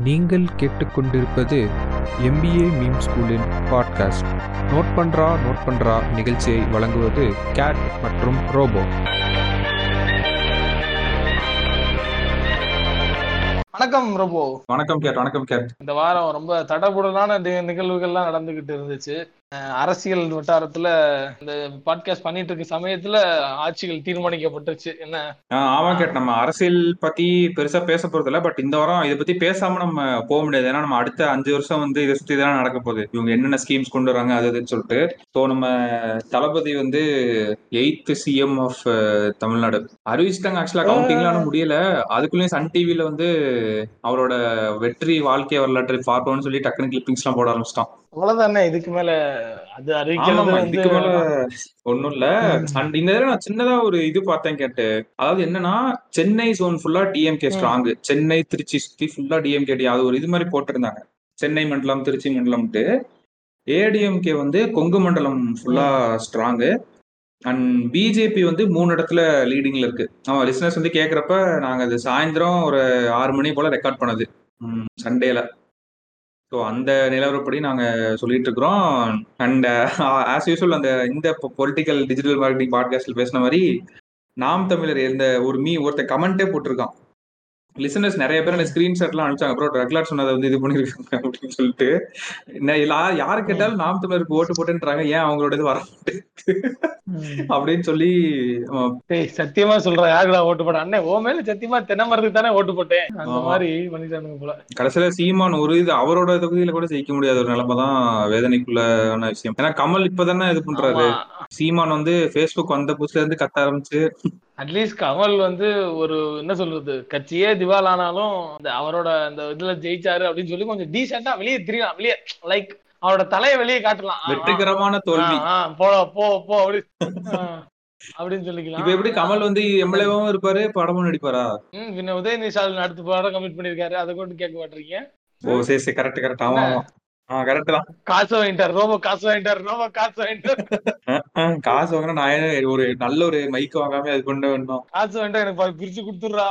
நீங்கள் கேட்டுக்கொண்டிருப்பது MBA meme ஸ்கூலின் பாட்காஸ்ட் நோட் பண்றா நோட் பண்றா நிகழ்ச்சியை வழங்குவது கேட் மற்றும் ரோபோ வணக்கம் ரோபோ வணக்கம் கேட் வணக்கம் கேட் இந்த வாரம் ரொம்ப தடபுடலான நிகழ்வுகள்லாம் நடந்துகிட்டு இருந்துச்சு. அரசியல் வட்டாரத்துல இந்த பாட்காஸ்ட் பண்ணிட்டு இருக்க சமயத்துல ஆட்சிகள் தீர்மானிக்கப்பட்டுச்சு என்ன? ஆமா கேட். நம்ம அரசியல் பத்தி பெருசா பேச போறது இல்ல பட் இந்த வாரம் இதை பத்தி பேசாம நம்ம போக முடியாது. ஏன்னா நம்ம அடுத்த அஞ்சு வருஷம் வந்து இதை சுத்தி தான் நடக்க போகுது. இவங்க என்னென்ன ஸ்கீம்ஸ் கொண்டு வராங்க அது இதுன்னு சொல்லிட்டு. ஸோ நம்ம தளபதி வந்து எயித் சிஎம் ஆஃப் தமிழ்நாடு. அறிவிச்சிட்டாங்க ஆக்சுவலா கவுண்டிங்லாம் முடியல. அதுக்குள்ளேயும் சன் டிவில வந்து அவரோட வெற்றி வாழ்க்கை வரலாற்றை பார்க்கணும்னு சொல்லி டக்குனு கிளிப்பிங்ஸ் எல்லாம் போட ஆரம்பிச்சிட்டான். அவ்வளவுதானே இதுக்கு மேல அது அறிவிக்கிறது இதுக்கு மேல ஒண்ணும் இல்ல. அண்ட் இந்த தடவை நான் சின்னதா ஒரு இது பார்த்தேன் கேட்டு. அதாவது என்னன்னா சென்னை ஜோன் ஃபுல்லா டிஎம்கே. ஸ்ட்ராங் சென்னை திருச்சி சுத்தி ஃபுல்லா டிஎம்கே அது ஒரு இது மாதிரி போட்டிருந்தாங்க. சென்னை மண்டலம் திருச்சி மண்டலம்ட்டு ஏடிஎம்கே வந்து கொங்கு மண்டலம் ஃபுல்லா ஸ்ட்ராங் அண்ட் பிஜேபி வந்து மூணு இடத்துல லீடிங்ல இருக்கு. ஆமா லிசனர்ஸ் வந்து கேக்குறப்ப நாங்க அது சாயந்தரம் ஒரு ஆறு மணி போல ரெக்கார்ட் பண்ணது. சண்டேல ஸோ அந்த நிலவரப்படி நாங்கள் சொல்லிட்டு இருக்கிறோம் அண்ட் ஆஸ் uh, யூஸ்வல் அந்த இந்த பொலிட்டிக்கல் டிஜிட்டல் மார்க்கெட்டிங் பாட்காஸ்டில் பேசின மாதிரி நாம் தமிழர் இந்த ஒரு மீ ஒருத்தர் கமெண்ட்டே போட்டிருக்கான். லிசனர்ஸ் நிறைய பேர் அந்த ஸ்கிரீன்ஷாட்லாம் அனுப்பிச்சாங்க. அப்புறம் ரெகுலர் சொன்னதை வந்து இது பண்ணிருக்காங்க அப்படின்னு சொல்லிட்டு. யாரு கேட்டாலும் நாம் தமிழருக்கு ஓட்டு போட்டுன்றாங்க. ஏன் அவங்களோட இது வர அப்படின்னு சொல்லி சத்தியமா சொல்றேன் யாருடா ஓட்டு போட அண்ணே ஓ மேல சத்தியமா தென்னமரத்துக்கு தானே ஓட்டு போட்டேன். அந்த. மாதிரி பண்ணிட்டானுங்க போல. கடைசியில சீமான் ஒரு இது அவரோட தொகுதியில கூட ஜெயிக்க முடியாத ஒரு நிலைமை தான் வேதனைக்குள்ளான விஷயம். ஏன்னா கமல் இப்பதானே இது பண்றாரு. சீமான் வந்து ஃபேஸ்புக் வந்த புதுசுல இருந்து கத்த ஆரம்பிச்சு அட்லீஸ்ட் கமல் வந்து ஒரு என்ன சொல்றது கட்சியே திவால் ஆனாலும் அவரோட அந்த இதுல ஜெயிச்சாரு அப்படின்னு சொல்லி கொஞ்சம் டீசெண்டா வெளியே தெரியலாம். வெளியே லைக் அவரோட தலையை வெளியே காட்டலாம். வெற்றிகரமான தோல்வி. போ போ போ அப்படி அப்படின்னு சொல்லிக்கலாம். இப்ப எப்படி கமல் வந்து எம்எல்ஏவும் இருப்பாரு படமும் நடிப்பாரா? ம், பின்ன உதயநிதி ஸ்டாலின் அடுத்த படம் கமிட் பண்ணிருக்காரு அதை கொண்டு கேட்க மாட்டீங்க ஓ சரி சரி கரெக்ட் கரெக்ட் ஆமா ஆமா. கரெக்ட் தான். காசு வாங்கிட்டாரு. ரொம்ப காசு வாங்கிட்டாரு. ரொம்ப காசு வாங்கிட்டாரு. காசு வாங்கினா நான் ஒரு நல்ல ஒரு மைக் வாங்காம அது கொண்டு வந்தோம் காசு வாங்கிட்டா எனக்கு பிரிச்சு கொடுத்துடுறா.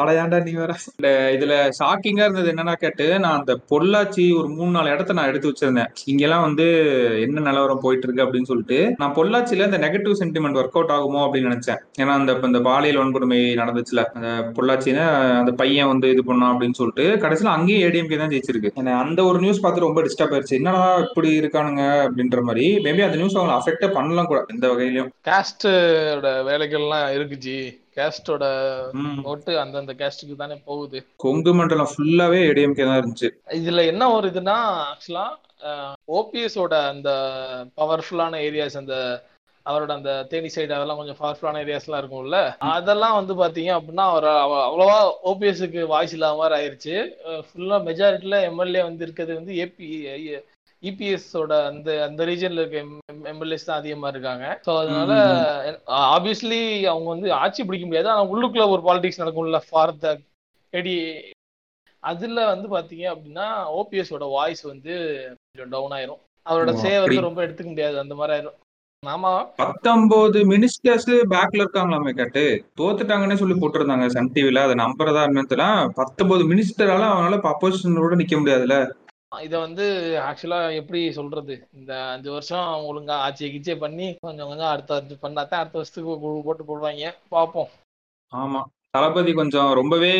அடையாண்டா நீ வேற. இந்த இதுல ஷாக்கிங்கா இருந்தது என்னன்னா கேட்டு நான் அந்த பொள்ளாச்சி ஒரு மூணு நாலு இடத்த நான் எடுத்து வச்சிருந்தேன். இங்கெல்லாம் வந்து என்ன நிலவரம் போயிட்டு இருக்கு அப்படின்னு சொல்லிட்டு நான் பொள்ளாச்சியில இந்த நெகட்டிவ் சென்டிமெண்ட் ஒர்க் அவுட் ஆகுமோ அப்படின்னு நினைச்சேன். ஏன்னா அந்த இப்ப இந்த பாலியல் வன்கொடுமை நடந்துச்சுல அந்த பொள்ளாச்சின்னு அந்த பையன் வந்து இது பண்ணான் அப்படின்னு சொல்லிட்டு கடைசியில அங்கேயும் ஏடிஎம்கே தான் ஜெயிச்சிருக்கு. அந்த ஒரு நியூஸ் பார்த்து ரொம்ப டிஸ்டர்ப் ஆயிருச்சு. என்னடா இப்படி இருக்கானுங்க? அப்படின்ற மாதிரி மேபி அந்த நியூஸ் அவங்களை அஃபெக்டே பண்ணலாம் கூட எந்த வகையிலயும். கேஸ்டோட வேலைகள்லாம் இருக்குச்சு கேஸ்டோட. ஓட்டு அந்தந்த கேஸ்டுக்கு தானே போகுது. கொங்கு மண்டலம் ஃபுல்லாவே ஏடிஎம்கே தான் இருந்துச்சு. இதுல என்ன ஒரு இதுன்னா ஆக்சுவலா ஓபிஎஸோட அந்த பவர்ஃபுல்லான ஏரியாஸ் அந்த அவரோட அந்த தேனி சைடு அதெல்லாம் கொஞ்சம் பவர்ஃபுல்லான ஏரியாஸ்லாம் இருக்கும்ல அதெல்லாம் வந்து பாத்தீங்க அப்படின்னா அவர் அவ- அவ்வளவா ஓபிஎஸ்க்கு வாய்ஸ் இல்லாத மாதிரி ஆயிருச்சு ஃபுல்லா மெஜாரிட்டில எம்எல்ஏ வந்து இருக்கிறது வந்து ஏபி இபிஎஸோட அந்த அந்த ரீஜன்ல இருக்க எம்எல்ஏஸ் தான் அதிகமா இருக்காங்க. ஸோ அதனால ஆப்வியஸ்லி அவங்க வந்து ஆட்சி பிடிக்க முடியாது. ஆனா உள்ளுக்குள்ள ஒரு பாலிடிக்ஸ் நடக்கும்ல ஃபார் த எடி அதுல வந்து பாத்தீங்க அப்படின்னா ஓபிஎஸோட வாய்ஸ் வந்து கொஞ்சம் டவுன் ஆயிரும். அவரோட சேவை. வந்து ரொம்ப எடுத்துக்க முடியாது. அந்த மாதிரி ஆயிரும். ஆமா பத்தொன்பது மினிஸ்டர்ஸ் பேக்ல இருக்காங்களாமே கேட்டு. தோத்துட்டாங்கன்னு சொல்லி போட்டிருந்தாங்க. சன் டிவில அதை நம்புறதா என்னத்துல பத்தொன்பது மினிஸ்டரால அவனால அப்போசிஷனோட நிக்க முடியாதுல்ல. இதை வந்து ஆக்சுவலா எப்படி சொல்றது? இந்த அஞ்சு வருஷம் ஒழுங்கா ஆட்சி கிச்சை பண்ணி கொஞ்சம் கொஞ்சம் அடுத்த அஞ்சு பண்ணாதான் அடுத்த வருஷத்துக்கு போட்டு போடுவாங்க. பார்ப்போம். ஆமா. தளபதி கொஞ்சம் ரொம்பவே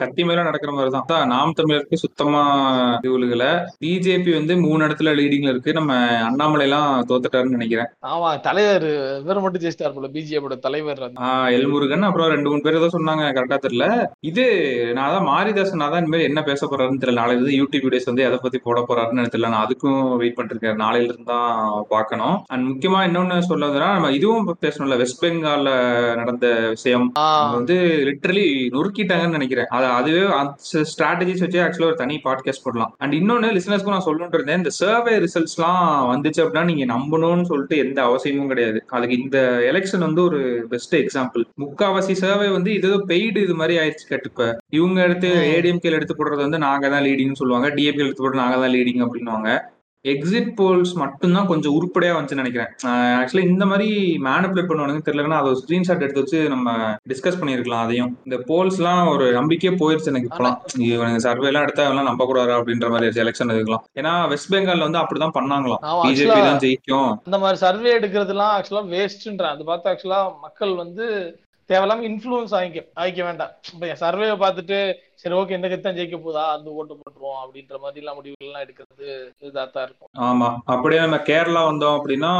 கத்தி மேல நடக்கிற மாதிரி தான் நாம் தமிழருக்கு சுத்தமா இதுவுகளை பிஜேபி வந்து மூணு இடத்துல லீடிங்ல இருக்கு. நம்ம அண்ணாமலை எல்லாம் தோத்துட்டாருன்னு நினைக்கிறேன். ஆமா தலைவர் இவர் மட்டும் ஜெயிச்சிட்டார் போல பிஜேபியோட தலைவர். ஆஹ் எல்முருகன் அப்புறம் ரெண்டு மூணு பேர் ஏதோ சொன்னாங்க கரெக்டா தெரியல. இது நான் தான் மாரிதாசன் தான் இனிமேல் என்ன பேச போறாருன்னு தெரியல. நாளைல இருந்து யூடியூப் வீடியோஸ் வந்து எதை பத்தி போட போறாருன்னு தெரியல. நான் அதுக்கும் வெயிட் பண்ணிட்டு இருக்கேன் நாளையில இருந்து தான் பார்க்கணும். அண்ட் முக்கியமா இன்னொன்னு சொல்ல வந்தா நம்ம இதுவும் பேசணும்ல. வெஸ்ட் பெங்கால்ல நடந்த விஷயம். வந்து லிட்டரலி நொறுக்கிட்டாங்கன்னு நினைக்கிறேன். அது அதுவே அந்த ஸ்ட்ராட்டஜிஸ் வச்சு ஆக்சுவலா ஒரு தனி பாட்காஸ்ட் போடலாம். அண்ட் இன்னொன்னு லிசனர்ஸ்க்கும் நான் சொல்லணும்னு இருந்தேன். இந்த சர்வே ரிசல்ட்ஸ்லாம் வந்துச்சு அப்படின்னா நீங்க நம்பணும்னு சொல்லிட்டு எந்த அவசியமும் கிடையாது. அதுக்கு இந்த எலெக்ஷன் வந்து ஒரு பெஸ்ட் எக்ஸாம்பிள் முக்காவாசி சர்வே வந்து இது பெய்டு இது மாதிரி ஆயிடுச்சு கேட்டு இப்ப இவங்க எடுத்து. ஏடிஎம்கேல எடுத்து போடுறது வந்து நாங்க தான் லீடிங்னு சொல்லுவாங்க. டிஎம்கே எடுத்து போடுறது நாங்க தான் லீடிங் அப்படின்னுவாங்க. எக்ஸிட் போல்ஸ் மட்டும்தான் கொஞ்சம் உருப்படியா வந்துச்சுன்னு நினைக்கிறேன். ஆக்சுவலி இந்த மாதிரி மேனிபுலேட் பண்ணுவானுங்க தெரியலன்னா அதை ஸ்கிரீன்ஷாட் எடுத்து வச்சு நம்ம டிஸ்கஸ் பண்ணிருக்கலாம் அதையும். இந்த போல்ஸ் எல்லாம் ஒரு நம்பிக்கையே போயிருச்சு எனக்கு இப்பலாம். இவனுங்க சர்வே எல்லாம் எடுத்தா எல்லாம் நம்ப கூடாது அப்படின்ற மாதிரி எலெக்ஷன் இருக்கலாம் ஏன்னா வெஸ்ட் பெங்கால்ல வந்து அப்படிதான் பண்ணாங்களாம். பிஜேபி தான் ஜெயிக்கும். அந்த மாதிரி சர்வே எடுக்கிறதுலாம் ஆக்சுவலா வேஸ்ட்ன்றேன் அது பார்த்து ஆக்சுவலா மக்கள் வந்து தேவையில்லாம இன்ஃப்ளூயன்ஸ் ஆகிக்க ஆகிக்க வேண்டாம். இப்போ சர்வேவை பார்த்துட்டு சரி ஓகே இந்த கட்சி தான் ஜெயிக்க போதா? அந்த ஓட்டு போட்டுருவோம் அப்படின்ற மாதிரி எல்லாம் முடிவுகள்லாம் எடுக்கிறது இதாக தான் இருக்கும். ஆமா. அப்படியே நம்ம கேரளா வந்தோம் அப்படின்னா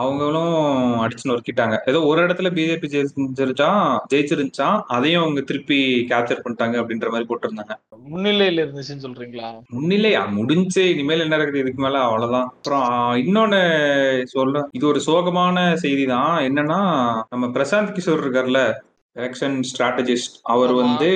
அவங்களும் அடிச்சு நொறுக்கிட்டாங்க. ஏதோ ஒரு இடத்துல பிஜேபி ஜெயிச்சிருச்சா ஜெயிச்சிருந்துச்சா அதையும் அவங்க திருப்பி கேப்சர் பண்ணிட்டாங்க அப்படின்ற மாதிரி போட்டிருந்தாங்க. முன்னிலையில இருந்துச்சுன்னு சொல்றீங்களா? முன்னிலையா? முடிஞ்சு இனிமேல் என்ன இருக்குது இதுக்கு மேல அவ்வளவுதான். அப்புறம் இன்னொன்னு சொல்ல இது ஒரு சோகமான செய்தி தான் என்னன்னா நம்ம பிரசாந்த் கிஷோர் இருக்கார்ல எலெக்ஷன் ஸ்ட்ராட்டஜிஸ்ட் அவர். வந்து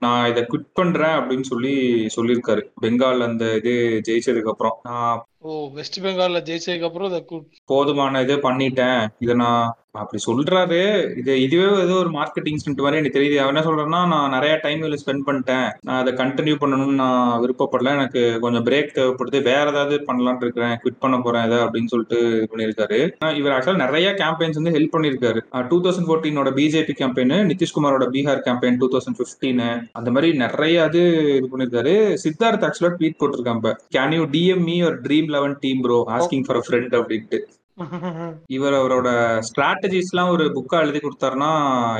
நான் இதை குவிட் பண்றேன் அப்படின்னு சொல்லி சொல்லியிருக்காரு. பெங்கால் அந்த இது ஜெயிச்சதுக்கு அப்புறம். நான் ஓ வெஸ்ட் பெங்கால்ல ஜெயிச்சதுக்கு அப்புறம் இதை போதுமான இது பண்ணிட்டேன். இதை நான் அப்படி சொல்றாரு. இது இதுவே ஏதோ ஒரு மார்க்கெட்டிங் ஸ்டண்ட் மாதிரி எனக்கு தெரியுது. அவன் என்ன சொல்றேன்னா நான் நிறைய டைம் இதுல ஸ்பெண்ட் பண்ணிட்டேன். நான் அதை கண்டினியூ பண்ணணும்னு நான் விருப்பப்படல. எனக்கு கொஞ்சம் பிரேக் தேவைப்படுது. வேற ஏதாவது பண்ணலான் இருக்கிறேன். குவிட் பண்ண போறேன் இதை அப்படின்னு சொல்லிட்டு இது பண்ணியிருக்காரு. இவர் ஆக்சுவலா நிறைய கேம்பெயின்ஸ் வந்து ஹெல்ப் பண்ணியிருக்காரு. டூ தௌசண்ட் ஃபோர்டீனோட BJP campaign நிதிஷ்குமாரோட Bihar campaign two thousand fifteen அந்த மாதிரி நிறைய இது இது பண்ணியிருக்காரு. சித்தார்த் ஆக்சுவலா ட்வீட் போட்டிருக்காங்க கேன் யூ டிஎம்இ ஒரு Dream Eleven team bro asking for a friend அப்படின்ட்டு இவர் அவரோட ஸ்ட்ராட்டஜிஸ்லாம் ஒரு புக்கா எழுதி கொடுத்தாருன்னா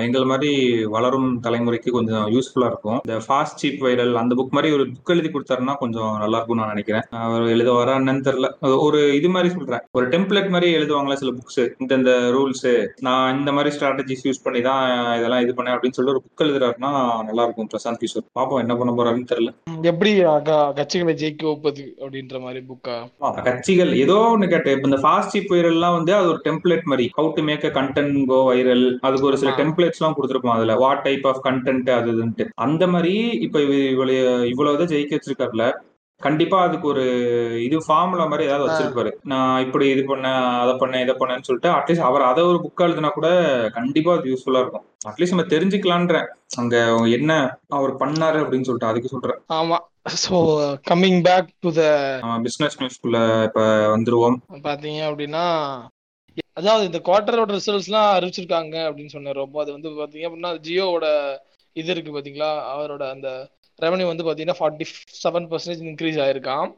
எங்கள் மாதிரி வளரும் தலைமுறைக்கு கொஞ்சம் யூஸ்ஃபுல்லா இருக்கும். இந்த ஃபாஸ்ட் சீப் வைரல் அந்த புக் மாதிரி ஒரு புக் எழுதி கொடுத்தாருன்னா கொஞ்சம் நல்லா இருக்கும்னு நான் நினைக்கிறேன். அவர் எழுத வரா என்னன்னு தெரியல. ஒரு இது மாதிரி சொல்றேன். ஒரு டெம்ப்ளேட் மாதிரி எழுதுவாங்களா சில புக்ஸ் இந்த இந்த ரூல்ஸ் நான் இந்த மாதிரி ஸ்ட்ராட்டஜிஸ் யூஸ் பண்ணி தான் இதெல்லாம் இது பண்ணேன் அப்படின்னு சொல்லி ஒரு புக் எழுதுறாருன்னா நல்லா இருக்கும். பிரசாந்த் கிஷோர். பாப்போம் என்ன பண்ண போறாருன்னு தெரியல. எப்படி கட்சிகளை ஜெயிக்க வைப்பது அப்படின்ற மாதிரி புக்கா கட்சிகள். ஏதோ ஒண்ணு கேட்டு இப்ப இந்த ஃபாஸ்ட் சீப் வைரல்லாம் வந்து அது ஒரு டெம்ப்ளேட் மாதிரி. How to make a content go viral அதுக்கு ஒரு சில. டெம்ப்ளேட்ஸ் எல்லாம் கொடுத்துருப்போம் அதுல. வாட் டைப் ஆஃப் கண்டென்ட் அது இதுன்ட்டு. அந்த மாதிரி இப்ப இவ- இவ்வளவு இவ்வளவு இதை ஜெயிக்க வச்சிருக்காருல கண்டிப்பா அதுக்கு ஒரு இது ஃபார்முலா மாதிரி ஏதாவது வச்சிருப்பாரு. நான் இப்படி இது பண்ணேன் அதை பண்ணேன் இதை பண்ணேன்னு சொல்லிட்டு அட்லீஸ்ட் அவர் அதை ஒரு புக்கா எழுதுனா கூட கண்டிப்பா அது யூஸ்ஃபுல்லா இருக்கும். அட்லீஸ்ட் நம்ம தெரிஞ்சுக்கலான்றேன். அங்க என்ன அவர் பண்ணாரு அப்படின்னு சொல்லிட்டு அதுக்கு சொல்றேன். ஆமா. So coming back to the business நியூஸ்குள்ள இப்ப வந்துருவோம். பாத்தீங்க அப்படின்னா அதாவது இந்த குவார்டரோட ரிசல்ட்ஸ்லாம் அறிவிச்சிருக்காங்க அப்படின்னு சொன்னார். ரொம்ப அது வந்து பாத்தீங்க அப்படின்னா ஜியோவோட இது இருக்கு பாத்தீங்களா? அவரோட அந்த ரெவன்யூ வந்து பாத்தீங்கன்னா ஃபார்ட்டி செவன் பர்சன்டேஜ் இன்க்ரீஸ் ஆயிருக்காம்.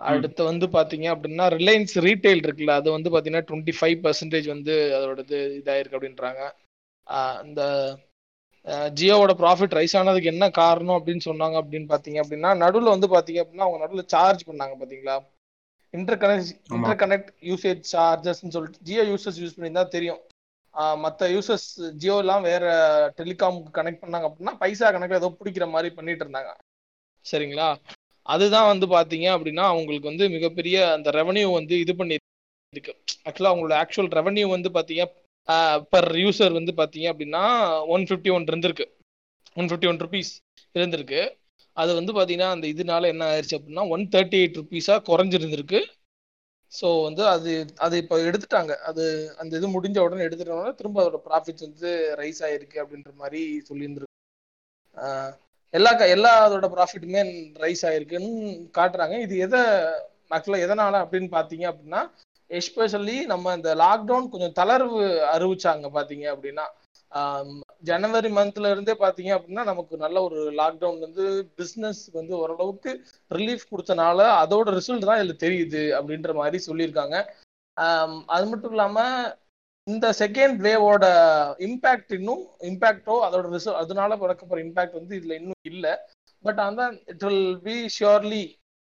அடுத்து வந்து பாத்தீங்க அப்படின்னா ரிலையன்ஸ் ரீட்டைல் இருக்குல்ல அது வந்து பாத்தீங்கன்னா டுவெண்ட்டி ஃபைவ் பர்சன்டேஜ் வந்து அதோட இது இதாயிருக்கு அப்படின்றாங்க. இந்த ஜியோவோட ப்ராஃபிட் ரைஸ் ஆனதுக்கு என்ன காரணம் அப்படின்னு சொன்னாங்க அப்படின்னு பாத்தீங்க அப்படின்னா நடுவில் வந்து பாத்தீங்க அப்படின்னா அவங்க நடுவில் சார்ஜ் பண்ணாங்க பாத்தீங்களா? Interconnect. Interconnect usage சார்ஜஸ்ன்னு சொல்லிட்டு ஜியோ யூசர்ஸ் யூஸ் பண்ணி தான் தெரியும். மற்ற யூசர்ஸ் ஜியோ எல்லாம் வேற டெலிகாம்க்கு கனெக்ட் பண்ணாங்க அப்படின்னா பைசா கணக்கில் ஏதோ பிடிக்கிற மாதிரி பண்ணிட்டு இருந்தாங்க. சரிங்களா? அதுதான் வந்து பார்த்தீங்க அப்படின்னா அவங்களுக்கு வந்து மிகப்பெரிய அந்த ரெவன்யூ வந்து இது பண்ணி இருக்கு. ஆக்சுவலாக அவங்களோட ஆக்சுவல் ரெவன்யூ வந்து பாத்தீங்க பர் யூசர் வந்து பார்த்தீங்க அப்படின்னா ஒன் ஃபிஃப்டி ஒன் இருந்திருக்கு. ஒன் ஃபிஃப்டி ஒன் ருபீஸ் இருந்திருக்கு. அது வந்து பார்த்தீங்கன்னா அந்த இதனால என்ன ஆயிடுச்சு அப்படின்னா ஒன் தேர்ட்டி எயிட் ருபீஸாக குறைஞ்சிருந்திருக்கு. ஸோ வந்து அது அது இப்போ எடுத்துட்டாங்க. அது அந்த இது முடிஞ்ச உடனே எடுத்துட்டோம்னா திரும்ப அதோட ப்ராஃபிட்ஸ் வந்து ரைஸ் ஆயிருக்கு அப்படின்ற மாதிரி சொல்லியிருந்துருக்கு ஆஹ் எல்லா க- எல்லா அதோட ப்ராஃபிட்டுமே ரைஸ் ஆயிருக்குன்னு காட்டுறாங்க. இது எதை ஆக்சுவலாக எதனால அப்படின்னு பார்த்தீங்க அப்படின்னா எஸ்பெஷலி நம்ம இந்த லாக்டவுன் கொஞ்சம் தளர்வு அறிவிச்சாங்க பார்த்தீங்க அப்படின்னா ஜனவரி மந்த்ல இருந்தே பார்த்தீங்க அப்படின்னா நமக்கு நல்ல ஒரு லாக்டவுன் வந்து பிசினஸ் வந்து ஓரளவுக்கு ரிலீஃப் கொடுத்தனால அதோட ரிசல்ட் தான் இதுல தெரியுது அப்படின்ற மாதிரி சொல்லியிருக்காங்க. அது மட்டும் இல்லாம இந்த செகண்ட் வேவோட இம்பாக்ட் இன்னும் இம்பாக்டோ அதோட ரிசல்ட் அதனால பிறக்கப்படுற இம்பேக்ட் இம்பாக்ட் வந்து இதுல இன்னும் இல்லை. பட் ஆனால் it will be surely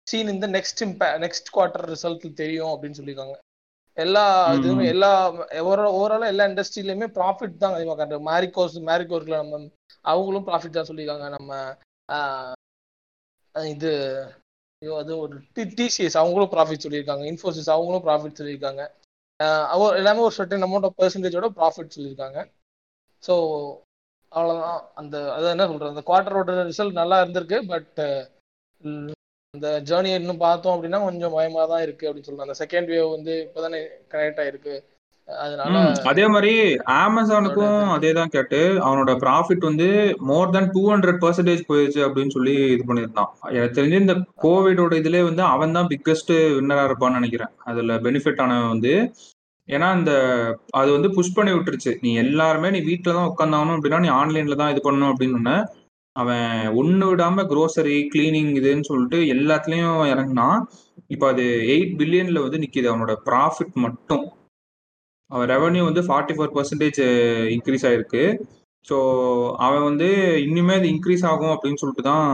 seen இந்த நெக்ஸ்ட் இம்பே நெக்ஸ்ட் குவார்டர் ரிசல்ட் தெரியும் அப்படின்னு சொல்லியிருக்காங்க. எல்லா இதுவுமே எல்லா ஓவராலா எல்லா இண்டஸ்ட்ரியிலுமே ப்ராஃபிட் தான் அதிகமாக. காட்டுறாங்க மேரிகோஸ் மேரிகோஸ்ல நம்ம அவங்களும் ப்ராஃபிட் தான் சொல்லியிருக்காங்க. நம்ம இது ஐயோ அது ஒரு டிசிஎஸ் அவங்களும் ப்ராஃபிட் சொல்லியிருக்காங்க. இன்ஃபோசிஸ் அவங்களும் ப்ராஃபிட் சொல்லியிருக்காங்க. ஆஹ் அவ- எல்லாமே ஒரு சர்டன் அமௌண்ட் ஆஃப் பெர்சன்டேஜோட ப்ராஃபிட் சொல்லியிருக்காங்க. ஸோ அவ்வளோதான் அந்த அது என்ன சொல்றது? அந்த குவார்டரோட ரிசல்ட் நல்லா இருந்திருக்கு பட் இந்த ஜேர்னியை இன்னும் பார்த்தோம் அப்படின்னா கொஞ்சம் பயமாக தான் இருக்கு அப்படின்னு சொல்றாங்க. அந்த செகண்ட் வேவ் வந்து இப்போதானே கனெக்ட் ஆயிருக்கு. அதனால அதே மாதிரி அமேசானுக்கும். அதே தான் கேட்டு அவனோட ப்ராஃபிட் வந்து more than two hundred percentage போயிடுச்சு அப்படின்னு சொல்லி இது பண்ணியிருந்தான். எனக்கு தெரிஞ்சு இந்த கோவிடோட இதுலேயே வந்து அவன் தான் பிக்கஸ்ட் வின்னரா இருப்பான்னு நினைக்கிறேன். அதுல பெனிஃபிட் ஆனவன் வந்து ஏன்னா இந்த அது வந்து புஷ் பண்ணி விட்டுருச்சு. நீ எல்லாருமே நீ வீட்டில் தான் உட்காந்தாகணும் அப்படின்னா நீ ஆன்லைன்ல தான் இது பண்ணணும் அப்படின்னு. அவன் ஒன்று விடாம க்ரோசரி கிளீனிங் இதுன்னு சொல்லிட்டு எல்லாத்துலயும் இறங்குனான் இப்போ அது எயிட் பில்லியன்ல வந்து நிக்குது. அவனோட ப்ராஃபிட் மட்டும். அவன் ரெவன்யூ வந்து ஃபார்ட்டி ஃபோர் பர்சன்டேஜ் இன்க்ரீஸ் ஆயிருக்கு. ஸோ அவன் வந்து இனிமே அது இன்க்ரீஸ் ஆகும் அப்படின்னு சொல்லிட்டு தான்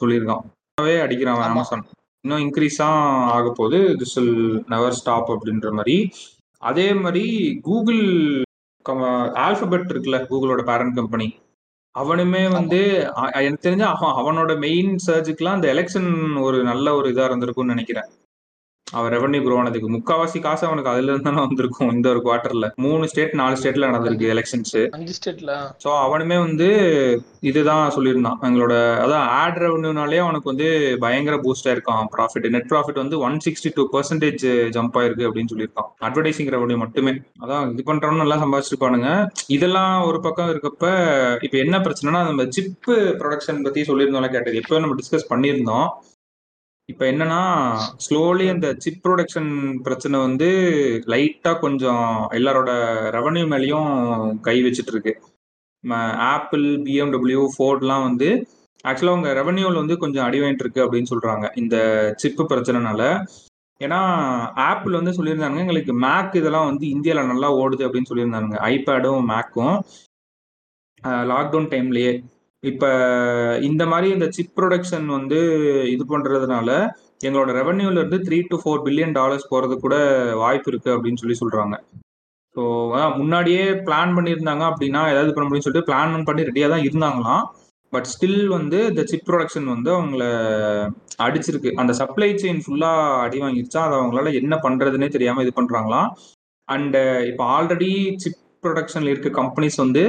சொல்லியிருக்கான். அடிக்கிறான் அவன். அமேசான் இன்னும் இன்க்ரீஸ் தான் ஆக போகுது. திஸ் வில் நெவர் ஸ்டாப் அப்படின்ற மாதிரி. அதே மாதிரி கூகுள் ஆல்பபெட் இருக்குல்ல கூகுளோட பேரண்ட் கம்பெனி அவனுமே வந்து அ- எனக்கு தெரிஞ்ச அவன் அவனோட மெயின் சர்ச்சுக்குலாம் அந்த எலெக்ஷன் ஒரு நல்ல ஒரு இதா இருந்திருக்கும்னு நினைக்கிறேன். அவன் ரெவன்யூ க்ரோ ஆனதுக்கு முக்காவாசி காசு அவனுக்கு அதுல இருந்து தானே வந்திருக்கும் இந்த ஒரு குவார்டர்ல மூணு ஸ்டேட் நாலு ஸ்டேட்ல நடந்திருக்கு எலெக்ஷன்ஸ் அஞ்சு ஸ்டேட்ல ஸோ அவனுமே வந்து இதுதான் சொல்லியிருந்தான். எங்களோட அதான் ஆட் ரெவன்யூனாலே அவனுக்கு வந்து பயங்கர பூஸ்ட் ஆயிருக்கான் ப்ராஃபிட் நெட் ப்ராஃபிட் வந்து one sixty two percentage jump ஆயிருக்கு அப்படின்னு சொல்லியிருக்கான். அட்வர்டைசிங் ரெவன்யூ மட்டுமே. அதான் இது பண்றவனு நல்லா சம்பாதிச்சிருப்பானுங்க. இதெல்லாம் ஒரு பக்கம் இருக்கப்ப இப்போ என்ன பிரச்சனைனா நம்ம சிப்பு ப்ரொடக்ஷன் பத்தி சொல்லியிருந்தோம்ல கேட்டது. எப்போ நம்ம டிஸ்கஸ் பண்ணியிருந்தோம். இப்போ என்னன்னா ஸ்லோலி அந்த சிப் ப்ரொடக்ஷன் பிரச்சனை வந்து லைட்டா கொஞ்சம் எல்லாரோட ரெவன்யூ மேலேயும் கை வச்சுட்டு இருக்கு. ஆப்பிள் பிஎம்டபிள்யூ ஃபோர்ட்லாம் வந்து ஆக்சுவலாக அவங்க ரெவன்யூவில் வந்து கொஞ்சம் அடி வாங்கிட்டு இருக்கு அப்படின்னு சொல்றாங்க இந்த சிப்பு பிரச்சனைனால. ஏன்னா ஆப்பிள் வந்து சொல்லியிருந்தாங்க எங்களுக்கு மேக் இதெல்லாம் வந்து இந்தியாவில் நல்லா ஓடுது அப்படின்னு சொல்லியிருந்தாங்க ஐபேடும் மேக்கும் லாக்டவுன் டைம்லயே இப்போ இந்த மாதிரி இந்த சிப் ப்ரொடக்ஷன் வந்து இது பண்றதுனால எங்களோட ரெவன்யூல இருந்து three to four billion dollars போறது கூட வாய்ப்பு இருக்கு அப்படின்னு சொல்லி சொல்றாங்க. ஸோ முன்னாடியே பிளான் பண்ணியிருந்தாங்க அப்படின்னா ஏதாவது பண்ண முடியும்னு சொல்லிட்டு பிளான் பண்ணி ரெடியாக தான் இருந்தாங்களாம். பட் ஸ்டில் வந்து இந்த சிப் ப்ரொடக்ஷன் வந்து அவங்கள அடிச்சிருக்கு. அந்த சப்ளை செயின் ஃபுல்லாக அடி வாங்கிருச்சா அதை அவங்களால என்ன பண்ணுறதுனே தெரியாமல் இது பண்ணுறாங்களாம் அண்ட் இப்போ ஆல்ரெடி சிப் ப்ரொடக்ஷனில் இருக்க கம்பெனிஸ் வந்து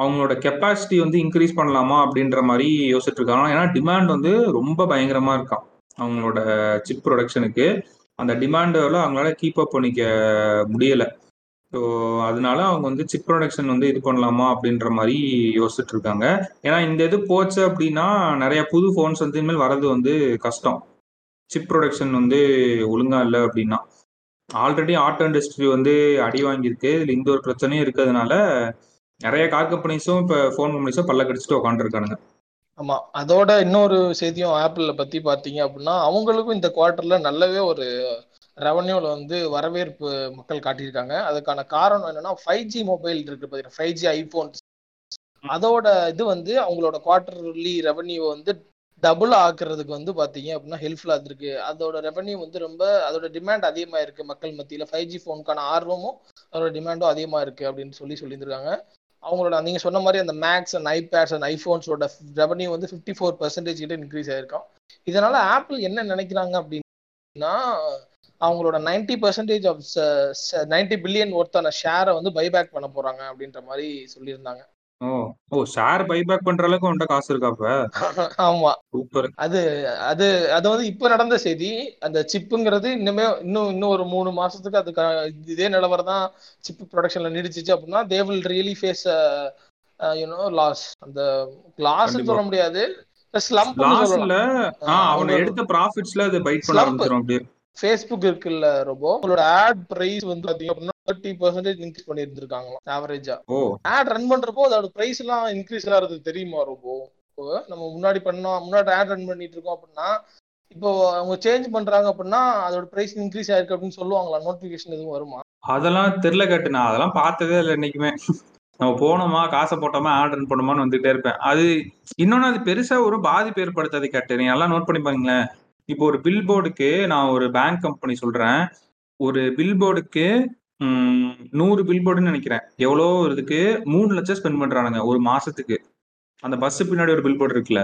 அவங்களோட கெப்பாசிட்டி வந்து இன்க்ரீஸ் பண்ணலாமா அப்படின்ற மாதிரி யோசிச்சுட்டு இருக்காங்க ஏன்னா டிமாண்ட் வந்து ரொம்ப பயங்கரமாக இருக்கான் அவங்களோட சிப் ப்ரொடக்ஷனுக்கு அந்த டிமாண்டில் அவங்களால கீப் அப் பண்ணிக்க முடியலை. ஸோ அதனால அவங்க வந்து சிப் ப்ரொடக்ஷன் வந்து இது பண்ணலாமா அப்படின்ற மாதிரி யோசிச்சுட்டு இருக்காங்க ஏன்னா இந்த இது போச்சு அப்படின்னா நிறைய புது ஃபோன்ஸ் வந்து இனிமேல் வர்றது வந்து கஷ்டம். சிப் ப்ரொடக்ஷன் வந்து ஒழுங்கா இல்லை அப்படின்னா. ஆல்ரெடி ஆட்டோ இண்டஸ்ட்ரி வந்து அடி வாங்கியிருக்கு. இதில் இந்த ஒரு பிரச்சனையும் இருக்கிறதுனால நிறைய கார் கம்பெனிஸும் இப்போ ஃபோன் கம்பெனிஸும் பல்ல கடிச்சிட்டு உட்காந்துருக்கானுங்க ஆமாம் அதோட இன்னொரு செய்தியும் ஆப்பிளில் பற்றி பார்த்தீங்க அப்படின்னா அவங்களுக்கும் இந்த குவார்ட்டரில் நல்லாவே ஒரு ரெவன்யூவில் வந்து வரவேற்பு மக்கள் காட்டியிருக்காங்க. அதுக்கான காரணம் என்னன்னா ஃபைவ் ஜி மொபைல் இருக்கு பார்த்தீங்கன்னா ஃபைவ் ஜி ஐஃபோன்ஸ் அதோட இது வந்து அவங்களோட குவார்டர்லி ரெவன்யூ வந்து டபுள் ஆக்குறதுக்கு வந்து பார்த்தீங்க அப்படின்னா ஹெல்ப்ஃபுல்லாக இருக்கு அதோட ரெவன்யூ வந்து ரொம்ப அதோட டிமாண்ட் அதிகமாக இருக்கு மக்கள் மத்தியில். ஃபைவ் ஜி ஃபோனுக்கான ஆர்வமும் அதோட டிமாண்டும் அதிகமாக இருக்கு அப்படின்னு சொல்லி சொல்லியிருக்காங்க அவங்களோட நீங்க சொன்ன மாதிரி அந்த மேக்ஸ் அண்ட் ஐபேட்ஸ் அண்ட் ஐபோன்ஸோட ரெவன்யூ வந்து ஃபிஃப்டி ஃபோர் பர்சன்டேஜ் கிட்ட இன்க்ரீஸ் ஆயிருக்கும். இதனால ஆப்பிள் என்ன நினைக்கிறாங்க அப்படின்னா அவங்களோட ninety percentage of ninety billion ஒர்த்தான ஷேரை வந்து பைபேக் பண்ண போறாங்க அப்படின்ற மாதிரி சொல்லியிருந்தாங்க. ஓ ஓ ஷேர் பைபேக் பண்ற அளவுக்கு உன்ட்ட காசு இருக்காப்ப ஆமா. சூப்பர் அது அது அது வந்து இப்ப நடந்த செய்தி. அந்த சிப்புங்கிறது இன்னுமே இன்னும் இன்னும் ஒரு மூணு மாசத்துக்கு அதுக்கு இதே நிலவரம் தான் சிப் ப்ரொடக்ஷன்ல நீடிச்சிச்சு அப்படின்னா they will really face you know loss அந்த லாஸ். சொல்ல முடியாது. ஸ்லம்ப் லாஸ்ல சொல்லலாம். ஆ அவனை எடுத்த ப்ராஃபிட்ஸ்ல அது பைட் பண்ண Slump. ஆரம்பிச்சிடும் அப்படியே. ஃபேஸ்புக் இருக்குல்ல ரொம்ப உங்களோட ஆட் பிரைஸ் வந்து பாத்தீங்க அப்படின்னா தேர்ட்டி பர்சன்டேஜ் இன்க்ரீஸ் பண்ணி இருந்திருக்காங்களாம் ஆவரேஜா ஆட் ரன் பண்றப்போ அதோட பிரைஸ் எல்லாம் இன்க்ரீஸ் ஆகிறது தெரியுமா ரொம்ப? நம்ம முன்னாடி பண்ணோம் முன்னாடி ஆட் ரன் பண்ணிட்டு இருக்கோம் அப்படின்னா இப்போ அவங்க சேஞ்ச் பண்றாங்க அப்படின்னா அதோட பிரைஸ் இன்க்ரீஸ் ஆயிருக்கு அப்படின்னு சொல்லுவாங்களா நோட்டிபிகேஷன் எதுவும் வருமா? அதெல்லாம் தெரியல கேட்டு நான் அதெல்லாம் பார்த்ததே இல்லை என்னைக்குமே. நம்ம போனோமா காசை போட்டோமா ஆர்டர் பண்ணுமான்னு வந்துட்டே இருப்பேன். அது இன்னொன்னு அது பெருசா ஒரு பாதிப்பு ஏற்படுத்தாது கேட்டு. நீங்க நல்லா நோட் பண்ணி பாருங்களேன். இப்போ ஒரு பில் போர்டுக்கு நான் ஒரு பேங்க் கம்பெனி சொல்றேன். ஒரு பில் போர்டுக்கு நூறு பில் போர்டுன்னு நினைக்கிறேன். எவ்வளோ இதுக்கு? மூணு லட்சம் ஸ்பெண்ட் பண்றானுங்க ஒரு மாசத்துக்கு. அந்த பஸ் பின்னாடி ஒரு பில் போர்டு இருக்குல்ல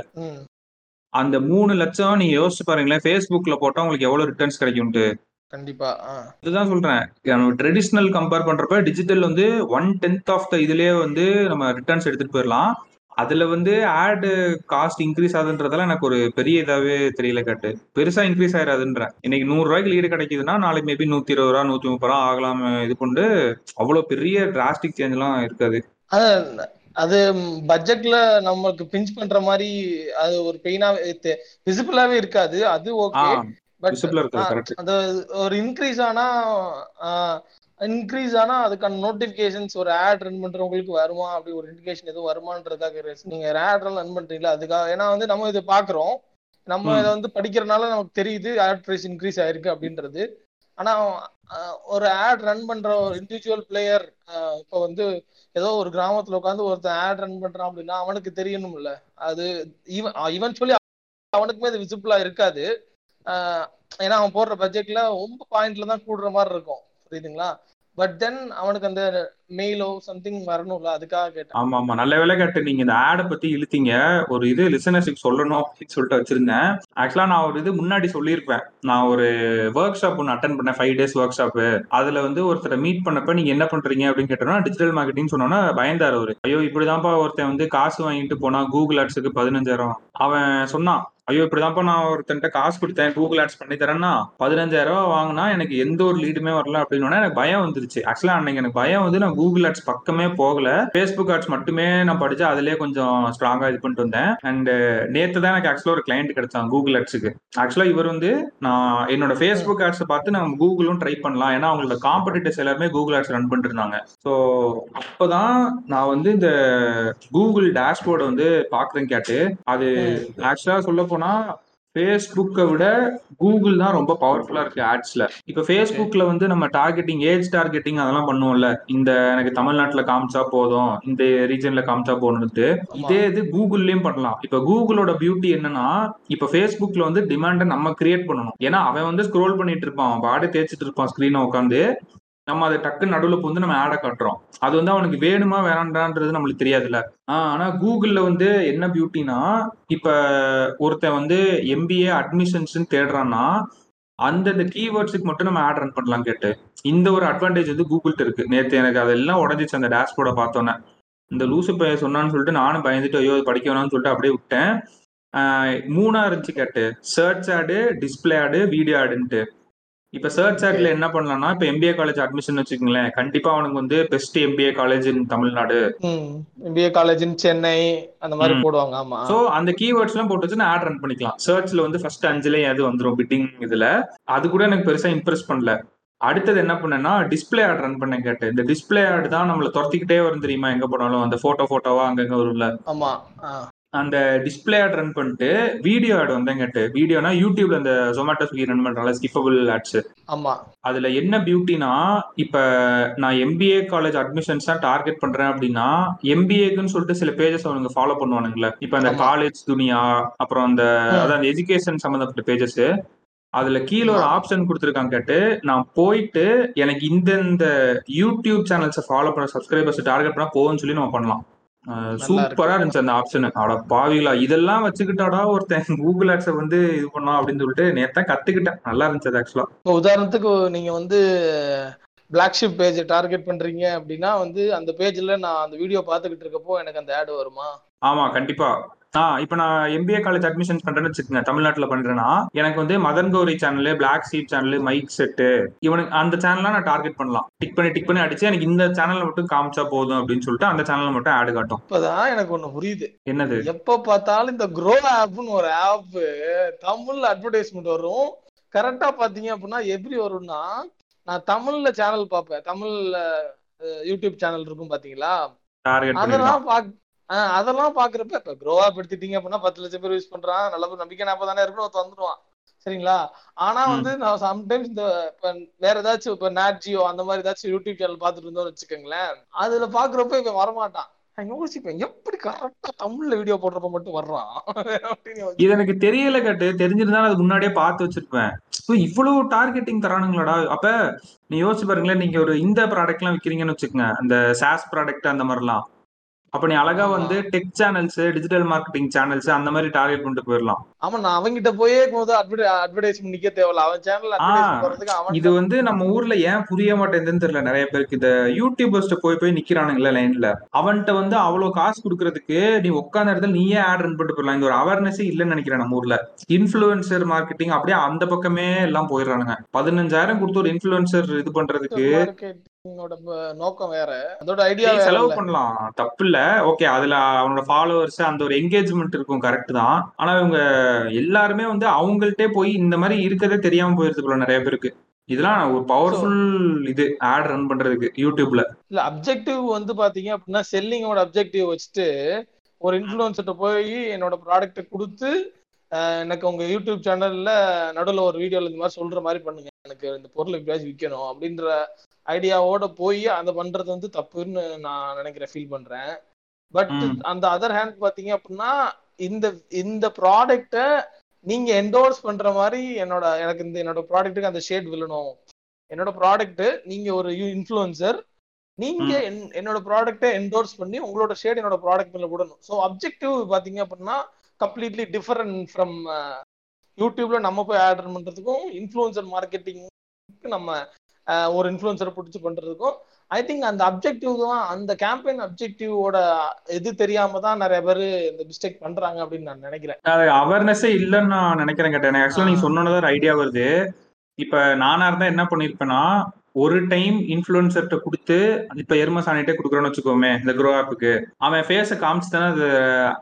அந்த மூணு லட்சம் நீங்க யோசிச்சு பாருங்களேன் ஃபேஸ்புக்ல போட்டா உங்களுக்கு எவ்வளவு ரிட்டர்ன்ஸ் கிடைக்கும்ட்டு கண்டிப்பா இதுதான் சொல்றேன். ட்ரெடிஷ்னல் கம்பேர் பண்றப்ப டிஜிட்டல் வந்து ஒன் டென்த் ஆஃப் த இதுலயே வந்து நம்ம ரிட்டர்ன்ஸ் எடுத்துட்டு போயிடலாம். அதுல வந்து ஆட் காஸ்ட் இன்க்ரீஸ் ஆகுதுன்றதெல்லாம் எனக்கு ஒரு பெரிய இதாவே தெரியல கேட்டு. பெருசா இன்க்ரீஸ் ஆயிராதுன்றேன் இன்னைக்கு நூறு ரூபாய்க்கு லீடு கிடைக்குதுன்னா நாளைக்கு மேபி நூத்தி இருபது ரூபா நூத்தி முப்பது ரூபா ஆகலாம் இது கொண்டு அவ்வளவு பெரிய டிராஸ்டிக் சேஞ்ச் எல்லாம் இருக்காது. அது அது பட்ஜெட்ல நமக்கு பிஞ்ச் பண்ற மாதிரி அது ஒரு பெயினா விசிபிளாவே இருக்காது. அது ஓகே பட் அந்த ஒரு இன்க்ரீஸ் ஆனா இன்க்ரீஸ் ஆனா அதுக்கான நோட்டிபிகேஷன்ஸ் ஒரு ஆட் ரன் பண்றவங்களுக்கு வருமா? அப்படி ஒரு இண்டிகேஷன் எதுவும் வருமானன்றதாக நீங்க ஆட் ரன் பண்றீங்களா? அதுக்காக ஏன்னா வந்து நம்ம இதை பாக்குறோம் நம்ம. இதை வந்து படிக்கிறனால நமக்கு தெரியுது ஆட் பிரைஸ் இன்க்ரீஸ் ஆயிருக்கு அப்படின்றது. ஆனா ஒரு ஆட் ரன் பண்ற ஒரு இண்டிவிஜுவல் பிளேயர் இப்போ வந்து ஏதோ ஒரு கிராமத்துல உட்காந்து ஒருத்தன் ஆட் ரன் பண்றான் அப்படின்னா அவனுக்கு தெரியணும்ல. அது ஈவன் ஈவென்ச்சுவலி அவனுக்குமே அது விசிபிளா இருக்காது. ஏன்னா அவன் போடுற பட்ஜெட்ல ரொம்ப பாயிண்ட்ல தான் கூடுற மாதிரி இருக்கும். புரியுதுங்களா? பட் தென் அவனுக்கு அந்த மெயிலோ சம்திங் வரணும்ல அதுக்காக கேட்டேன். ஆமா ஆமா நல்ல வேலை கேட்டு நீங்க இந்த ஆடை பத்தி இழுத்தீங்க. ஒரு இது லிசனர்ஷிப் சொல்லணும் அப்படின்னு சொல்லிட்டு வச்சிருந்தேன். ஆக்சுவலா நான் ஒரு இது முன்னாடி சொல்லியிருப்பேன். நான் ஒரு ஒர்க் ஷாப் ஒன்று அட்டன் பண்ணேன் ஃபைவ் டேஸ் ஒர்க் ஷாப் அதுல வந்து ஒருத்தரை மீட் பண்ணப்ப நீங்க என்ன பண்றீங்க அப்படின்னு கேட்டோம்னா டிஜிட்டல் மார்க்கெட்டிங் சொன்னோன்னா பயந்தார் அவரு. ஐயோ இப்படிதான்ப்பா ஒருத்தன் வந்து காசு வாங்கிட்டு போனா கூகுள் ஆட்ஸுக்கு பதினஞ்சாயிரம். அவன் சொன்னான் ஐயோ இப்படிதான்ப்பா நான் ஒருத்தன்ட்ட காசு கொடுத்தேன் கூகுள் ஆட்ஸ் பண்ணி தரேன்னா பதினஞ்சாயிரம் ரூபாய் வாங்கினா எனக்கு எந்த ஒரு லீடுமே வரல அப்படின்னு எனக்கு பயம் வந்துருச்சு. ஆக்சுவலா அன்னைக்கு எனக்கு பயம் வந்து நான் கூகுள் ஆட்ஸ் பக்கமே போகல. ஃபேஸ்புக் ஆட்ஸ் மட்டுமே நான் படிச்சு அதுலயே கொஞ்சம் ஸ்ட்ராங்கா இது பண்ணிட்டு வந்தேன். அண்ட் நேத்து தான் எனக்கு ஆக்சுவலா ஒரு கிளைண்ட் கிடைச்சான் கூகுள் ஆட்ஸுக்கு ஆக்சுவலா இவர் வந்து நான் என்னோட ஃபேஸ்புக் ஆட்ஸை பார்த்து நான் கூகுளும் ட்ரை பண்ணலாம். ஏன்னா அவங்களோட காம்படிட்டர்ஸ் எல்லாருமே கூகுள் ஆட்ஸ் ரன் பண்ணிட்டு இருந்தாங்க. ஸோ அப்பதான் நான் வந்து இந்த கூகுள் டேஷ்போர்டை வந்து பாக்குறேன் கேட்டு அது ஆக்சுவலா சொல்ல போனா ஃபேஸ்புக்கை விட கூகுள் தான் ரொம்ப பவர்ஃபுல்லா இருக்கு ஆட்ஸ்ல இப்ப ஃபேஸ்புக்ல வந்து நம்ம டார்கெட்டிங் ஏஜ் டார்கெட்டிங் அதெல்லாம் பண்ணுவோம்ல. இந்த எனக்கு தமிழ்நாட்டுல காமிச்சா போதும் இந்த ரீஜன்ல காமிச்சா போகணும்ட்டு ஆமா. இதே இது கூகுள்லயும் பண்ணலாம். இப்ப கூகுளோட பியூட்டி என்னன்னா இப்ப ஃபேஸ்புக்ல வந்து டிமாண்டை நம்ம கிரியேட் பண்ணணும். ஏன்னா அவன் வந்து ஸ்க்ரோல் பண்ணிட்டு இருப்பான். அவன் பாடி தேய்ச்சிட்டு இருப்பான் ஸ்கிரீனை உட்காந்து நம்ம அதை டக்கு நடுவில் வந்து நம்ம ஆடை காட்டுறோம். அது வந்து அவனுக்கு வேணுமா வேணான்றது நம்மளுக்கு தெரியாதுல்ல. ஆனால் ஆனா கூகுள்ல வந்து என்ன பியூட்டினா இப்ப ஒருத்தன் வந்து எம்பிஏ அட்மிஷன்ஸ் தேடுறான்னா அந்தந்த கீவேர்ட்ஸுக்கு மட்டும் நம்ம ஆட் ரன் பண்ணலாம் கேட்டு. இந்த ஒரு அட்வான்டேஜ் வந்து கூகுள்கிட்ட இருக்கு. நேற்று எனக்கு அதெல்லாம் உடஞ்சிச்சு அந்த டேஷ்போர்டை பார்த்தோன்னே. இந்த லூசு பையன் சொன்னான்னு சொல்லிட்டு நானும் பயந்துட்டு ஐயோ படிக்க வேணாம்னு சொல்லிட்டு அப்படியே விட்டேன். மூணா இருந்துச்சு கேட்டு சர்ச் ஆடு டிஸ்பிளே ஆடு வீடியோ ஆடுன்ட்டு இப்ப சர்ச் ஆட்ல என்ன பண்ணலாம்னா இப்ப எம்பிஏ காலேஜ் அட்மிஷன் வச்சுக்கோங்களேன். கண்டிப்பா அவனுக்கு வந்து best MBA college in Tamil Nadu. MBA college Chennai அந்த மாதிரி. போடுவாங்க. ஆமா. சோ அந்த கீவேர்ட்ஸ் எல்லாம் போட்டு வச்சு நான் ஆட் ரன் பண்ணிக்கலாம். சர்ச்ல வந்து ஃபர்ஸ்ட் அஞ்சுலயும் அது வந்துரும் பிட்டிங் இதுல. அது கூட எனக்கு பெருசா இம்ப்ரெஸ் பண்ணல. அடுத்தது என்ன பண்ணேன்னா டிஸ்பிளே ஆட் ரன் பண்ணேன் கேட்டு இந்த டிஸ்பிளே ஆட் தான் நம்மள துரத்திக்கிட்டே வரும் தெரியுமா? எங்க போனாலும் அந்த போட்டோ போட்டோவா அங்கங்க வரும்ல. ஆமா. அந்த டிஸ்பிளே ஆட் ரன் பண்ணிட்டு வீடியோ ஆட் வந்தேன் கேட்டு வீடியோனா யூடியூப்ல இந்த ஜொமேட்டோ ஸ்விக்கி ரன் பண்றாங்க ஸ்கிப்பபிள் ஆட்ஸ் ஆமா அதுல என்ன பியூட்டினா இப்ப நான் எம்பிஏ காலேஜ் அட்மிஷன்ஸ் தான் டார்கெட் பண்றேன் அப்படின்னா எம்பிஏக்குன்னு சொல்லிட்டு சில பேஜஸ் அவனுங்க ஃபாலோ பண்ணுவானுங்களே இப்ப அந்த. காலேஜ் துனியா அப்புறம் அந்த. அதான் அந்த எஜுகேஷன் சம்பந்தப்பட்ட பேஜஸ் அதுல கீழே ஒரு. ஆப்ஷன் கொடுத்துருக்காங்க கேட்டு நான் போயிட்டு எனக்கு இந்த இந்த யூடியூப் சேனல்ஸை ஃபாலோ பண்ண சப்ஸ்கிரைபர்ஸ் டார்கெட் பண்ணா போகும்னு சொல்லி நம்ம பண்ணலாம் சூப்பரா. இருந்துச்சு அந்த ஆப்ஷன் அட பாவிகளா இதெல்லாம் வச்சுக்கிட்டாடா ஒருத்தன் கூகுள் ஆட்ஸை வந்து இது பண்ணா அப்படின்னு சொல்லிட்டு நேத்தான் கத்துக்கிட்டேன். நல்லா இருந்துச்சு அது ஆக்சுவலா உதாரணத்துக்கு நீங்க வந்து பிளாக் ஷிப் பேஜ் டார்கெட் பண்றீங்க அப்படின்னா வந்து அந்த பேஜ்ல நான் அந்த வீடியோ பார்த்துக்கிட்டு இருக்கப்போ எனக்கு அந்த ஆட் வருமா? ஆமா கண்டிப்பா. இப்ப நான் எம்பிஏ காலேஜ் அட்மிஷன் பண்றேன்னு வச்சுக்கோங்க தமிழ்நாட்டுல பண்றேன்னா எனக்கு வந்து Madan Gowri channel black sheep channel mic set இவனுக்கு அந்த சேனல்லாம் நான் டார்கெட் பண்ணலாம். டிக் பண்ணி டிக் பண்ணி அடிச்சு எனக்கு இந்த சேனல்ல மட்டும் காமிச்சா போதும் அப்படின்னு சொல்லிட்டு அந்த சேனல்ல மட்டும் ஆடு காட்டும். இப்பதான் எனக்கு ஒண்ணு புரியுது. என்னது? எப்ப பார்த்தாலும் இந்த க்ரோ ஆப்னு ஒரு ஆப் தமிழ்ல அட்வர்டைஸ்மெண்ட் வரும். கரெக்டா பாத்தீங்க அப்படின்னா எப்படி வரும்னா நான் தமிழ்ல சேனல் பார்ப்பேன். தமிழ்ல யூடியூப் சேனல் இருக்கும் பாத்தீங்களா அதெல்லாம் அதெல்லாம் பாக்குறப்ப இப்ப க்ரோ ஆப் எடுத்துட்டீங்க அப்படின்னா பத்து லட்சம் பேர் யூஸ் பண்றான் நல்ல நம்பிக்கை நாற்பது தானே இருக்குன்னு ஒருத்தன் வந்துருவான். சரிங்களா? ஆனா. வந்து நான் சம்டைம்ஸ் இந்த இப்ப வேற ஏதாச்சும் இப்ப நாட் ஜியோ அந்த மாதிரி ஏதாச்சும் யூடியூப் சேனல் பாத்துட்டு இருந்தோம்னு வச்சுக்கோங்களேன் அதுல பாக்குறப்ப இவன் வரமாட்டான். யோசிப்பேன் எப்படி கரெக்டா தமிழ்ல வீடியோ போடுறப்ப மட்டும் வர்றான். இது எனக்கு தெரியல கட்டு தெரிஞ்சிருந்தா அது முன்னாடியே பார்த்து வச்சிருப்பேன். இப்போ இவ்வளவு டார்கெட்டிங் தரானுங்களாடா. அப்ப நீ யோசிச்சு பாருங்களேன் நீங்க ஒரு இந்த ப்ராடக்ட் எல்லாம் விக்கிறீங்கன்னு வச்சுக்கோங்க அந்த சாஸ் ப்ராடக்ட் அந்த மாதிரிலாம். அப்ப நீ அழகா. வந்து tech channels digital marketing channels அந்த மாதிரி டார்கெட் பண்ணிட்டு போயிடலாம் ஆமா நான் அவங்கிட்ட போயே போது அட்வர்டைஸ்மெண்ட் நிக்க தேவையில்ல. அவன் சேனல் அட்வர்டைஸ் இது வந்து நம்ம ஊர்ல ஏன் புரிய மாட்டேங்குதுன்னு தெரியல. நிறைய பேருக்கு இந்த யூடியூபர்ஸ்ட போய் போய் நிக்கிறானுங்களே லைன்ல அவன்கிட்ட வந்து அவ்வளவு காசு கொடுக்கறதுக்கு நீ உட்காந்த இடத்துல நீயே ஆட் ரன் பண்ணிட்டு போயிடலாம் இந்த ஒரு அவேர்னஸே இல்லைன்னு நினைக்கிறேன் நம்ம ஊர்ல. இன்ஃபுளுசர் மார்க்கெட்டிங் அப்படியே அந்த பக்கமே எல்லாம் போயிடுறானுங்க. பதினஞ்சாயிரம் கொடுத்து ஒரு இன்ஃபுளுசர் இது பண்றதுக்கு நோக்கம் வேற. அதோட ஐடியா செலவு பண்ணலாம். தப்பு இல்ல ஓகே அதுல அவனோட ஃபாலோவர்ஸ் அந்த ஒரு என்கேஜ்மெண்ட் இருக்கும் கரெக்ட் தான். ஆனா இவங்க எல்லாருமே வந்து அவங்கள்ட்டே போய் இந்த மாதிரி இருக்கதே தெரியாம போயிருது போல நிறைய பேருக்கு. இதெல்லாம் ஒரு பவர்ஃபுல் இது ஆட் ரன் பண்றதுக்கு யூடியூப்ல இல்ல அப்ஜெக்டிவ் வந்து பாத்தீங்க அப்படின்னா செல்லிங்கோட அப்ஜெக்டிவ் வச்சுட்டு ஒரு இன்ஃபுளுசர்ட்ட போய் என்னோட ப்ராடக்ட்டை கொடுத்து எனக்கு உங்க யூடியூப் சேனல்ல நடுவுல ஒரு வீடியோல இந்த மாதிரி சொல்ற மாதிரி பண்ணுங்க. எனக்கு இந்த பொருள் எப்படியாச்சும் விற்கணும் அப்படின்ற ஐடியாவோட போய் அதை பண்றது வந்து தப்புன்னு நான் நினைக்கிறேன் ஃபீல் பண்றேன். பட். அந்த அதர் ஹேண்ட் பாத்தீங்க அப்படின்னா இந்த இந்த ப்ராடக்ட்ட நீங்க என்டோர்ஸ் பண்ற மாதிரி என்னோட எனக்கு இந்த என்னோட ப்ராடக்ட்டுக்கு அந்த ஷேட் விழணும். என்னோட ப்ராடக்ட் நீங்க ஒரு இன்ஃப்ளூயன்சர் நீங்க என்னோட ப்ராடக்ட்டை என்டோர்ஸ் பண்ணி உங்களோட ஷேட் என்னோட ப்ராடக்ட் மேல விடணும். ஸோ அப்ஜெக்டிவ் பாத்தீங்க அப்படின்னா கம்ப்ளீட்லி டிஃபரெண்ட் ஃப்ரம் யூடியூப்ல நம்ம போய் ஆட் பண்றதுக்கும் இன்ஃப்ளூயன்சர் மார்க்கெட்டிங்க்கு நம்ம ஒரு இன்ஃப்ளூயன்சரை பிடிச்சி பண்றதுக்கும் ஐ திங்க் அந்த அப்ஜெக்டிவ் தான் அந்த கேம்பெயின் அப்ஜெக்டிவோட இது தெரியாம தான் நிறைய பேர் இந்த மிஸ்டேக் பண்றாங்க அப்படின்னு நான் நினைக்கிறேன். அது அவேர்னஸே இல்லைன்னு நான் நினைக்கிறேன் கேட்டேன். ஆக்சுவலா நீ ஆ. சொன்னதான் ஒரு ஐடியா வருது. இப்ப நானா இருந்தா என்ன பண்ணிருப்பேன்னா ஒரு டைம் இன்ஃபுளுசர்கிட்ட கொடுத்து இப்ப எரும சாணிட்டே கொடுக்குறோன்னு வச்சுக்கோமே இந்த க்ரோ ஆப்புக்கு அவன் ஃபேஸை காமிச்சு தானே அது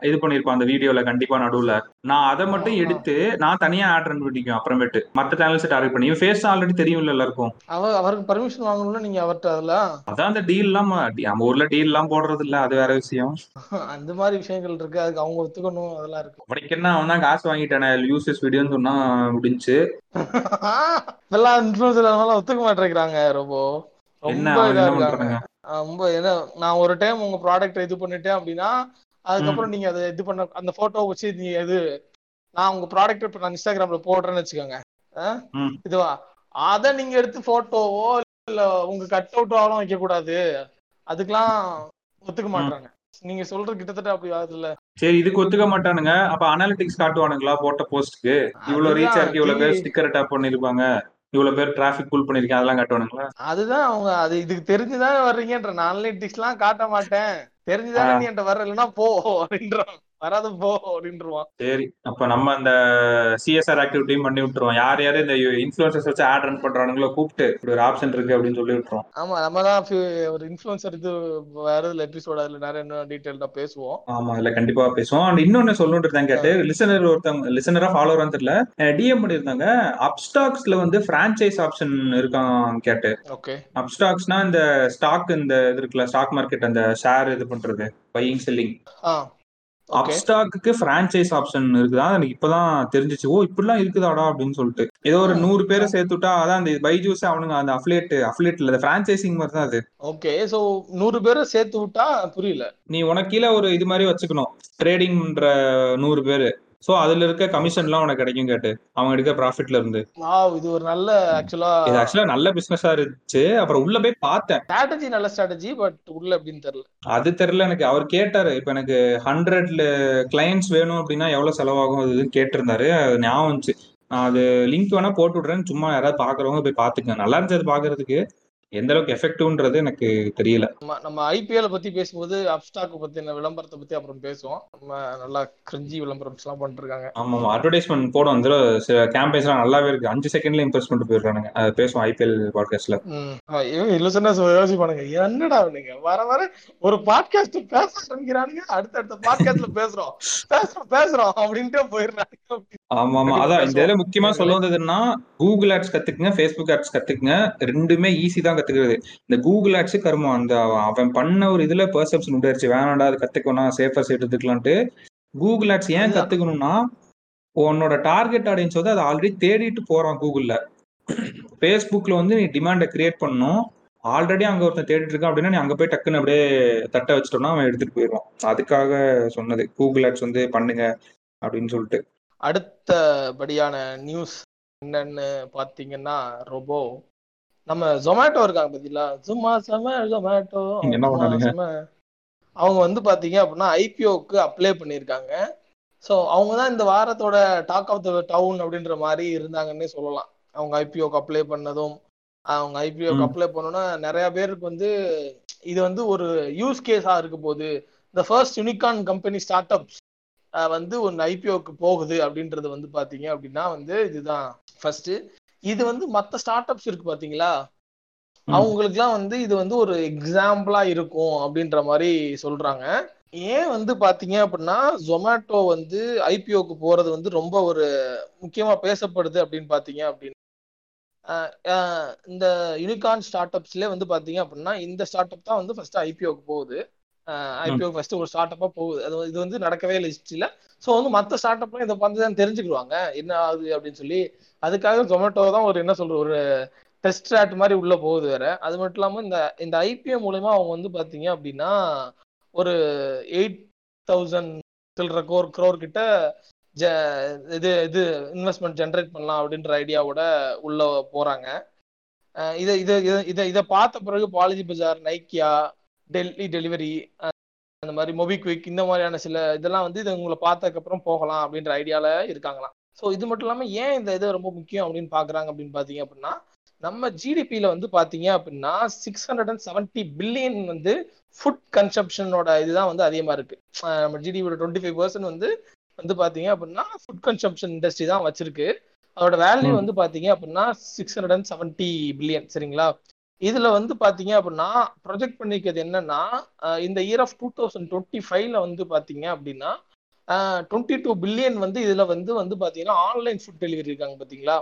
இது பண்ணிருப்பான் அந்த வீடியோல கண்டிப்பா நடுவுல. நான் அதை மட்டும். எடுத்து நான் தனியா ஆட் ரன் பண்ணிக்குவேன் அப்புறமேட்டு. மத்த சேனல்ஸ் டார்கெட் பண்ணி. ஃபேஸ் ஆல்ரெடி தெரியும்ல எல்லாருக்கும். அவ அவருக்கு பர்மிஷன் வாங்கணும்னா நீங்க அவர்கிட்ட அதுல? அதான் அந்த டீல் எல்லாம் நம்ம ஊர்ல டீல் எல்லாம் போடுறது இல்ல அது வேற விஷயம். அந்த மாதிரி விஷயங்கள் இருக்கு. அதுக்கு அவங்க ஒத்துக்கணும் அதெல்லாம் இருக்கு. அப்படிக்கு என்ன அவன் தான் காசு வாங்கிட்டானே யூசஸ் வீடியோன்னு சொன்னா முடிஞ்சு. எல்லாம் இன்ஃபுளுசர் ஒத்துக்க மாட்டேங்கிறாங்க. ரொம்ப ரொம்ப இதா இருக்காங்க. ரொம்ப ஏன்னா நான் ஒரு டைம் உங்க ப்ராடக்ட் இது பண்ணிட்டேன் அப்படின்னா அதுக்கப்புறம் நீங்க அதை இது பண்ண அந்த போட்டோ வச்சு நீ இது நான் உங்க ப்ராடக்ட் இப்ப நான் இன்ஸ்டாகிராம்ல போடுறேன்னு வச்சுக்கோங்க. இதுவா? அத நீங்க எடுத்து போட்டோவோ இல்ல உங்க கட் அவுட்டாலும் வைக்க கூடாது அதுக்கெல்லாம் ஒத்துக்க மாட்டாங்க. நீங்க சொல்றது கிட்டத்தட்ட அப்படி ஆகுதுல்ல. சரி இதுக்கு ஒத்துக்க மாட்டானுங்க. அப்ப அனாலிட்டிக்ஸ் காட்டுவானுங்களா போட்ட போஸ்ட்க்கு இவ்வளவு ரீச் ஆயிருக்கு இவ்வளவு பேர் ஸ்டிக்கர் டேப் பண்ணிருப்பாங்க. இவ்வளவு பேர் டிராபிக் புல் பண்ணிருக்கேன் அதெல்லாம் காட்டுவானுங்களா? அதுதான் அவங்க அது இதுக்கு தெரிஞ்சுதானே வர்றீங்கன்ற. நான் அனலிட்டிக்ஸ் எல்லாம் காட்ட மாட்டேன். தெரிஞ்சுதானே நீ என்கிட்ட வர இல்லைன்னா போ அப்படின்றான் வராத போ அப்படின்றான் சரி அப்ப நம்ம அந்த சிஎஸ்ஆர் ஆக்டிவிட்டியும் பண்ணி விட்டுருவோம். யார் யாரு இந்த இன்ஃபுளுசர்ஸ் வச்சு ஆட் ரன் பண்றானுங்களோ கூப்பிட்டு இப்படி ஒரு ஆப்ஷன் இருக்கு அப்படின்னு சொல்லி விட்டுருவோம். ஆமா நம்ம தான் ஒரு இன்ஃபுளுசர் இது வருதுல எபிசோட் அதுல நிறைய இன்னும் டீட்டெயில்டா பேசுவோம். ஆமா அதுல கண்டிப்பா பேசுவோம். அண்ட் இன்னொன்னு சொல்லணுன்றது தான் கேட்டு லிசனர் ஒருத்தவங்க லிசனரா ஃபாலோவர் தெரியல. டிஎம் பண்ணிருந்தாங்க அப்ஸ்டாக்ஸ்ல வந்து பிரான்ச்சைஸ் ஆப்ஷன் இருக்கான் கேட்டு. ஓகே. அப்ஸ்டாக்ஸ்னா இந்த ஸ்டாக் இந்த இது இருக்குல்ல ஸ்டாக் மார்க்கெட் அந்த ஷேர் இது பண்றது பையிங் செல்லிங் அப்ஸ்டாக்கு பிரான்ச்சைஸ் ஆப்ஷன் இருக்குதா? எனக்கு இப்பதான் தெரிஞ்சிச்சு. ஓ இப்படிலாம் இருக்குதாடா அப்படின்னு சொல்லிட்டு. ஏதோ ஒரு நூறு பேரை சேர்த்து விட்டா அதான் அந்த பைஜூஸ் அவனுங்க அந்த அஃபிலேட் அஃபிலேட் இல்ல பிரான்ச்சைசிங் மாதிரி தான் அது. ஓகே சோ நூறு பேரை சேர்த்து விட்டா புரியல. நீ உனக்கு கீழே ஒரு இது மாதிரி வச்சுக்கணும். ட்ரேடிங் பண்ற நூறு பேரு. சோ அதுல இருக்க கமிஷன்லாம் உனக்கு கிடைக்கும் கேட்டு. அவங்க எடுக்க ப்ராஃபிட்ல இருந்து. இது ஒரு நல்ல ஆக்சுவலா இது ஆக்சுவலா நல்ல பிசினஸா இருந்துச்சு. அப்புறம் உள்ள போய் பார்த்தேன். ஸ்ட்ராட்டஜி நல்ல ஸ்ட்ராட்டஜி பட் உள்ள எப்படின்னு தெரியல. அது தெரியல எனக்கு. அவர் கேட்டாரு இப்ப எனக்கு ஹண்ட்ரட்ல கிளைண்ட்ஸ் வேணும் அப்படின்னா எவ்வளவு செலவாகும்? அது கேட்டிருந்தாரு. அது ஞாபகம் வந்துச்சு. நான் அது லிங்க் வேணா போட்டு விடுறேன் சும்மா யாராவது பாக்குறவங்க போய் பாத்துக்கங்க நல்லா இருந்துச்சு அது பாக்குறதுக்கு. எந்த அளவுக்கு எஃபெக்டிவ்ன்றது எனக்கு தெரியல. நம்ம நம்ம ஐபிஎல் பத்தி பேசும்போது அப்ஸ்டாக் பத்தின விளம்பரத்தை பத்தி அப்புறம் பேசுவோம். நம்ம நல்லா கிரிஞ்சி விளம்பரம் எல்லாம் பண்ணிட்டு இருக்காங்க ஆமா ஆமா. அட்வர்டைஸ்மெண்ட் போடும் அந்த சில கேம்பெயின்ஸ் எல்லாம் நல்லாவே இருக்கு. அஞ்சு செகண்ட்ல இம்ப்ரெஸ் பண்ணிட்டு அது பேசுவோம் ஐபிஎல் பாட்காஸ்ட்ல ம். இவங்க இல்லசன்னா யோசிப்பானுங்க. என்னடா அவனுங்க வர வர ஒரு பாட்காஸ்ட் பேச ஆரம்பிக்கிறானுங்க. அடுத்த அடுத்த பாட்காஸ்ட்ல பேசுறோம். பேசுறோம் பேசுறோம் அப்படின்ட்டு போயிடுறாங்க ஆமா ஆமா. அதான் இந்த முக்கியமா சொல்ல வந்ததுன்னா கூகுள் ஆட்ஸ் கத்துக்குங்க ஃபேஸ்புக் ஆட்ஸ் கத்துக்குங்க. ரெண்டுமே ஈஸி தான் கத்துக்கிறது. இந்த கூகுள் ஆட்ஸ் கருமம். அந்த அவன் பண்ண ஒரு இதுல பெர்செப்ஷன் உண்டாயிருச்சு. வேணாண்டா அது கத்துக்கணும் சேஃபர் சைட் எடுத்துக்கலான்ட்டு. கூகுள் ஆட்ஸ் ஏன். கத்துக்கணும்னா உன்னோட டார்கெட் ஆடியன்ஸ் வந்து அதை ஆல்ரெடி தேடிட்டு போறான் கூகுள்ல ஃபேஸ்புக்ல வந்து நீ டிமாண்டை கிரியேட் பண்ணணும். ஆல்ரெடி அங்க ஒருத்தன் தேடிட்டு இருக்கான் அப்படின்னா நீ அங்க போய் டக்குன்னு அப்படியே தட்ட வச்சிட்டோம்னா அவன் எடுத்துட்டு போயிடுவான். அதுக்காக சொன்னது. கூகுள் ஆட்ஸ் வந்து பண்ணுங்க அப்படின்னு சொல்லிட்டு. அடுத்தபடியான நியூஸ் என்னன்னு பாத்தீங்கன்னா ரொபோ நம்ம ஜொமேட்டோ இருக்காங்க பாத்தீங்களா? சும்மா செம ஜொமேட்டோ? அவங்க வந்து பாத்தீங்க அப்படின்னா ஐபிஓக்கு அப்ளை பண்ணியிருக்காங்க. ஸோ அவங்க தான் இந்த வாரத்தோட டாக் ஆஃப் த டவுன் அப்படின்ற மாதிரி இருந்தாங்கன்னே சொல்லலாம். அவங்க ஐபிஓக்கு அப்ளை பண்ணதும் அவங்க ஐபிஓக்கு. அப்ளை பண்ணோன்னா நிறைய பேருக்கு வந்து இது வந்து ஒரு யூஸ் கேஸா இருக்க போகுது. இந்த first unicorn company startups வந்து ஒன்று ஐபிஓக்கு போகுது அப்படின்றது வந்து பாத்தீங்க அப்படின்னா வந்து இதுதான். ஃபர்ஸ்ட் இது வந்து மற்ற ஸ்டார்ட் அப்ஸ் இருக்கு பாத்தீங்களா. அவங்களுக்குலாம் வந்து இது வந்து ஒரு எக்ஸாம்பிளா இருக்கும் அப்படின்ற மாதிரி சொல்றாங்க. ஏன் வந்து பாத்தீங்க அப்படின்னா ஜொமேட்டோ வந்து ஐபிஓக்கு போறது வந்து ரொம்ப ஒரு முக்கியமா பேசப்படுது அப்படின்னு பாத்தீங்க அப்படின்னு இந்த யூனிகார்ன் ஸ்டார்ட் அப்ஸ்ல வந்து பாத்தீங்க அப்படின்னா இந்த ஸ்டார்ட் அப் தான் வந்து ஃபர்ஸ்ட் ஐபிஓக்கு போகுது. ஐபிஓ ஃபர்ஸ்ட் ஒரு ஸ்டார்ட் அப்பா போகுது. அது இது வந்து நடக்கவே இல்லை ஹிஸ்டரியில ஸோ வந்து மற்ற ஸ்டார்ட் அப்லாம் இதை பார்த்து தான் தெரிஞ்சுக்கிடுவாங்க. என்ன ஆகுது அப்படின்னு சொல்லி அதுக்காக ஜொமேட்டோ தான் ஒரு என்ன சொல்ற ஒரு டெஸ்ட் ஆட் மாதிரி உள்ள போகுது வேற. அது மட்டும் இல்லாம இந்த இந்த ஐபிஓ மூலயமா அவங்க வந்து பாத்தீங்க அப்படின்னா ஒரு எயிட் தௌசண்ட் சில்லற கோர் க்ரோர் கிட்ட ஜ இது இது இன்வெஸ்ட்மெண்ட் ஜென்ரேட் பண்ணலாம் அப்படின்ற ஐடியாவோட உள்ள போறாங்க. இதை இதை இதை- இதை இதை பார்த்த பிறகு பாலாஜி பஜார் நைக்கியா டெல்லி டெலிவரி அந்த மாதிரி மொபிக்விக் இந்த மாதிரியான சில இதெல்லாம் வந்து இது உங்களை பார்த்ததுக்கப்புறம் போகலாம் அப்படின்ற ஐடியாவில் இருக்காங்களாம். ஸோ இது மட்டும் இல்லாம ஏன் இந்த இது ரொம்ப முக்கியம் அப்படின்னு பாக்குறாங்க அப்படின்னு பாத்தீங்க அப்படின்னா நம்ம ஜிடிபியில வந்து பாத்தீங்க அப்படின்னா six hundred and seventy billion வந்து ஃபுட் கன்சப்ஷனோட இதுதான் வந்து அதிகமா இருக்கு. நம்ம ஜிடிபியோட டுவெண்ட்டி ஃபைவ் பர்சன்ட் வந்து வந்து பாத்தீங்க அப்படின்னா ஃபுட் கன்சப்ஷன் இண்டஸ்ட்ரி தான் வச்சிருக்கு. அதோட வேல்யூ. வந்து பாத்தீங்க அப்படின்னா six hundred and seventy billion சரிங்களா? இதுல வந்து பாத்தீங்க அப்படின்னா ப்ரொஜெக்ட் பண்ணிக்கிறது என்னன்னா இந்த year of two thousand twenty ஃபைவ்ல வந்து பாத்தீங்க அப்படின்னா டுவெண்ட்டி டூ பில்லியன் வந்து இதுல வந்து வந்து பாத்தீங்கன்னா ஆன்லைன் ஃபுட் டெலிவரி இருக்காங்க பாத்தீங்களா?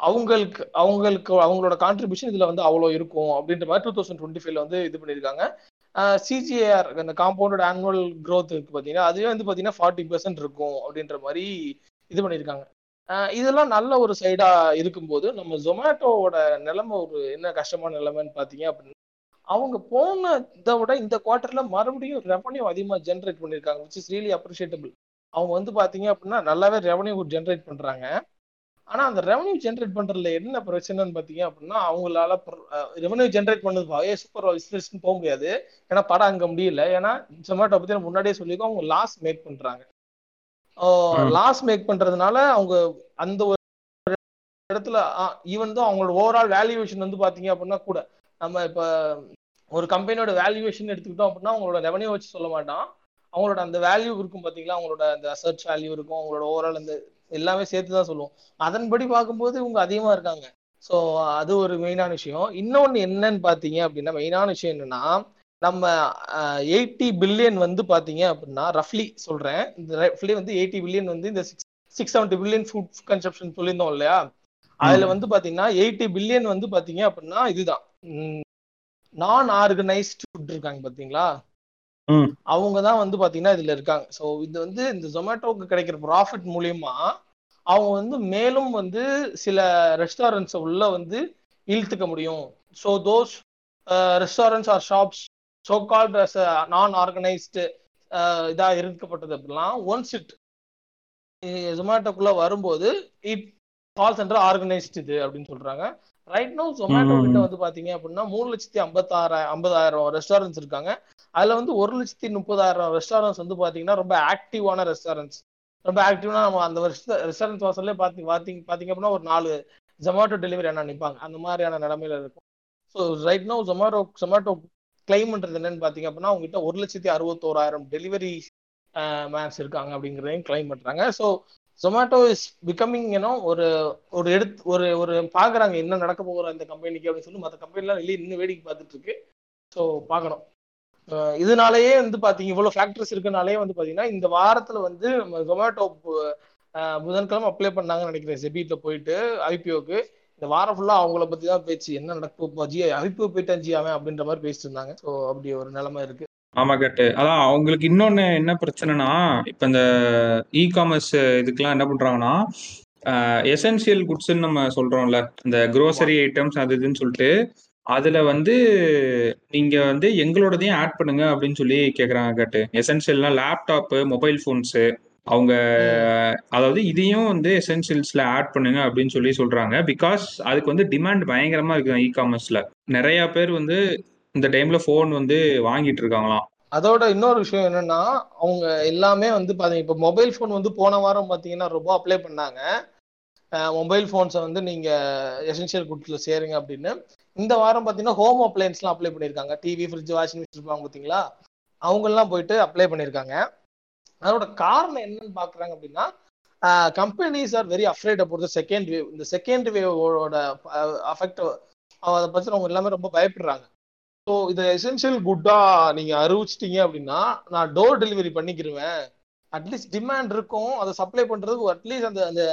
அவங்களுக்கு அவங்களுக்கு அவங்களோட கான்ட்ரிபியூஷன் இதுல வந்து அவ்வளோ இருக்கும் அப்படின்ற மாதிரி டூ தௌசண்ட் டுவெண்ட்டி ஃபைவ்ல வந்து இது பண்ணியிருக்காங்க. சிஜிஏஆர் அந்த காம்பவுண்டட் ஆனுவல் க்ரோத் இருக்கு பார்த்தீங்கன்னா அதுவே வந்து பார்த்தீங்கன்னா ஃபார்ட்டி பர்சன்ட் இருக்கும் அப்படின்ற மாதிரி இது பண்ணியிருக்காங்க. இதெல்லாம் நல்ல ஒரு சைடா இருக்கும்போது நம்ம ஜொமேட்டோவோட நிலைமை ஒரு என்ன கஷ்டமான நிலைமைன்னு பார்த்தீங்க அப்படின்னா அவங்க போன இதை விட இந்த குவார்ட்டர்ல மறுபடியும் ரெவன்யூ அதிகமா ஜென்ரேட் பண்ணியிருக்காங்க விச் இஸ் ரியலி அப்ரிஷியேட்டபிள் அவங்க வந்து பாத்தீங்க அப்படின்னா நல்லாவே ரெவன்யூ ஜென்ரேட் பண்றாங்க. ஆனா அந்த ரெவன்யூ ஜென்ரேட் பண்றதுல என்ன பிரச்சனைன்னு பாத்தீங்க அப்படின்னா அவங்களால ரெவன்யூ ஜென்ரேட் பண்ணது ஏ சூப்பர் விஸ்லேஷன் போக முடியாது. ஏன்னா படம் அங்க முடியல. ஏன்னா ஜொமேட்டோ பத்தி முன்னாடியே சொல்லியிருக்கோம் அவங்க லாஸ் மேக் பண்றாங்க. ம். லாஸ் மேக் பண்றதுனால அவங்க அந்த ஒரு இடத்துல ஈவன் தான் அவங்களோட ஓவரால் வேல்யூவேஷன் வந்து பாத்தீங்க அப்படின்னா கூட நம்ம இப்ப ஒரு கம்பெனியோட வேல்யூவேஷன் எடுத்துக்கிட்டோம் அப்படின்னா அவங்களோட ரெவன்யூ வச்சு சொல்ல மாட்டான். அவங்களோட அந்த வேல்யூ இருக்கும் பாத்தீங்களா? அவங்களோட அந்த சர்ச் வேல்யூ இருக்கும். அவங்களோட ஓவரால் அந்த எல்லாமே சேர்த்து தான் சொல்லுவோம். அதன்படி பார்க்கும்போது இவங்க அதிகமா இருக்காங்க. ஸோ அது ஒரு மெயினான விஷயம். இன்னொன்னு என்னன்னு பாத்தீங்க அப்படின்னா மெயினான விஷயம் என்னன்னா நம்ம எயிட்டி பில்லியன் வந்து பாத்தீங்க அப்படின்னா ரஃப்லி சொல்றேன். இந்த ரஃப்லி வந்து எயிட்டி பில்லியன் வந்து இந்த six six seventy billion food consumption சொல்லியிருந்தோம் இல்லையா? அதுல வந்து பாத்தீங்கன்னா எயிட்டி பில்லியன் வந்து பாத்தீங்க அப்படின்னா இதுதான். நான் ஆர்கனைஸ்ட் ஃபுட் இருக்காங்க பாத்தீங்களா. அவங்க தான் வந்து பாத்தீங்கன்னா இதுல இருக்காங்க. ஸோ இது வந்து இந்த ஜொமேட்டோக்கு கிடைக்கிற ப்ராஃபிட் மூலியமா அவங்க வந்து மேலும் வந்து சில ரெஸ்டாரண்ட்ஸ் உள்ள வந்து இழுத்துக்க முடியும். So those restaurants or shops so called non organised இதா இருக்கப்பட்டது அப்படிலாம் ஒன்ஸ் இட் ஜொமேட்டோக்குள்ள வரும்போது இட் கால் சென்டர் ஆர்கனைஸ்டு இது அப்படின்னு சொல்றாங்க. ரைட் நோ ஜொமேட்டோ கிட்ட வந்து பாத்தீங்க அப்படின்னா மூணு லட்சத்தி ஐம்பத்தாயிரம் ஐம்பதாயிரம் ரெஸ்டாரண்ட்ஸ் இருக்காங்க. அதுல வந்து ஒரு லட்சத்தி முப்பதாயிரம் ரெஸ்டாரண்ட்ஸ் வந்து பாத்தீங்கன்னா ரொம்ப ஆக்டிவான ரெஸ்டாரண்ட்ஸ் ரொம்ப ஆக்டிவ்னா நம்ம அந்த ரெஸ்டாரண்ட் வாசல்ல பாத்தி பாத்தீங்க பாத்தீங்க அப்படின்னா ஒரு நாலு ஜொமேட்டோ டெலிவரி என்ன நிப்பாங்க. அந்த மாதிரியான நிலைமையில இருக்கும். So right no Zomato Zomato claim பண்றது என்னன்னு பாத்தீங்க அப்படின்னா அவங்ககிட்ட ஒரு லட்சத்தி அறுபத்தோராயிரம் டெலிவரி மேன்ஸ் இருக்காங்க அப்படிங்கிறதையும் கிளைம் பண்றாங்க. ஸோ ஜொமேட்டோ இஸ் பிகமிங் ஏன்னோ ஒரு ஒரு எடுத்து ஒரு ஒரு பாக்குறாங்க என்ன நடக்க போகிற அந்த கம்பெனிக்கு அப்படின்னு சொல்லி மற்ற கம்பெனிலாம் வெளியே இன்னும் வேடிக்கை பார்த்துட்டு இருக்கு. ஸோ பார்க்கணும். இதனாலேயே வந்து பாத்தீங்க இவ்வளவு ஃபேக்டரிஸ் இருக்கனாலே வந்து பாத்தீங்கன்னா இந்த வாரத்துல வந்து நம்ம ஜொமேட்டோ புதன்கிழமை அப்ளை பண்ணாங்கன்னு நினைக்கிறேன் செபீட்டில் போயிட்டு ஐபிஓக்கு இந்த வாரம் ஃபுல்லா அவங்கள பத்தி தான் பேச்சு. என்ன நடக்கும் ஜி ஐபிஓ போயிட்டான் ஜி அவன் அப்படின்ற மாதிரி பேசிட்டு இருந்தாங்க. ஸோ அப்படி ஒரு நிலைமை இருக்கு. ஆமா கட்டு அதான் அவங்களுக்கு இன்னொன்னு என்ன பிரச்சனைனா இப்ப இந்த இ காமர்ஸ் இதுக்கெல்லாம் என்ன பண்றாங்கன்னா எசென்சியல் குட்ஸ்ன்னு நம்ம சொல்றோம்ல இந்த க்ரோசரி ஐட்டம்ஸ் அது இதுன்னு சொல்லிட்டு அதுல வந்து நீங்க வந்து எங்களோடதையும் ஆட் பண்ணுங்க அப்படின்னு சொல்லி கேக்குறாங்க கேட்டு. எசென்சியல்னா லேப்டாப்பு மொபைல் ஃபோன்ஸ் அவங்க அதாவது இதையும் வந்து எசென்சியல்ஸ்ல ஆட் பண்ணுங்க அப்படின்னு சொல்லி சொல்றாங்க. பிகாஸ் அதுக்கு வந்து டிமாண்ட் பயங்கரமா இருக்கு இ காமர்ஸ்ல நிறைய பேர் வந்து இந்த டைம்ல ஃபோன் வந்து வாங்கிட்டு இருக்காங்களாம். அதோட இன்னொரு விஷயம் என்னன்னா அவங்க எல்லாமே வந்து பாத்தீங்க இப்போ மொபைல் ஃபோன் வந்து போன வாரம் பாத்தீங்கன்னா ரொம்ப அப்ளை பண்ணாங்க. மொபைல் ஃபோன்ஸை வந்து நீங்க எசென்ஷியல் குட்ஸ்ல சேருங்க அப்படின்னு. இந்த வாரம் பாத்தீங்கன்னா ஹோம் அப்ளையன்ஸ்லாம் அப்ளை பண்ணியிருக்காங்க. டிவி ஃப்ரிட்ஜ் வாஷிங் மிஷின் இருப்பாங்க பாத்தீங்களா? அவங்கெல்லாம் போயிட்டு அப்ளை பண்ணியிருக்காங்க. அதோட காரணம் என்னன்னு பாக்குறாங்க அப்படின்னா கம்பெனிஸ் ஆர் வெரி அஃப்ரைட் பொறுத்த செகண்ட் வேவ் இந்த செகண்ட் வேவோட அஃபெக்ட் அதை பத்தி அவங்க எல்லாமே ரொம்ப பயப்படுறாங்க. ஸோ இதை எசென்ஷியல் குட்டா நீங்க அறிவிச்சிட்டீங்க அப்படின்னா நான் டோர் டெலிவரி பண்ணிக்கிருவேன். அட்லீஸ்ட் டிமாண்ட் இருக்கும். அதை சப்ளை பண்றதுக்கு அட்லீஸ்ட் அந்த அந்த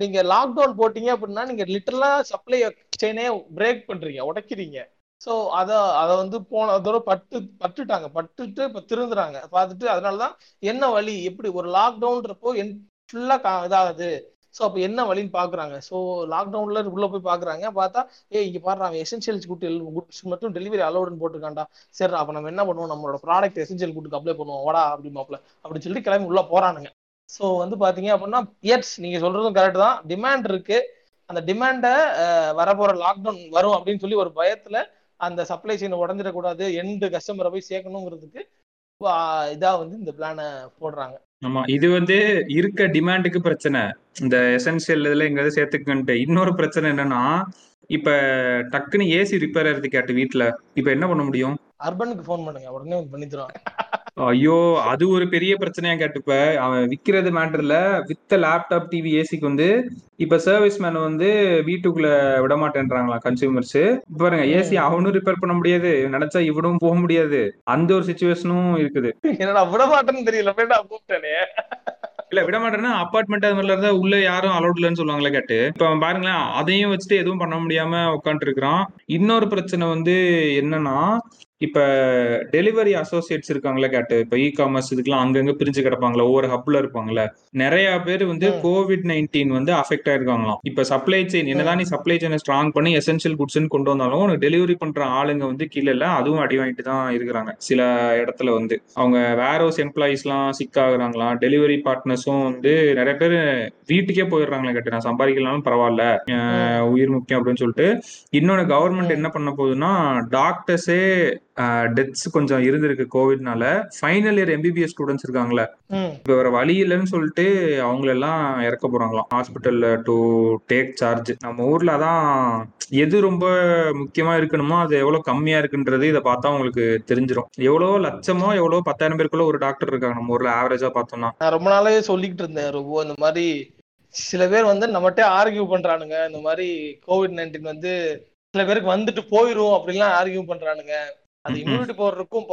நீங்க லாக்டவுன் போட்டீங்க அப்படின்னா நீங்க லிட்டரலா சப்ளை செயினே பிரேக் பண்றீங்க உடைக்கிறீங்க. ஸோ அதை அதை வந்து போன அதோட பட்டு பட்டுட்டாங்க. பட்டுட்டு இப்போ திருந்துறாங்க. பார்த்துட்டு அதனால தான் என்ன வழி? எப்படி ஒரு லாக்டவுன்றப்போ என் ஃபுல்லாக கா இதாகுது. ஸோ அப்போ என்ன வழின்னு பாக்குறாங்க. ஸோ லாக்டவுன்ல உள்ள போய் பாக்குறாங்க. பார்த்தா ஏ இங்க பாரு அவன் எசென்ஷியல்ஸ் குட் குட்ஸ் மட்டும் டெலிவரி அலோடுன்னு போட்டுருக்காண்டா சரி அப்ப நம்ம என்ன பண்ணுவோம்? நம்மளோட ப்ராடக்ட் எசென்ஷியல் குட்டுக்கு அப்ளை பண்ணுவோம். வாடா அப்படிமாப்ல அப்படின்னு சொல்லிட்டு கிளம்பி உள்ள போறானுங்க. ஸோ வந்து பாத்தீங்க அப்படின்னா எட்ஸ் நீங்க சொல்றதும் கரெக்ட் தான். டிமாண்ட் இருக்கு. அந்த டிமாண்டை வரப்போற லாக்டவுன் வரும் அப்படின்னு சொல்லி ஒரு பயத்துல அந்த சப்ளை செயின் உடஞ்சிடக்கூடாது எண்டு கஸ்டமரை போய் சேர்க்கணுங்கிறதுக்கு இதா வந்து இந்த பிளானை போடுறாங்க. ஆமா இது வந்து இருக்க டிமாண்டுக்கு பிரச்சனை. இந்த எசென்சியல் இதுல எங்க சேர்த்துக்கன்ட்டு இன்னொரு பிரச்சனை என்னன்னா இப்ப டக்குன்னு ஏசி ரிப்பேர் ஆயிருக்கு கேட்டு வீட்டுல இப்ப என்ன பண்ண முடியும்? அர்பனுக்கு ஃபோன் பண்ணுங்க. உடனே பண்ணி தருவாங்க ஐயோ அது ஒரு பெரிய பிரச்சனையா கேட்டுப்ப. அவன் விக்கிறது மேட்டர்ல வித்த லேப்டாப் டிவி ஏசிக்கு வந்து இப்ப சர்வீஸ் மேன் வந்து வீட்டுக்குள்ள விட மாட்டேன்றாங்களா கன்சியூமர்ஸ் பாருங்க ஏசி அவனும் ரிப்பேர் பண்ண முடியாது. நினைச்சா இவனும் போக முடியாது. அந்த ஒரு சுச்சுவேஷனும் இருக்குது. என்னடா விட மாட்டேன்னு தெரியல கூப்பிட்டேனே? இல்ல விட மாட்டேன்னா அப்பார்ட்மெண்ட் அது மாதிரில இருந்தா உள்ள யாரும் அலௌட் இல்லைன்னு சொல்லுவாங்களே கேட்டு. இப்ப பாருங்களேன் அதையும் வச்சுட்டு எதுவும் பண்ண முடியாம உட்காந்துட்டு இருக்கிறான் இன்னொரு பிரச்சனை வந்து என்னன்னா இப்ப டெலிவரி அசோசியேட்ஸ் இருக்காங்களே கேட்டு இப்ப இ காமர்ஸ் இதுக்கெல்லாம் அங்கங்க பிரிஞ்சு கிடப்பாங்களா ஒவ்வொரு ஹப்ல இருப்பாங்கல்ல. நிறைய பேர் வந்து கோவிட் நைன்டீன் வந்து அஃபெக்ட் ஆயிருக்காங்களாம். இப்ப சப்ளை செயின் என்னதான் நீ சப்ளை செயினை ஸ்ட்ராங் பண்ணி எசென்சியல் குட்ஸ் கொண்டு வந்தாலும் உனக்கு டெலிவரி பண்ற ஆளுங்க வந்து கீழே இல்ல அதுவும் அடி வாங்கிட்டு தான் இருக்கிறாங்க சில இடத்துல வந்து. அவங்க வேற ஹவுஸ் எம்ப்ளாயிஸ் எல்லாம் சிக் ஆகுறாங்களாம் டெலிவரி பார்ட்னர்ஸும் வந்து நிறைய பேர் வீட்டுக்கே போயிடுறாங்களே கேட்டு நான் சம்பாதிக்கலாம் பரவாயில்ல உயிர் முக்கியம் அப்படின்னு சொல்லிட்டு. இன்னொன்னு கவர்மெண்ட் என்ன பண்ண போகுதுன்னா டாக்டர்ஸே டெத்ஸ் கொஞ்சம் இருந்திருக்கு கோவிட்னால ஃபைனல் இயர் எம்பிபிஎஸ் ஸ்டூடெண்ட்ஸ் இருக்காங்களே இப்ப வேற வழி இல்லைன்னு சொல்லிட்டு அவங்களெல்லாம் இறக்க போறாங்களாம். ஹாஸ்பிட்டல்ல டு டேக் சார்ஜ் நம்ம ஊர்ல அதான் எது ரொம்ப முக்கியமா இருக்கணுமோ அது எவ்வளவு கம்மியா இருக்குன்றது இதை பார்த்தா உங்களுக்கு தெரிஞ்சிடும் எவ்வளவு லட்சமோ எவ்வளவு பத்தாயிரம் பேருக்குள்ள ஒரு டாக்டர் இருக்காங்க நம்ம ஊர்ல ஆவரேஜா பார்த்தோம்னா. நான் ரொம்ப நாளாவே சொல்லிக்கிட்டு இருந்தேன் ரொம்ப இந்த மாதிரி சில பேர் வந்து நம்மகிட்ட ஆர்கியூ பண்றானுங்க. இந்த மாதிரி கோவிட் நைன்டீன் வந்து சில பேருக்கு வந்துட்டு போயிரும் அப்படின்லாம் ஆர்கியூ பண்றானுங்க. அது இம்யூனிட்டி பவர் இருக்கும்.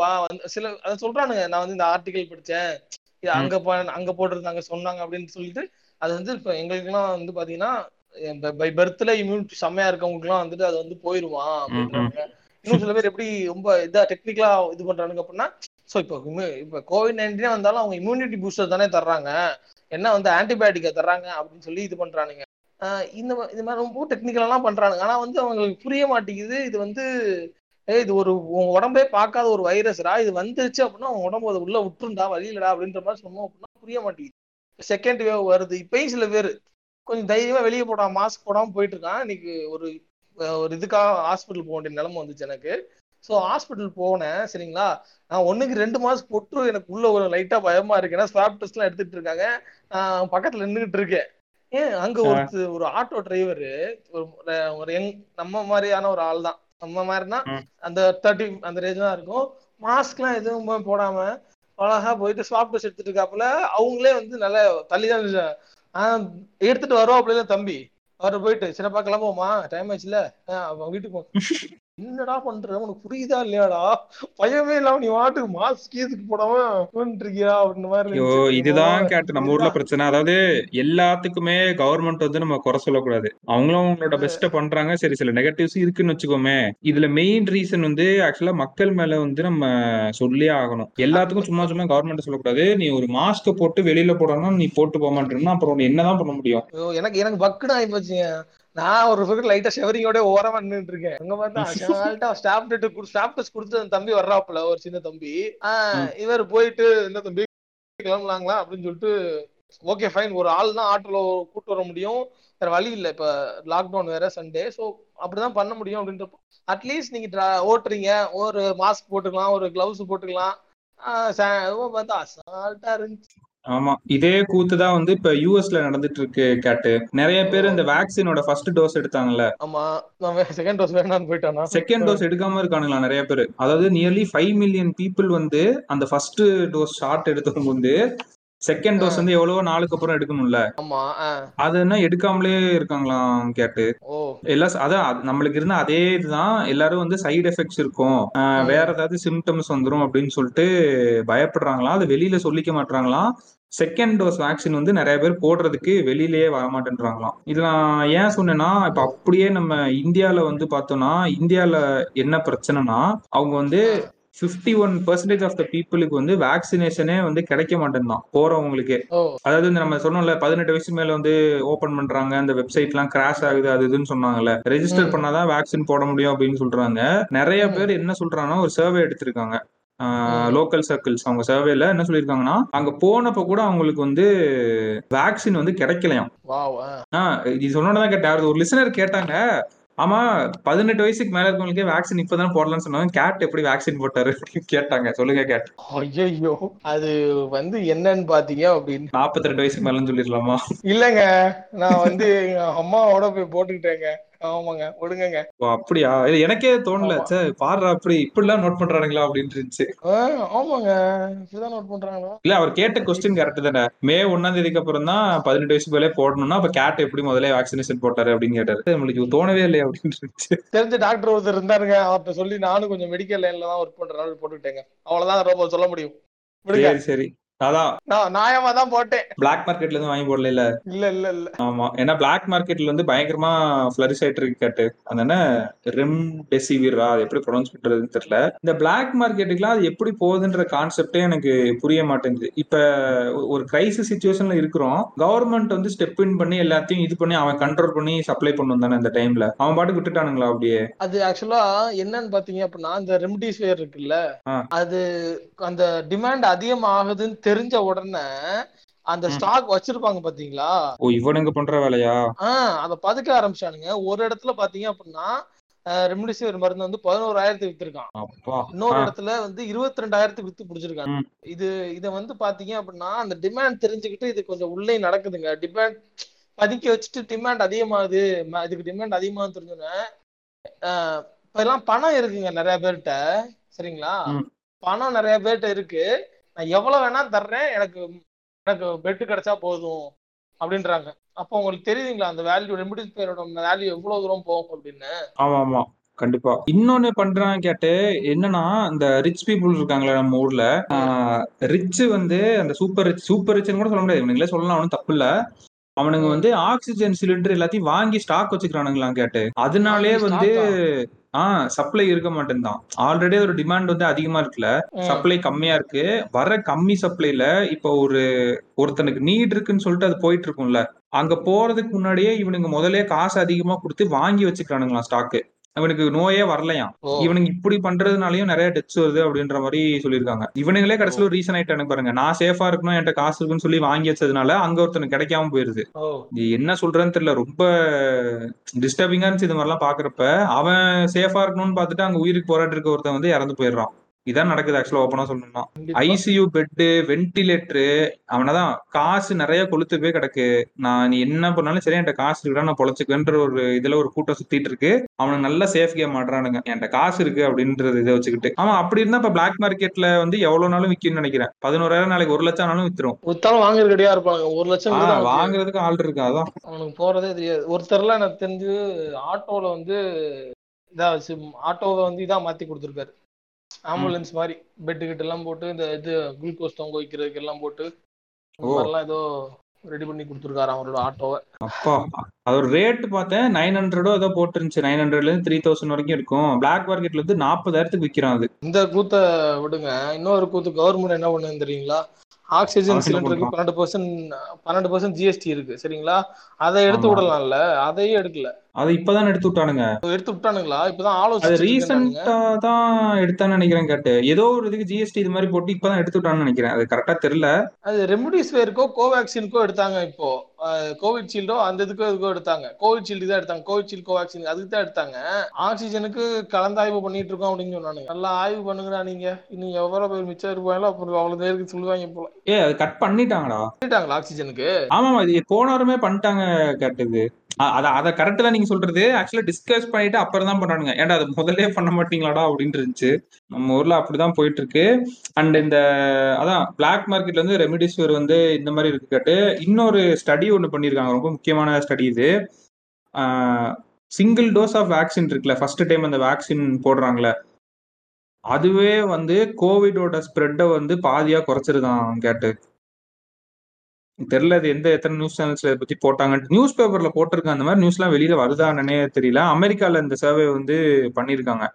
சில அதை சொல்றானுங்க. நான் வந்து இந்த ஆர்டிகல் படிச்சேன். அங்க அங்க போட்டிருந்தாங்க சொன்னாங்க அப்படின்னு சொல்லிட்டு அது வந்து இப்ப எங்களுக்கு எல்லாம் வந்து பாத்தீங்கன்னா பை பர்த்ல இம்யூனிட்டி செம்மையா இருக்கவங்களுக்கு எல்லாம் வந்துட்டு அது வந்து போயிருவான் அப்படின்றாங்க. இன்னும் சில பேர் எப்படி ரொம்ப இதா டெக்னிக்கலா இது பண்றானுங்க அப்படின்னா சோ இப்போ இப்ப கோவிட் நைன்டீனே வந்தாலும் அவங்க இம்யூனிட்டி பூஸ்டர் தானே தர்றாங்க. என்ன வந்து ஆன்டிபயோட்டிக்கை தர்றாங்க அப்படின்னு சொல்லி இது பண்றானுங்க. இந்த இந்த மாதிரி ரொம்ப டெக்னிக்கலெல்லாம் பண்றானுங்க. ஆனா வந்து அவங்களுக்கு புரிய மாட்டேங்குது. இது வந்து ஏய் இது ஒரு உன் உடம்பே பார்க்காத ஒரு வைரஸ்டா இது வந்துருச்சு அப்படின்னா உன் உடம்பு அதை உள்ள விட்டுருந்தா வழியிலடா அப்படின்ற மாதிரி சொன்னோம் அப்படின்னா புரிய மாட்டேங்குது. செகண்ட் வேவ் வருது. இப்பயும் சில பேர் கொஞ்சம் தைரியமா வெளியே போடாம மாஸ்க் போடாம போயிட்டு இருக்கான் இன்னைக்கு ஒரு ஒரு இதுக்காக ஹாஸ்பிட்டல் போக வேண்டிய நிலைமை வந்துச்சு எனக்கு. ஸோ ஹாஸ்பிட்டல் போனேன் சரிங்களா? நான் ஒண்ணுக்கு ரெண்டு மாசம் போட்டு எனக்கு உள்ள ஒரு லைட்டா பயமா இருக்கு. ஏன்னா ஸ்வாப் டெஸ்ட் எல்லாம் எடுத்துட்டு இருக்காங்க. நான் பக்கத்துல நின்றுகிட்டு இருக்கேன். ஏன்? அங்க ஒரு ஒரு ஆட்டோ டிரைவர் ஒரு யங் நம்ம மாதிரியான ஒரு ஆள் தான் நம்ம மாதிரினா அந்த தேர்ட்டி அந்த ரேஞ்ச் தான் இருக்கும். மாஸ்க் எல்லாம் எதுவும் போடாம அழகா போயிட்டு ஸ்வாப் டெஸ்ட் எடுத்துட்டு இருக்காப்புல அவங்களே வந்து நல்லா தள்ளி தான் எடுத்துட்டு வருவாப்புல தம்பி. அவரை போயிட்டு சின்னப்பா கிளம்புவோமா டைம் ஆச்சுல வீட்டுக்கு போ. என்னடா பண்ற? உனக்கு புரியுதா இல்லையாடா? பயமே இல்லாம நீ வாட்டுக்கு மாஸ்க் கீதுக்கு போடாம இருக்கியா அப்படின்னு மாதிரி இதுதான் கேட்டு நம்ம ஊர்ல பிரச்சனை. அதாவது எல்லாத்துக்குமே கவர்மெண்ட் வந்து நம்ம குறை சொல்லக்கூடாது. அவங்களும் அவங்களோட பெஸ்ட பண்றாங்க. சரி சில நெகட்டிவ்ஸ் இருக்குன்னு வச்சுக்கோமே. இதுல மெயின் ரீசன் வந்து ஆக்சுவலா மக்கள் மேல வந்து நம்ம சொல்லியே ஆகணும். எல்லாத்துக்கும் சும்மா சும்மா கவர்மெண்ட் சொல்லக்கூடாது. நீ ஒரு மாஸ்க் போட்டு வெளியில போடணும் நீ போட்டு போக மாட்டேன்னா அப்புறம் என்னதான் பண்ண முடியும்? எனக்கு எனக்கு பக்குன்னு ஆகி போச்சுங்க நான் ஒரு பக்கம் லைட்டா ஷெவரிங்கோட ஓரமா நின்றுட்டு இருக்கேன். அங்க பார்த்தா ஸ்டாப் டெட் ஸ்டாப் டெஸ்ட் கொடுத்து அந்த தம்பி வர்றாப்புல ஒரு சின்ன தம்பி. இவர் போயிட்டு என்ன தம்பி கிளம்பலாங்களா? அப்படின்னு சொல்லிட்டு ஓகே ஃபைன் ஒரு ஆள் தான் ஆட்டோல கூட்டு வர முடியும். வேற வழி இல்ல. இப்ப லாக்டவுன் வேற சண்டே சோ அப்படிதான் பண்ண முடியும். அப்படின்றப்போ அட்லீஸ்ட் நீங்க ஓட்டுறீங்க. ஒரு மாஸ்க் போட்டுக்கலாம் ஒரு கிளவுஸ் போட்டுக்கலாம். பார்த்தா அசால்ட்டா இருந்துச்சு. ஆமா. இதே கூத்து தான் வந்து இப்ப யூஎஸ்ல நடந்துட்டு இருக்கு கேட்டு நிறைய பேர் இந்த வேக்சினோட ஃபர்ஸ்ட் டோஸ் எடுத்தாங்கல்ல. ஆமா. செகண்ட் டோஸ் வேணாம்னு போயிட்டானா? செகண்ட் டோஸ் எடுக்காம இருக்கானுங்களா நிறைய பேர். அதாவது நியர்லி ஃபைவ் மில்லியன் பீப்புள் வந்து அந்த ஃபர்ஸ்ட் டோஸ் ஷாட் எடுத்தவங்க வந்து செகண்ட் டோஸ் வந்து எவ்வளவோ நாளுக்கு அப்புறம் எடுக்கணும்ல. அது என்ன எடுக்காமலே இருக்காங்களாம் கேட்டு. எல்லாம் அதான் அது நம்மளுக்கு இருந்த அதே இதுதான் எல்லாரும் வந்து சைடு எஃபெக்ட்ஸ் இருக்கும். வேற ஏதாவது சிம்டம்ஸ் வந்துரும் அப்படின்னு சொல்லிட்டு பயப்படுறாங்களாம். அது வெளியில சொல்லிக்க மாட்டாங்களாம் செகண்ட் டோஸ் வேக்சின் வந்து நிறைய பேர் போடுறதுக்கு வெளியிலேயே வர மாட்டேன்றாங்களாம் இது நான் ஏன் சொன்னேன்னா இப்ப அப்படியே நம்ம இந்தியால வந்து பார்த்தோம்னா இந்தியால என்ன பிரச்சனைனா அவங்க வந்து 51% ஒன் பர்சன்டேஜ் ஆஃப் த பீப்புளுக்கு வந்து வேக்சினேஷனே வந்து கிடைக்க மாட்டேன்தான் போறவங்களுக்கு. அதாவது நம்ம சொன்னோம்ல பதினெட்டு வயசு மேல வந்து ஓபன் பண்றாங்க அந்த வெப்சைட் எல்லாம் கிராஷ் ஆகுது அது இதுன்னு சொன்னாங்கல்ல. ரெஜிஸ்டர். பண்ணாதான் வேக்சின் போட முடியும் அப்படின்னு சொல்றாங்க. நிறைய. பேர் என்ன சொல்றாங்கன்னா ஒரு சர்வே எடுத்திருக்காங்க. லோக்கல் சர்க்கிள்ஸ் அவங்க சர்வேல என்ன சொல்லியிருக்காங்கன்னா அங்க போனப்ப கூட அவங்களுக்கு வந்து வேக்சின் வந்து கிடைக்கலையாம். இது சொன்னோன்னதான் கேட்டேன். ஒரு லிசனர் கேட்டாங்க ஆமா பதினெட்டு வயசுக்கு மேல இருக்கவங்களுக்கே வேக்சின் இப்பதான் போடலாம்னு சொன்னாங்க. கேட் எப்படி வேக்சின் போட்டாரு? கேட்டாங்க. சொல்லுங்க கேட். ஐயோ அது வந்து என்னன்னு பாத்தீங்க அப்படின்னு. நாற்பத்தி ரெண்டு வயசுக்கு மேலன்னு சொல்லிடலாமா? இல்லங்க நான் வந்து எங்க அம்மாவோட போய் போட்டுக்கிட்டேங்க. ஆமாங்க விடுங்கங்க. ஓ அப்படியா? எனக்கே தோணல. சே பாரு அப்படி இப்படிலாம் நோட் பண்றானுங்களா அப்படின்னு இருந்துச்சு. ஆ, ஆமாங்க. இப்படிதான் நோட் பண்றாங்களா? இல்ல அவர் கேட்ட கொஸ்டின் கரெக்ட் தானே. மே ஒன்னாம் தேதிக்கு அப்புறம் தான் பதினெட்டு வயசு மேலே போடணும்னா அப்ப கேட் எப்படி முதல்ல வேக்சினேஷன் போட்டாரு அப்படின்னு கேட்டாரு. நம்மளுக்கு இது தோணவே இல்லையா அப்படின்னு இருந்துச்சு. தெரிஞ்ச டாக்டர் ஒருத்தர் இருந்தாருங்க. அவர்கிட்ட சொல்லி நானும் கொஞ்சம் மெடிக்கல் லைன்ல தான் ஒர்க் பண்றனால போட்டுக்கிட்டேங்க. அவ்வளவுதான் ரொம்ப சொல்ல முடியும். சரி. அதான். நியாயமா தான் போட்டேன். பிளாக் மார்க்கெட்ல இருந்து வாங்கி போடல இல்ல இல்ல இல்ல. இல்ல ஆமா. ஏன்னா பிளாக் மார்க்கெட்ல வந்து பயங்கரமா ஃபிளரிஷ் ஆயிட்டு இருக்கு கேட்டு. அதனால ரெம் டெசிவிரா அது எப்படி ப்ரொனவுன்ஸ் பண்றதுன்னு தெரியல. இந்த பிளாக் மார்க்கெட்டுக்குலாம் அது எப்படி போகுதுன்ற கான்செப்டே எனக்கு புரிய மாட்டேங்குது. இப்ப ஒரு கிரைசிஸ் சுச்சுவேஷன்ல இருக்கிறோம். கவர்மெண்ட் வந்து ஸ்டெப் இன் பண்ணி எல்லாத்தையும் இது பண்ணி அவன் கண்ட்ரோல் பண்ணி சப்ளை பண்ணும் தானே அந்த டைம்ல அவன் பாட்டுக்கு விட்டுட்டானுங்களா அப்படியே? அது ஆக்சுவலா என்னன்னு பாத்தீங்க அப்படின்னா இந்த ரெம்டிசிவியர் இருக்குல்ல. அது அந்த டிமாண்ட் அதிகம் ஆகுதுன்னு தெரிஞ்ச உடனே அந்த. ஸ்டாக் வச்சிருப்பாங்க பாத்தீங்களா? ஓ இவனுங்க பண்ற வேலையா? ஆஹ் அத பதுக்க ஆரம்பிச்சானுங்க. ஒரு இடத்துல பாத்தீங்க அப்படின்னா ரெம்டிசிவிர் மருந்து வந்து பதினோராயிரத்துக்கு வித்திருக்கான். இன்னொரு. இடத்துல வந்து இருபத்தி ரெண்டாயிரத்துக்கு வித்து பிடிச்சிருக்காங்க. இது இத வந்து பாத்தீங்க அப்படின்னா அந்த டிமாண்ட் தெரிஞ்சுக்கிட்டு இது கொஞ்சம் உள்ளே நடக்குதுங்க. டிமாண்ட் பதுக்கி வச்சுட்டு டிமாண்ட் அதிகமாகுது. இதுக்கு டிமாண்ட் அதிகமாகுது தெரிஞ்சோன்னே இப்ப எல்லாம் பணம் இருக்குங்க நிறைய பேர்கிட்ட. சரிங்களா. பணம் நிறைய பேர்கிட்ட இருக்கு. நான் எவ்வளவு வேணா தர்றேன் எனக்கு எனக்கு பெட் கிடைச்சா போதும் அப்படின்றாங்க. அப்போ உங்களுக்கு தெரியுதுங்களா அந்த வேல்யூ ரெமிடிஸ் பேரோட வேல்யூ எவ்வளவு தூரம் போகும் அப்படின்னு? ஆமா ஆமா. கண்டிப்பா. இன்னொன்னு பண்றான் கேட்டு என்னன்னா இந்த ரிச் பீப்புள் இருக்காங்களே நம்ம ஊர்ல ரிச் வந்து அந்த சூப்பர் ரிச் சூப்பர் ரிச்னு கூட சொல்ல முடியாது. இவனுங்களே சொல்லலாம் அவனும் தப்பு இல்ல. அவனுங்க. வந்து ஆக்சிஜன் சிலிண்டர் எல்லாத்தையும் வாங்கி ஸ்டாக் வச்சுக்கிறானுங்களாம் கேட்டு. அதனாலே வந்து ஆஹ் சப்ளை இருக்க மாட்டேன்தான். ஆல்ரெடி ஒரு டிமாண்ட் வந்து அதிகமா இருக்குல்ல. சப்ளை கம்மியா இருக்கு. வர கம்மி சப்ளைல இப்போ ஒரு ஒருத்தனுக்கு நீட் இருக்குன்னு சொல்லிட்டு அது போயிட்டு இருக்கும்ல? அங்க போறதுக்கு முன்னாடியே இவனுங்க முதல்ல காசு அதிகமா கொடுத்து வாங்கி வச்சுக்கிறானுங்களாம் ஸ்டாக்கு அவனுக்கு நோயே வரலையாம் ஓ. இவனுங்க இப்படி பண்றதுனாலயும் நிறைய டெத்ஸ் வருது அப்படின்ற மாதிரி சொல்லியிருக்காங்க. இவனுங்களே கடைசியில ஒரு ரீசன் ஆயிட்டானு பாருங்க. நான் சேஃபா இருக்கணும் என்கிட்ட காசு இருக்குன்னு சொல்லி வாங்கி வச்சதுனால அங்க ஒருத்தனுக்கு கிடைக்காம போயிருது. என்ன சொல்றேன்னு தெரியல. ரொம்ப டிஸ்டர்பிங்கா இருந்துச்சு இது மாதிரிலாம் பாக்குறப்ப. அவன் சேஃபா இருக்கணும்னு பார்த்துட்டு அங்க உயிருக்கு போராட்டு இருக்க ஒருத்தன் வந்து இறந்து போயிடுறான். இதான் நடக்குது ஆக்சுவலா ஓப்பனா சொல்லணும்னா. ஐசியூ பெட்டு வென்டிலேட்டரு அவனதான் காசு நிறைய கொளுத்து போய் கிடக்கு. நான் நீ என்ன பண்ணாலும் சரி என்கிட்ட காசு இருக்குடா நான் பொழைச்சுக்குன்ற ஒரு இதுல ஒரு கூட்டம் சுத்திட்டு இருக்கு. அவனுக்கு நல்ல சேஃப் கேம் ஆடுறானுங்க. என்கிட்ட காசு இருக்கு அப்படின்றது இதை வச்சுக்கிட்டு. ஆமா அப்படி இருந்தா இப்ப பிளாக் மார்க்கெட்ல வந்து எவ்வளவு நாளும் விக்கும்னு நினைக்கிறேன். பதினோராயிரம் நாளைக்கு ஒரு லட்சம் ஆனாலும் வித்துரும். ஒருத்தரும் வாங்குறது ரெடியா இருப்பாங்க. ஒரு லட்சம் வாங்குறதுக்கு ஆள் இருக்கு அதான். அவனுக்கு போறதே தெரியாது. ஒருத்தர்லாம் எனக்கு தெரிஞ்சு ஆட்டோல வந்து இதா ஆட்டோவை வந்து இதா மாத்தி கொடுத்துருக்காரு. ஆம்புலன்ஸ் மாதிரி பெட்டு கிட்ட எல்லாம் போட்டு இந்த இது குளுக்கோஸ் தொங்க வைக்கிறதுக்கு எல்லாம் போட்டு. மாதிரிலாம் ஏதோ ரெடி பண்ணி கொடுத்துருக்காரு அவரோட ஆட்டோவை அப்பா அதோட ரேட் பார்த்தேன் நைன் ஹண்ட்ரடோ ஏதோ போட்டுருந்துச்சு நைன் ஹண்ட்ரட்ல இருந்து த்ரீ தௌசண்ட் வரைக்கும் இருக்கும். பிளாக் மார்க்கெட்ல இருந்து நாற்பதாயிரத்துக்கு விற்கிறான் அது. இந்த கூத்த விடுங்க. இன்னொரு கூத்து கவர்மெண்ட் என்ன பண்ணுன்னு தெரியுங்களா? ஆக்சிஜன் சிலிண்டருக்கு? பன்னெண்டு பர்சன்ட் பன்னெண்டு பர்சன்ட் ஜிஎஸ்டி இருக்கு சரிங்களா? அதை எடுத்து. விடலாம்ல அதையும் எடுக்கல. அது இப்பதான் எடுத்து விட்டானுங்க. எடுத்து விட்டானுங்களா? இப்பதான் அது ஆலோசிச்சுட்டு இருக்கேன் ரீசெண்டா தான் எடுத்தான்னு நினைக்கிறேன் கேட்டு. ஏதோ ஒரு இதுக்கு ஜிஎஸ்டி இது மாதிரி போட்டு இப்பதான் எடுத்து விட்டான்னு நினைக்கிறேன். அது கரெக்டா தெரியல. அது ரெம்டிசிவிருக்கோ கோவேக்சினுக்கோ எடுத்தாங்க இப்போ. கோவிட்ஷீல்டோ அந்த இதுக்கோ இதுக்கோ எடுத்தாங்க. கோவிட்ஷீல்டு தான் எடுத்தாங்க. கோவிட்ஷீல்டு கோவேக்சின் அதுக்கு தான் எடுத்தாங்க. ஆக்சிஜனுக்கு கலந்தாய்வு பண்ணிட்டு இருக்கோம் அப்படின்னு சொன்னானுங்க. நல்லா ஆய்வு பண்ணுங்கடா நீங்க. இன்னும் எவ்வளவு பேர் மிச்சம் இருப்பாங்களோ அப்புறம் அவ்வளவு பேருக்கு சொல்லுவாங்க போல. ஏ அது கட் பண்ணிட்டாங்கடா. பண்ணிட்டாங்களா ஆக்சிஜனுக்கு? ஆமாமா இது போன வாரமே பண்ணிட்டாங்க கேட்டது. அத அதை கரெக்ட் தான் நீங்க சொல்றது ஆக்சுவலா டிஸ்கஸ் பண்ணிட்டு அப்புறம் தான் பண்ணானுங்க ஏன்டா அது முதல்ல பண்ண மாட்டீங்களாடா அப்படின்னு இருந்துச்சு. நம்ம ஊர்ல அப்படிதான் போயிட்டு இருக்கு அண்ட் இந்த அதான் பிளாக் மார்க்கெட்ல வந்து ரெமிடிசிவர் வந்து இந்த மாதிரி இருக்கு கேட்டு இன்னொரு ஸ்டடி ஒன்று பண்ணியிருக்காங்க. ரொம்ப முக்கியமான ஸ்டடி இது. சிங்கிள் டோஸ் ஆஃப் வேக்சின் இருக்குல்ல ஃபர்ஸ்ட் டைம் அந்த வேக்சின் போடுறாங்களே. அதுவே வந்து கோவிடோட ஸ்ப்ரெட்டை வந்து பாதியா குறைச்சிருக்கான் கேட்டு. தெரியல அது எந்த எத்தனை நியூஸ் சேனல்ஸ்ல இதை பத்தி போட்டாங்க நியூஸ் பேப்பர்ல போட்டிருக்காங்க அந்த மாதிரி நியூஸ்லாம் வெளியில வருதானே தெரியல. அமெரிக்கால இந்த சர்வே வந்து பண்ணியிருக்காங்க.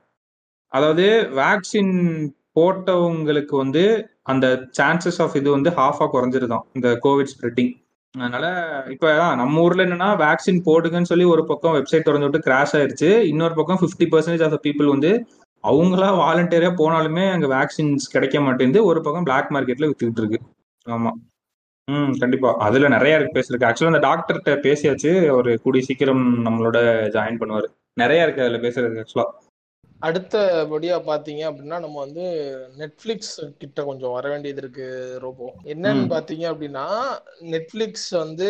அதாவது வேக்சின் போட்டவங்களுக்கு வந்து அந்த சான்சஸ் ஆஃப் இது வந்து ஹாஃபா குறைஞ்சிருதான் இந்த கோவிட் ஸ்ப்ரெட்டிங் அதனால இப்ப நம்ம ஊர்ல என்னன்னா வேக்சின் போடுங்கன்னு சொல்லி ஒரு பக்கம் வெப்சைட் திறந்து விட்டு கிராஷ் ஆயிருச்சு. இன்னொரு பக்கம் ஃபிஃப்டி பர்சன்டேஜ் ஆஃப் பீப்புள் வந்து அவங்களா வாலண்டியரா போனாலுமே அங்க வேக்சின்ஸ் கிடைக்க மாட்டேங்குது. ஒரு பக்கம் பிளாக் மார்க்கெட்ல வித்துக்கிட்டு இருக்கு. ஆமா. ம் கண்டிப்பா. அதுல நிறைய இருக்கு பேசுறதுக்கு. ஆக்சுவலா அந்த டாக்டர்கிட்ட பேசியாச்சு. ஒரு கூடிய சீக்கிரம் நம்மளோட ஜாயின் பண்ணுவாரு. நிறைய இருக்கு அதுல பேசுறதுக்கு ஆக்சுவலா அடுத்தபடியா பாத்தீங்க அப்படின்னா நம்ம வந்து நெட்ஃபிளிக்ஸ் கிட்ட கொஞ்சம் வர வேண்டியது இருக்கு ரோபோ. என்னன்னு ம். பாத்தீங்க அப்படின்னா நெட்ஃபிளிக்ஸ் வந்து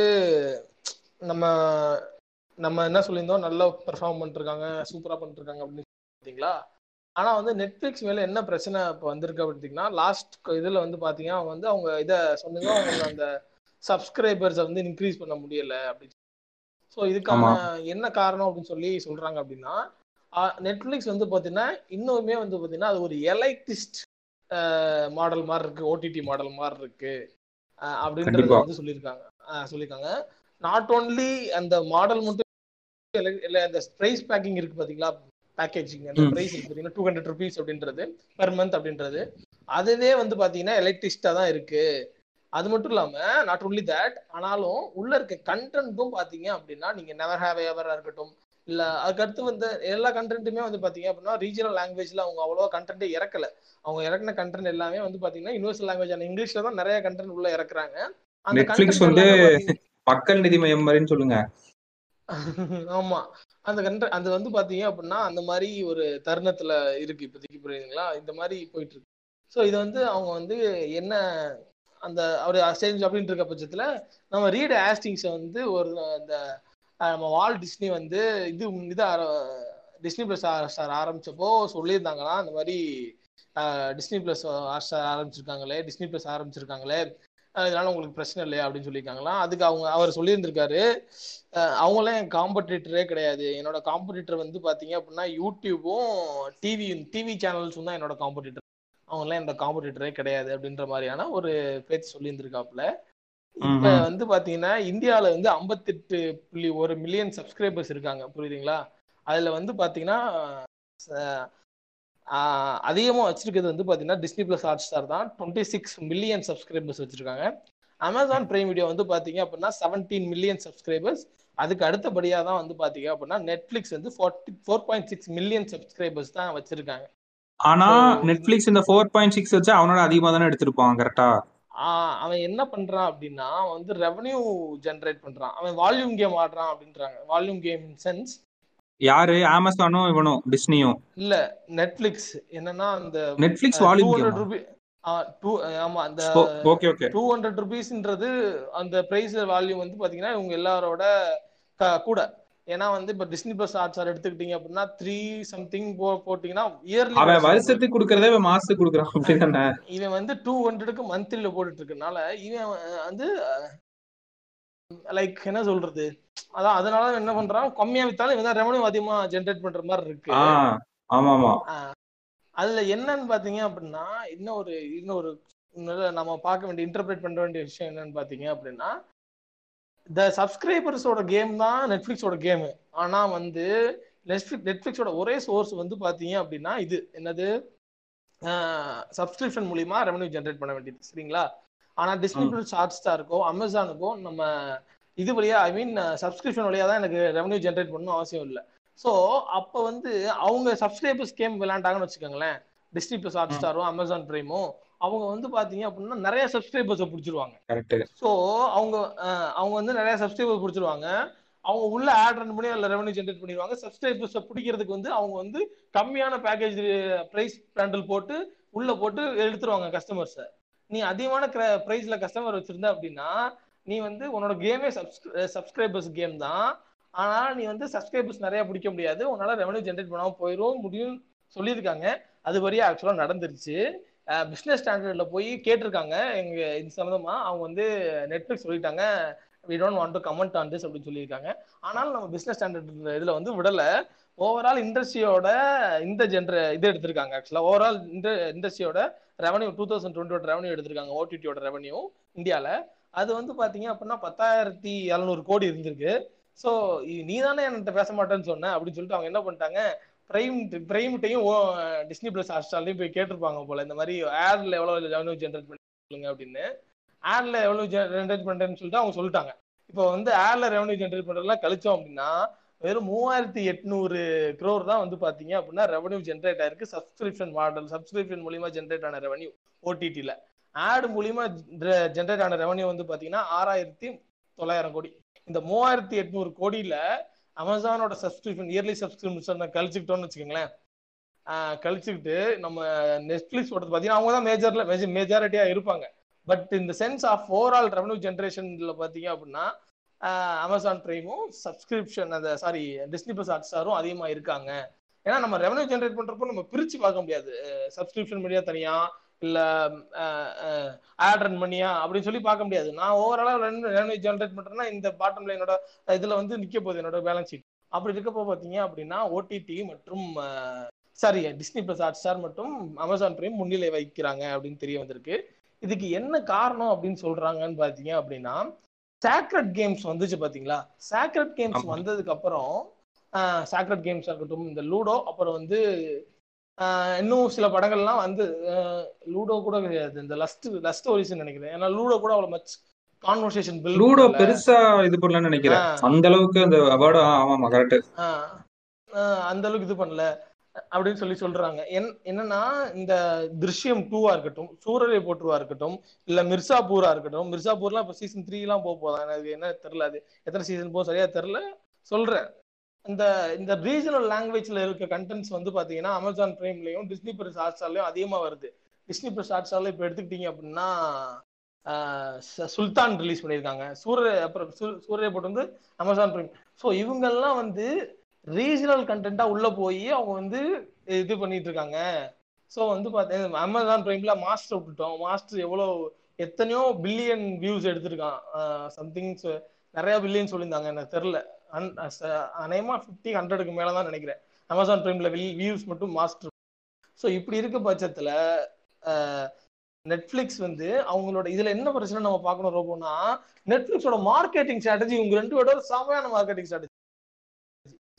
நம்ம நம்ம என்ன சொல்லியிருந்தோம்? நல்லா பெர்ஃபார்ம் பண்ணிருக்காங்க சூப்பரா பண்ணிருக்காங்க அப்படின்னு பாத்தீங்களா ஆனா வந்து நெட்ஃபிளிக்ஸ் மேல என்ன பிரச்சனை இப்போ வந்திருக்கு அப்படின்னா லாஸ்ட் இதுல வந்து பாத்தீங்கன்னா வந்து அவங்க இத சொன்னீங்க அவங்க அந்த சப்ஸ்கிரைபர்ஸை வந்து இன்க்ரீஸ் பண்ண முடியல அப்படின்னு. ஸோ இதுக்கான என்ன காரணம் அப்படின்னு சொல்லி சொல்றாங்க அப்படின்னா நெட்ஃபிளிக்ஸ் வந்து பாத்தீங்கன்னா இன்னுமே வந்து பாத்தீங்கன்னா அது ஒரு எலைட்டிஸ்ட் மாடல் மாதிரி இருக்கு ஓடிடி மாடல் மாதிரி இருக்கு. அப்படின்றது. வந்து சொல்லியிருக்காங்க. சொல்லியிருக்காங்க. நாட் ஓன்லி அந்த மாடல் மட்டும் இல்ல- அந்த பிரைஸ் பேக்கிங் இருக்கு பாத்தீங்களா? பேக்கேஜிங் அந்த. பிரைஸ் டூ ஹண்ட்ரட் ருபீஸ் அப்படின்றது பெர் மந்த் அப்படின்றது. அதுவே வந்து பாத்தீங்கன்னா எலக்ட்ரிஸ்டா தான் இருக்கு. அது மட்டும் இல்லாம நாட் only தட் ஆனாலும் உள்ள இருக்க கண்டென்ட்டும் பாத்தீங்க அப்படின்னா நீங்க நெவர் ஹேவ் எவரா இருக்கட்டும் இல்ல அதுக்கடுத்து வந்து எல்லா கண்டென்ட்டுமே வந்து பாத்தீங்க அப்படின்னா ரீஜனல் லாங்குவேஜ்ல அவங்க அவ்வளவா கண்டென்ட்டே இறக்கல. அவங்க இறக்குன கண்டென்ட் எல்லாமே வந்து பாத்தீங்கன்னா யூனிவர்சல் லாங்குவேஜ் இங்கிலீஷ்ல தான் நிறைய கண்டென்ட் உள்ள இறக்குறாங்க. அந்த வந்து மக்கள் நிதி மையம் மாதிரின்னு சொல்லுங்க. ஆமா. அந்த கண்ட அது வந்து பாத்தீங்க அப்படின்னா அந்த மாதிரி ஒரு தருணத்துல இருக்கு இப்போதைக்கு புரியுதுங்களா? இந்த மாதிரி போயிட்டு இருக்கு. ஸோ இது வந்து அவங்க வந்து என்ன அந்த அவர் அசேஞ்ச் அப்படின்ட்டு இருக்க பட்சத்துல நம்ம ரீட் ஆஸ்டிங்ஸை வந்து ஒரு அந்த நம்ம வால் டிஸ்னி வந்து இது இது டிஸ்னி பிளஸ் ஸ்டார் ஆரம்பிச்சப்போ சொல்லியிருந்தாங்கன்னா அந்த மாதிரி டிஸ்னி பிளஸ் ஸ்டார் ஆரம்பிச்சிருக்காங்களே டிஸ்னி பிளஸ் ஆரம்பிச்சிருக்காங்களே. இதனால உங்களுக்கு பிரச்சனை இல்லையா அப்படின்னு சொல்லியிருக்காங்களா அதுக்கு அவங்க அவர் சொல்லியிருந்திருக்காரு. அவங்களாம் என் காம்படிட்டரே கிடையாது. என்னோட காம்படிட்டர் வந்து பாத்தீங்க அப்படின்னா யூடியூபும் டிவி டிவி சேனல்ஸும் தான் என்னோட காம்படிட்டர் அவங்களாம் என்னோட காம்படிட்டரே கிடையாது அப்படின்ற மாதிரியான ஒரு பேச்சு சொல்லியிருந்திருக்காப்புல. இப்ப. வந்து பாத்தீங்கன்னா இந்தியால வந்து 58 புள்ளி ஒரு மில்லியன் சப்ஸ்கிரைபர்ஸ் இருக்காங்க. புரியுதுங்களா? அதுல வந்து பாத்தீங்கன்னா அஹ், ஆஹ், அதிகமா வச்சிருக்கிறது வந்து பாத்தீங்கன்னா டிஸ்னி பிளஸ் ஹாட் ஸ்டார் தான். டுவெண்ட்டி சிக்ஸ் மில்லியன் சப்ஸ்கிரைபர்ஸ் வச்சிருக்காங்க. அமேசான் பிரைம் வீடியோ வந்து பாத்தீங்க அப்படின்னா 17 மில்லியன் சப்ஸ்கிரைபர்ஸ் அதுக்கு அடுத்தபடியா தான் வந்து பாத்தீங்க அப்படின்னா நெட்ஃபிளிக்ஸ் வந்து four point six million subscribers தான் வச்சிருக்காங்க. ஆனா நெட்ஃபிளிக்ஸ் இந்த ஃபோர் பாயிண்ட் சிக்ஸ் வச்சு அவனோட அதிகமா தானே எடுத்திருப்பான் கரெக்டா அவன் என்ன பண்றான் அப்படின்னா வந்து ரெவன்யூ ஜெனரேட் பண்றான். அவன் வால்யூம் கேம் ஆடுறான் அப்படின்றாங்க. வால்யூம் கேம் சென்ஸ் யாரு? அமேசானும் இவனும் டிஸ்னியும் இல்ல நெட்ஃபிளிக்ஸ் என்னன்னா அந்த நெட்ஃபிளிக்ஸ் வால்யூம் ருபி ஆமா அந்த ஓகே ஓகே. டூ ஹண்ட்ரட் ருபீஸ்ன்றது அந்த பிரைஸ் வால்யூம் வந்து பாத்தீங்கன்னா இவங்க எல்லாரோட கூட. ஏன்னா வந்து இப்ப டிஸ்னி பிளஸ் ஹாட்ஸ்டார் எடுத்துக்கிட்டீங்க அப்படின்னா த்ரீ சம்திங் போ போட்டீங்கன்னா இயர்லி அவன் வருஷத்துக்கு கொடுக்கறதே இவன் மாசத்துக்கு கொடுக்குறான் இவன் வந்து டூ ஹண்ட்ரடுக்கு மந்த்லில போட்டுட்டு இருக்கனால இவன் வந்து லைக் என்ன சொல்றது? அதான் அதனால என்ன பண்றான்? கம்மியா வித்தாலும் இவன் ரெவன்யூ அதிகமா ஜென்ரேட் பண்ற மாதிரி இருக்கு. ஆமா ஆமா அதுல என்னன்னு பாத்தீங்க அப்படின்னா இன்னொரு இன்னொரு இன்னொரு நம்ம பார்க்க வேண்டிய இன்டர்பிரேட் பண்ண வேண்டிய விஷயம் என்னன்னு பாத்தீங்க அப்படின்னா இந்த சப்ஸ்கிரைபர்ஸோட கேம் தான் நெட்ஃபிளிக்ஸோட கேம் ஆனா வந்து நெட்ஃபிளிக் நெட்ஃபிளிக்ஸோட ஒரே சோர்ஸ் வந்து பாத்தீங்க அப்படின்னா இது. என்னது? சப்ஸ்கிரிப்ஷன் மூலியமா ரெவன்யூ ஜென்ரேட் பண்ண வேண்டியது. சரிங்களா? ஆனா டிஸ்னி. பிளஸ் ஹாட் ஸ்டாருக்கோ அமேசானுக்கோ நம்ம இது வழியா ஐ மீன் சப்ஸ்கிரிப்ஷன் வழியா தான் எனக்கு ரெவன்யூ ஜென்ரேட் பண்ணணும் அவசியம் இல்லை. ஸோ அப்போ வந்து அவங்க சப்ஸ்கிரைபர்ஸ் கேம் விளையாண்டாங்கன்னு வச்சுக்கோங்களேன். டிஸ்னி பிளஸ் ஹாட் ஸ்டாரும் அமேசான் பிரைமும் அவங்க வந்து பாத்தீங்க அப்படின்னா நிறைய சப்ஸ்கிரைபர்ஸை பிடிச்சிருவாங்க. ஸோ அவங்க அவங்க வந்து நிறைய சப்ஸ்கிரைபர் பிடிச்சிருவாங்க. அவங்க உள்ள ஆட் ரன் பண்ணி அதில் ரெவன்யூ ஜென்ரேட் பண்ணிடுவாங்க. சப்ஸ்கிரைபர்ஸை பிடிக்கிறதுக்கு வந்து அவங்க வந்து கம்மியான பேக்கேஜ் ப்ரைஸ் பேண்டல் போட்டு உள்ள போட்டு எடுத்துருவாங்க கஸ்டமர்ஸை நீ அதிகமான பிரைஸ்ல கஸ்டமர் வச்சிருந்த அப்படின்னா நீ வந்து உன்னோட கேமே சப்ஸ்கிரைபர்ஸ் கேம் தான். ஆனா நீ வந்து சப்ஸ்கிரைபர்ஸ் நிறைய பிடிக்க முடியாது. உன்னால ரெவன்யூ ஜென்ரேட் பண்ணாம போயிடும் முடியும் சொல்லியிருக்காங்க. அது வரையும் ஆக்சுவலா நடந்துருச்சு. பிஸ்னஸ் ஸ்டாண்டர்ட்ல போய் கேட்டிருக்காங்க. எங்க இது சம்மந்தமா அவங்க வந்து நெட்ஃபிளிக்ஸ் சொல்லிட்டாங்க. We don't want to comment on this அப்படின்னு சொல்லியிருக்காங்க. ஆனாலும் நம்ம பிஸ்னஸ் ஸ்டாண்டர்ட் இதில் வந்து விடலை. ஓவரால் இண்டஸ்ட்ரியோட இந்த ஜென்ர இது எடுத்திருக்காங்க ஆக்சுவலா ஓவரால் இந்த இண்டஸ்ட்ரியோட ரெவன்யூ டூ தௌசண்ட் டுவெண்ட்டியோட ரெவன்யூ எடுத்திருக்காங்க ஓடிடியோட ரெவன்யூ இந்தியால. அது வந்து பாத்தீங்க அப்படின்னா பத்தாயிரத்தி எழுநூறு கோடி இருந்திருக்கு. ஸோ நீ தானே என்கிட்ட பேச மாட்டேன்னு சொன்ன அப்படின்னு சொல்லிட்டு அவங்க என்ன பண்ணிட்டாங்க பிரைம் பிரைம்ட்டையும் டிஸ்னி பிளஸ் ஹாட்ஸ்டார்லையும் போய் கேட்டிருப்பாங்க போல இந்த மாதிரி ஆட்ல எவ்வளவு ரெவன்யூ ஜென்ரேட் பண்ணுங்க அப்படின்னு. ஆட்ல எவ்வளவு ஜென்ரேட் பண்றேன்னு சொல்லிட்டு அவங்க சொல்லிட்டாங்க. இப்போ வந்து ஆட்ல ரெவன்யூ ஜென்ரேட் பண்றதுலாம் கழிச்சோம் அப்படின்னா வெறும் மூவாயிரத்தி எட்நூறு க்ரோர் தான் வந்து பாத்தீங்க அப்படின்னா ரெவன்யூ ஜென்ரேட் ஆயிருக்கு. சப்ஸ்கிரிப்ஷன் மாடல் சப்ஸ்கிரிப்ஷன் மூலியமா ஜென்ரேட் ஆன ரெவன்யூ ஓடிடியில ஆடு மூலியமா ஜென்ரேட் ஆன ரெவன்யூ வந்து பாத்தீங்கன்னா ஆறாயிரத்தி தொள்ளாயிரம் கோடி. இந்த மூவாயிரத்தி எட்நூறு கோடியில அமேசானோட சப்ஸ்கிரிப்ஷன் இயர்லி சப்ஸ்கிரிப்ஷன் கழிச்சுக்கிட்டோம்னு வச்சுக்கோங்களேன். கழிச்சுக்கிட்டு நம்ம நெட்ஃபிளிக்ஸ் போட்டது பார்த்தீங்கன்னா அவங்க தான் மேஜர்ல மேஜாரிட்டியா இருப்பாங்க. பட் இந்த சென்ஸ் ஆஃப் ஓவரால் ரெவன்யூ ஜென்ரேஷன்ல பார்த்தீங்க அப்படின்னா அமேசான் பிரைமும் சப்ஸ்கிரிப்ஷன் அந்த சாரி டிஸ்னி பிளஸ் ஹாட் ஸ்டாரும் அதிகமாக இருக்காங்க. ஏன்னா நம்ம ரெவன்யூ ஜென்ரேட் பண்ணுறப்போ நம்ம பிரித்து பார்க்க முடியாது. சப்ஸ்கிரிப்ஷன் மீடியா தனியா இல்லை ஆட் ரன் பண்ணியா அப்படின்னு சொல்லி பார்க்க முடியாது. நான் ஓவராலாக ரெவன்யூ ஜென்ரேட் பண்ணுறேன்னா இந்த பாட்டம் லைனோட இதில் வந்து நிற்க போகுது என்னோட பேலன்ஸ் ஷீட் அப்படி இருக்கப்போ பார்த்தீங்க அப்படின்னா ஓடிடி மற்றும் sorry Disney plus Hotstar மற்றும் அமேசான் பிரைம் முன்னிலை வைக்கிறாங்க அப்படின்னு தெரிய வந்திருக்கு. இதுக்கு என்ன காரணம் அப்படின்னு சொல்கிறாங்கன்னு பார்த்தீங்க அப்படின்னா சாக்ரட் கேம்ஸ் வந்துச்சு பாத்தீங்களா? சாக்ரட் கேம்ஸ் ஆமா. வந்ததுக்கு அப்புறம் சாக்ரட் கேம்ஸ் இருக்கட்டும் இந்த லூடோ அப்புறம் வந்து இன்னும் சில படங்கள்லாம் வந்து லூடோ கூட கிடையாது. இந்த லஸ்ட் லஸ்ட் ஒரிசன் நினைக்கிறேன். ஏன்னா லூடோ கூட அவ்வளவு மச் கான்வர்சேஷன் லூடோ பெருசா இது பண்ணலன்னு நினைக்கிறேன். அந்த அளவுக்கு அந்த அவார்டு ஆமாமா கரெக்ட் அந்த அளவுக்கு இது பண்ணல. அப்படின்னு சொல்லி சொல்றாங்க. என் என்னன்னா இந்த திருஷ்யம் டூவா இருக்கட்டும் சூரரை போற்றுவா இருக்கட்டும் இல்ல மிர்சாபூரா இருக்கட்டும் மிர்சாபூர்லாம் இப்ப சீசன் த்ரீ எல்லாம் போக போதான் எனக்கு என்ன தெரியல அது எத்தனை சீசன் போக சரியா தெரியல. சொல்றேன். இந்த இந்த ரீஜனல் லாங்குவேஜ்ல இருக்க கண்டென்ட்ஸ் வந்து பாத்தீங்கன்னா அமேசான் பிரைம்லயும் டிஸ்னி பிளஸ் ஹாட்ஸ்டார்லயும் அதிகமா வருது. டிஸ்னி பிளஸ் ஹாட்ஸ்டார்ல இப்ப எடுத்துக்கிட்டீங்க அப்படின்னா சுல்தான் ரிலீஸ் பண்ணியிருக்காங்க. சூரிய அப்புறம் சூரிய போட்டு வந்து அமேசான் பிரைம் ஸோ இவங்கெல்லாம் வந்து ரீஜனல் கண்டென்ட்டா உள்ள போய் அவங்க வந்து இது பண்ணிட்டு இருக்காங்க. ஸோ வந்து பார்த்தீங்கன்னா அமேசான் பிரைம்ல மாஸ்டர் விட்டுட்டோம். மாஸ்டர் எவ்வளோ எத்தனையோ பில்லியன் வியூஸ் எடுத்திருக்கான். சம்திங் நிறைய பில்லியன் சொல்லியிருந்தாங்க எனக்கு தெரில. அன் அநேகமா ஃபிஃப்டி ஹண்ட்ரடுக்கு மேலே தான் நினைக்கிறேன். அமேசான் பிரைம்ல வியூஸ் மட்டும் மாஸ்டர் ஸோ இப்படி இருக்க பட்சத்தில் நெட்ஃப்ளிக்ஸ் வந்து அவங்களோட இதுல என்ன பிரச்சனை நம்ம பார்க்கணும் ரோபோனா நெட்ஃப்ளிக்ஸோட மார்க்கெட்டிங் ஸ்ட்ராட்டஜி இவங்க ரெண்டு பேரோட செமையான மார்க்கெட்டிங் ஸ்ட்ராட்டஜி